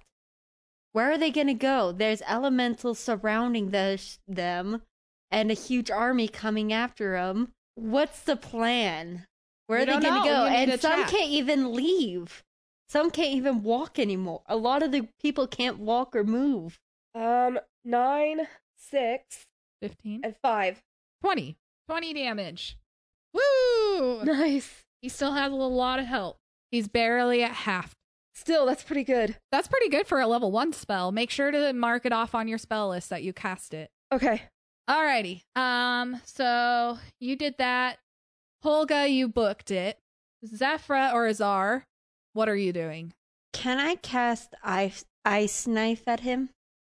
Where are they going to go? There's elementals surrounding the sh- them and a huge army coming after them. What's the plan? Where We are they going to go? And some check. can't even leave. Some can't even walk anymore. A lot of the people can't walk or move. Um, nine, six, 15. and five. 20. 20 damage. Woo! Nice. He still has a lot of health. He's barely at half. Still, that's pretty good. That's pretty good for a level one spell. Make sure to mark it off on your spell list that you cast it. Okay. Alrighty. Um, so you did that. Holga, you booked it. Zephra or Azar, what are you doing? Can I cast ice, ice knife at him?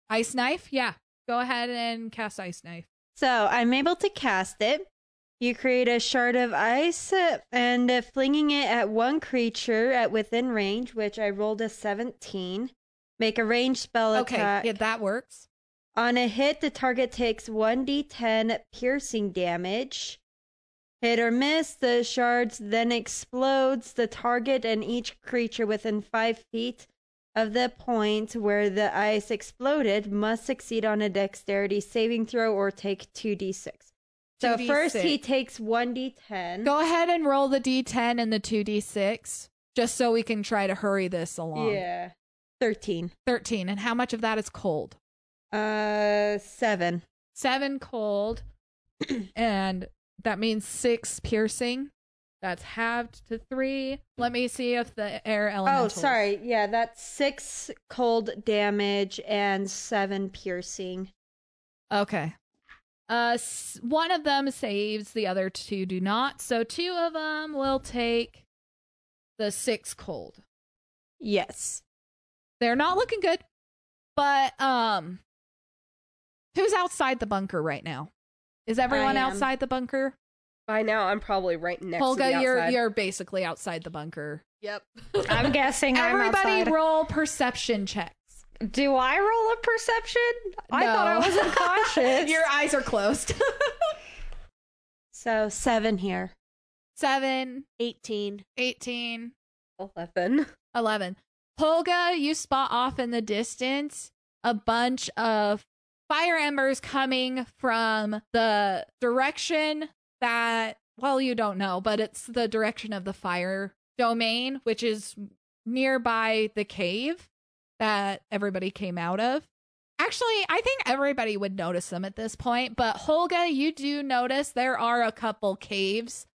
Ice knife? Yeah. Go ahead and cast ice knife. So I'm able to cast it. You create a shard of ice and uh, flinging it at one creature at within range, which I rolled a 17. Make a ranged spell Okay, attack. yeah, that works. On a hit, the target takes 1d10 piercing damage. Hit or miss, the shards then explodes. The target and each creature within 5 feet of the point where the ice exploded must succeed on a dexterity saving throw or take 2d6. So 2d6. first he takes 1d10. Go ahead and roll the d10 and the 2d6 just so we can try to hurry this along. Yeah. 13. 13. And how much of that is cold? Uh 7. Seven cold, and that means six piercing. That's halved to three. Let me see if the air elemental. Oh, sorry. Yeah, that's 6 cold damage and 7 piercing. Okay. Uh, one of them saves, the other two do not. So two of them will take the six cold. Yes. They're not looking good, but um, who's outside the bunker right now? Is everyone outside the bunker? By now, I'm probably right next to Holga, you're you're basically outside the bunker. Yep. I'm guessing I'm Everybody outside. roll perception checks. Do I roll a perception? I thought I No. was unconscious. Your eyes are closed. So 7 here. Seven, 18. 18, 11. 11. Holga, you spot off in the distance a bunch of fire embers coming from the direction that, well, you don't know, but it's the direction of the fire domain, which is nearby the cave that everybody came out of. Actually, I think everybody would notice them at this point, but Holga, you do notice there are a couple caves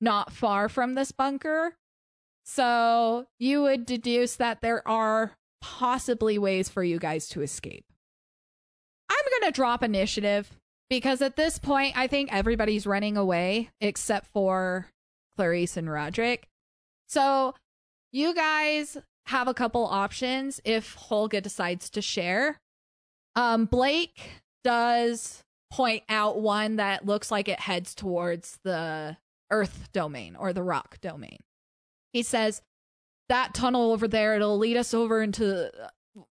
not far from this bunker. So you would deduce that there are possibly ways for you guys to escape. I'm going to drop initiative because at this point, I think everybody's running away except for Clarice and Roderick. So you guys have a couple options if Holga decides to share. Um, Blake does point out one that looks like it heads towards the earth domain or the rock domain. He says, That tunnel over there, it'll lead us over into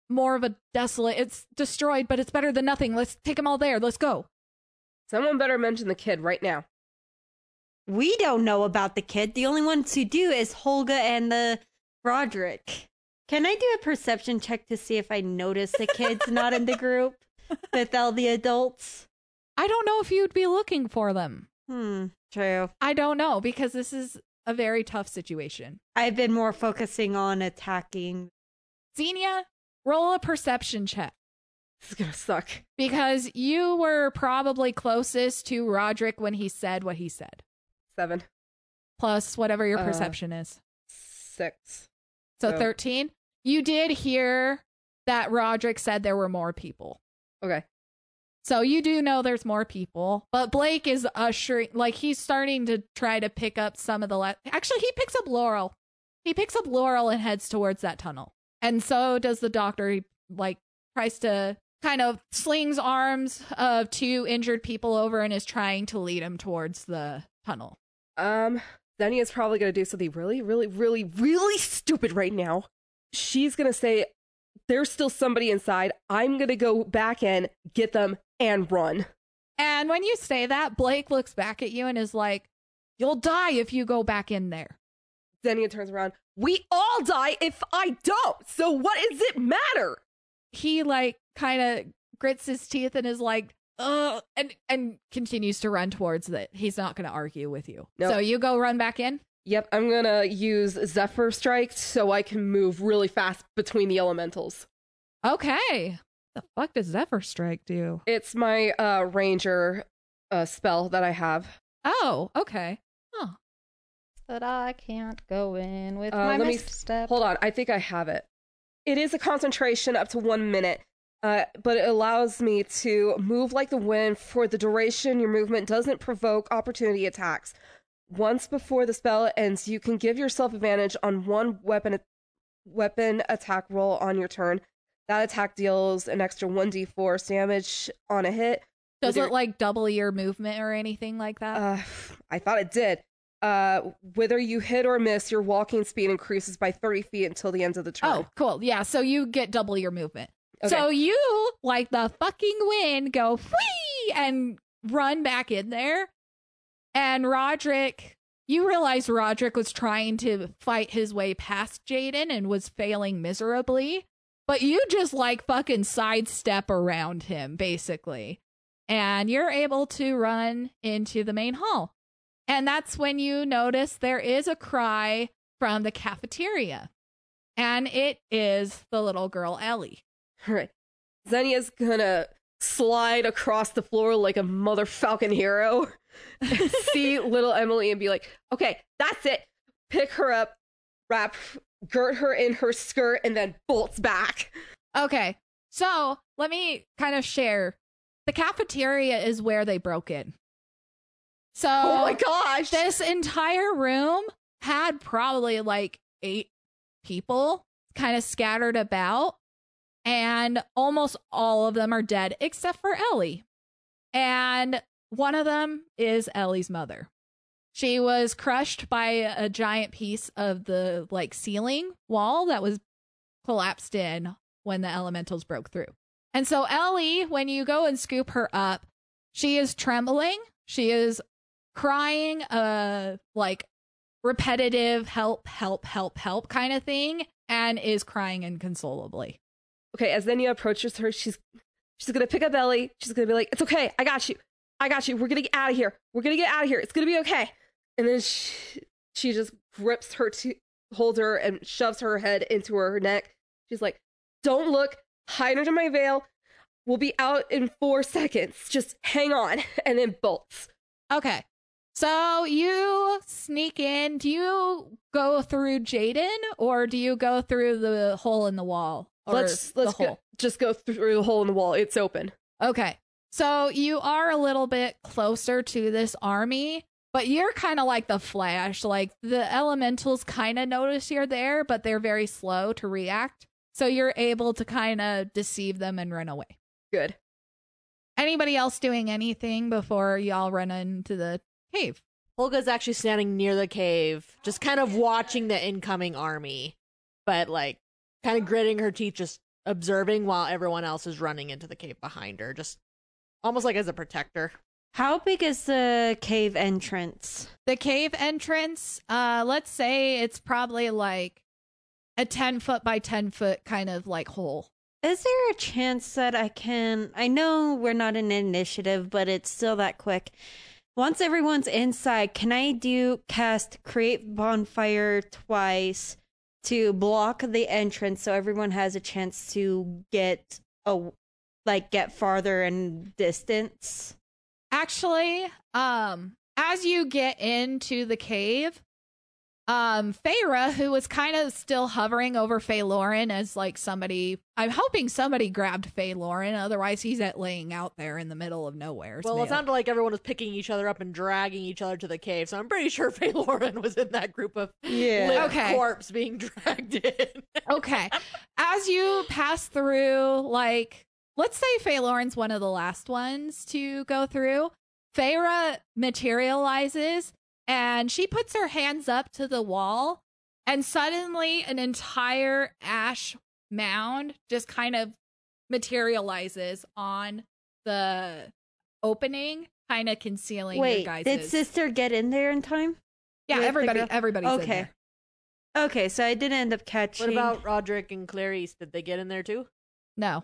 more of a desolate. It's destroyed, but it's better than nothing. Let's take them all there. Let's go. Someone better mention the kid right now. We don't know about the kid. The only ones who do is Holga and the Roderick. Can I do a perception check to see if I notice the kid's not in the group with all the adults? I don't know if you'd be looking for them. Hmm, true. I don't know because this is a very tough situation. I've been more focusing on attacking. Xenia, roll a perception check This is gonna suck. because you were probably closest to Roderick when he said what he said, Seven, plus whatever your Uh, perception is. six. So so- 13. You did hear that Roderick said there were more people. Okay. So you do know there's more people, but Blake is ushering, like he's starting to try to pick up some of the. Le- Actually, he picks up Laurel. He picks up Laurel and heads towards that tunnel, and so does the doctor. He like tries to kind of slings arms of two injured people over and is trying to lead him towards the tunnel. Um, Xenia's probably gonna do something really, really, really, really stupid right now. She's gonna say, "There's still somebody inside. I'm gonna go back in, get them, and run." And when you say that, Blake looks back at you and is like, "You'll die if you go back in there." Xenia turns around. We all die if I don't. So what does it matter? he like kind of grits his teeth and is like Ugh, and and continues to run towards it he's not going to argue with you Nope. so you go run back in Yep, I'm gonna use Zephyr Strike so I can move really fast between the elementals. okay the fuck does zephyr strike do It's my uh ranger uh spell that I have. oh okay huh That I can't go in with Uh, my let me- misstep. Hold on, I think I have it. It is a concentration up to one minute, uh, but it allows me to move like the wind for the duration your movement doesn't provoke opportunity attacks. Once before the spell ends, you can give yourself advantage on one weapon weapon attack roll on your turn. That attack deals an extra 1d4 damage on a hit. does With it like double your movement or anything like that Uh, I thought it did. Uh, whether you hit or miss, your walking speed increases by 30 feet until the end of the turn. oh cool yeah so you get double your movement Okay. so you like the fucking wind go whee and run back in there. And roderick you realize roderick was trying to fight his way past jaden and was failing miserably but you just like fucking sidestep around him basically. And you're able to run into the main hall. And that's when you notice there is a cry from the cafeteria. And it is the little girl ellie All right. Xenia's gonna slide across the floor like a mother falcon hero, see little Emily and be like, okay, that's it. Pick her up, wrap, girt her in her skirt, and then bolts back. Okay. So let me kind of share. The cafeteria is where they broke in. So Oh my gosh. this entire room had probably like eight people kind of scattered about, and almost all of them are dead except for Ellie. And one of them is Ellie's mother. She was crushed by a giant piece of the like ceiling wall that was collapsed in when the elementals broke through. And so Ellie, when you go and scoop her up, she is trembling. She is crying a like repetitive help help help help kind of thing and is crying inconsolably. Okay, as Xenia approaches her, she's she's gonna pick up Ellie. She's gonna be like, "It's okay, I got you, I got you. We're gonna get out of here. We're gonna get out of here. It's gonna be okay." And then she she just grips her to hold her and shoves her head into her neck. She's like, "Don't look. Hide under my veil. We'll be out in four seconds. Just hang on." And then bolts. Okay. So you sneak in. Do you go through Jaden or do you go through the hole in the wall? Let's let's go, just go through the hole in the wall. It's open. Okay. So you are a little bit closer to this army, but you're kind of like the Flash. Like the elementals kind of notice you're there, but they're very slow to react. So you're able to kind of deceive them and run away. Good. Anybody else doing anything before y'all run into the cave? Holga's actually standing near the cave, just kind of watching the incoming army, but like kind of gritting her teeth, just observing while everyone else is running into the cave behind her, just almost like as a protector. How big is the cave entrance? The cave entrance, uh, let's say it's probably like a 10 foot by 10 foot kind of like hole. Is there a chance that I can? I know we're not an initiative, but it's still that quick. Once everyone's inside, can I do cast create bonfire twice to block the entrance so everyone has a chance to get a like get farther in distance? Actually, um, as you get into the cave, um, Feyre, who was kind of still hovering over Phaelorin as like somebody, I'm hoping somebody grabbed Phaelorin, otherwise he's at laying out there in the middle of nowhere. Well, it sounded like everyone was picking each other up and dragging each other to the cave, so I'm pretty sure Phaelorin was in that group of Yeah. limp Okay. corpse being dragged in. okay. As you pass through, like, let's say Phaelorin's one of the last ones to go through. Feyre materializes and she puts her hands up to the wall, and suddenly an entire ash mound just kind of materializes on the opening, kind of concealing your Wait, guys'. did sister get in there in time? yeah, with the everybody, girl- everybody's in Okay. there. Okay, so I didn't end up catching. What about Roderick and Clarice? Did they get in there too? No,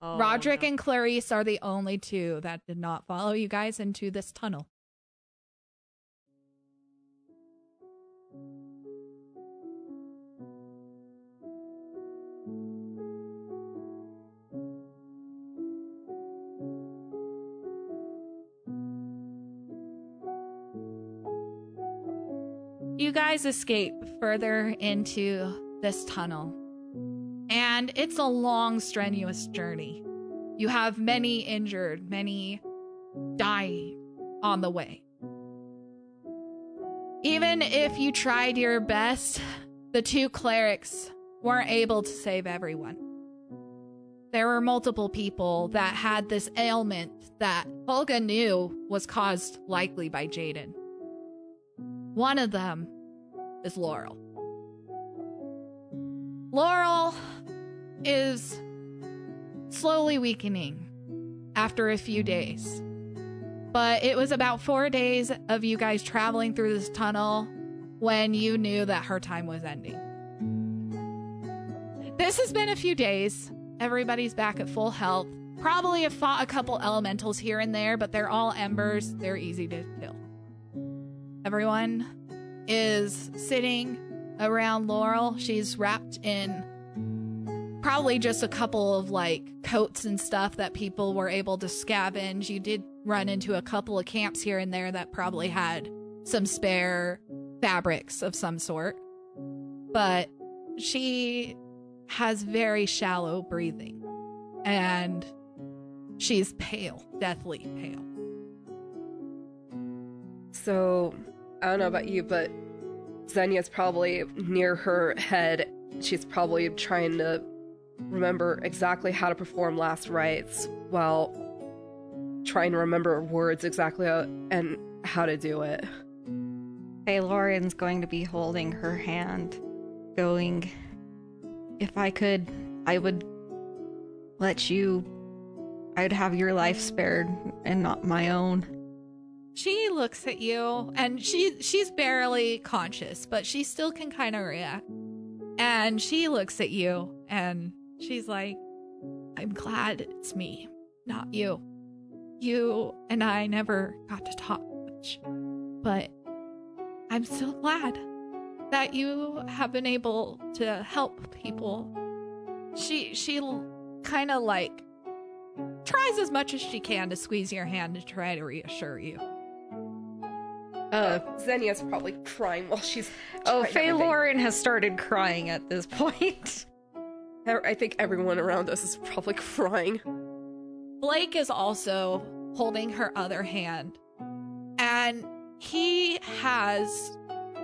Oh, Roderick no. and Clarice are the only two that did not follow you guys into this tunnel. You guys escape further into this tunnel. And it's a long, strenuous journey. You have many injured, many dying on the way. Even if you tried your best, the two clerics weren't able to save everyone. There were multiple people that had this ailment that Holga knew was caused likely by Jaden. One of them is Laurel. Laurel is slowly weakening after a few days. But it was about four days of you guys traveling through this tunnel when you knew that her time was ending. This has been a few days. Everybody's back at full health. Probably have fought a couple elementals here and there, but they're all embers. They're easy to kill. Everyone is sitting around Laurel. She's wrapped in probably just a couple of like coats and stuff that people were able to scavenge. You did run into a couple of camps here and there that probably had some spare fabrics of some sort. But she has very shallow breathing and she's pale, deathly pale. So, I don't know about you, but Xenia's probably near her head. She's probably trying to remember exactly how to perform last rites while trying to remember words exactly how, and how to do it. Hey, Lauren's going to be holding her hand, going, If I could, I would let you. I'd have your life spared and not my own. She looks at you and she she's barely conscious, but she still can kind of react. And she looks at you and she's like, I'm glad it's me, not you. You and I never got to talk much, but I'm so glad that you have been able to help people. She she kind of like tries as much as she can to squeeze your hand to try to reassure you. Uh, Xenia's probably crying while she's. Oh, trying Faye. Lauren has started crying at this point. I think everyone around us is probably crying. Blake is also holding her other hand, and he has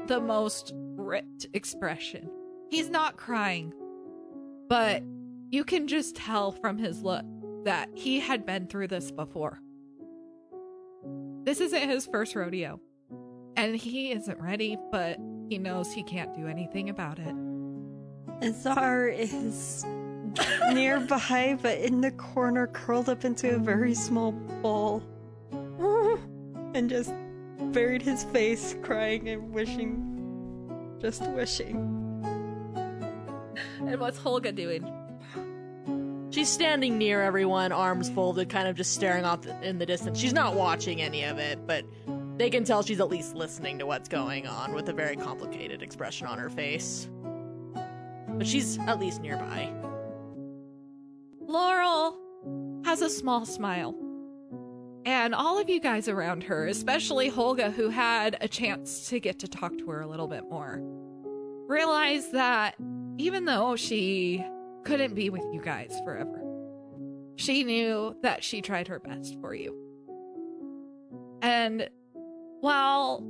the most ripped expression. He's not crying, but you can just tell from his look that he had been through this before. This isn't his first rodeo, and he isn't ready, but he knows he can't do anything about it. Azar is nearby, but in the corner, curled up into a very small ball. and just buried his face, crying and wishing. Just wishing. And what's Holga doing? She's standing near everyone, arms folded, kind of just staring off in the distance. She's not watching any of it, but they can tell she's at least listening to what's going on with a very complicated expression on her face. But she's at least nearby. Laurel has a small smile. And all of you guys around her, especially Holga, who had a chance to get to talk to her a little bit more, realize that even though she couldn't be with you guys forever, she knew that she tried her best for you. And while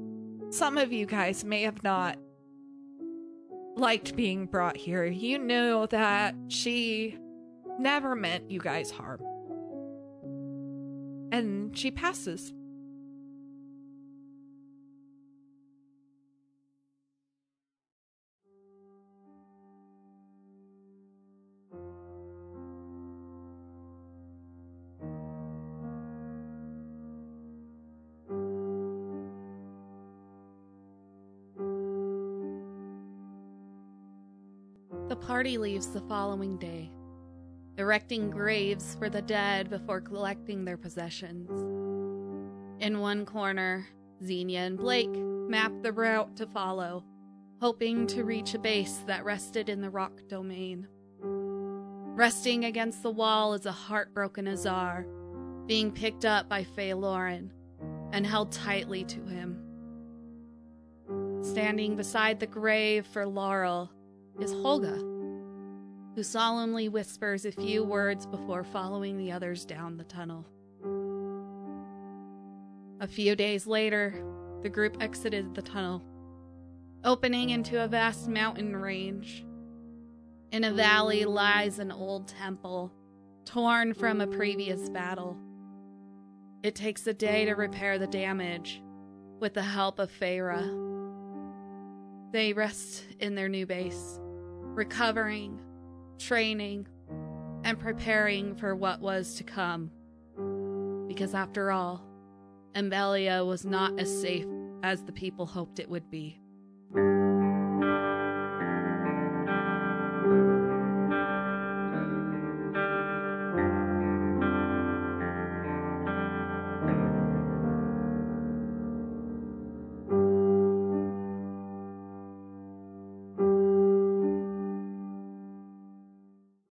some of you guys may have not liked being brought here, you know that she never meant you guys harm. And she passes. Party leaves the following day, erecting graves for the dead before collecting their possessions. In one corner, Xenia and Blake mapped the route to follow, hoping to reach a base that rested in the rock domain. Resting against the wall is a heartbroken Azar, being picked up by Phaelorin and held tightly to him. Standing beside the grave for Laurel is Holga, who solemnly whispers a few words before following the others down the tunnel. A few days later, the group exited the tunnel, opening into a vast mountain range. In a valley lies an old temple, torn from a previous battle. It takes a day to repair the damage with the help of Feyre. They rest in their new base, recovering, training, and preparing for what was to come. Because after all, Embelia was not as safe as the people hoped it would be.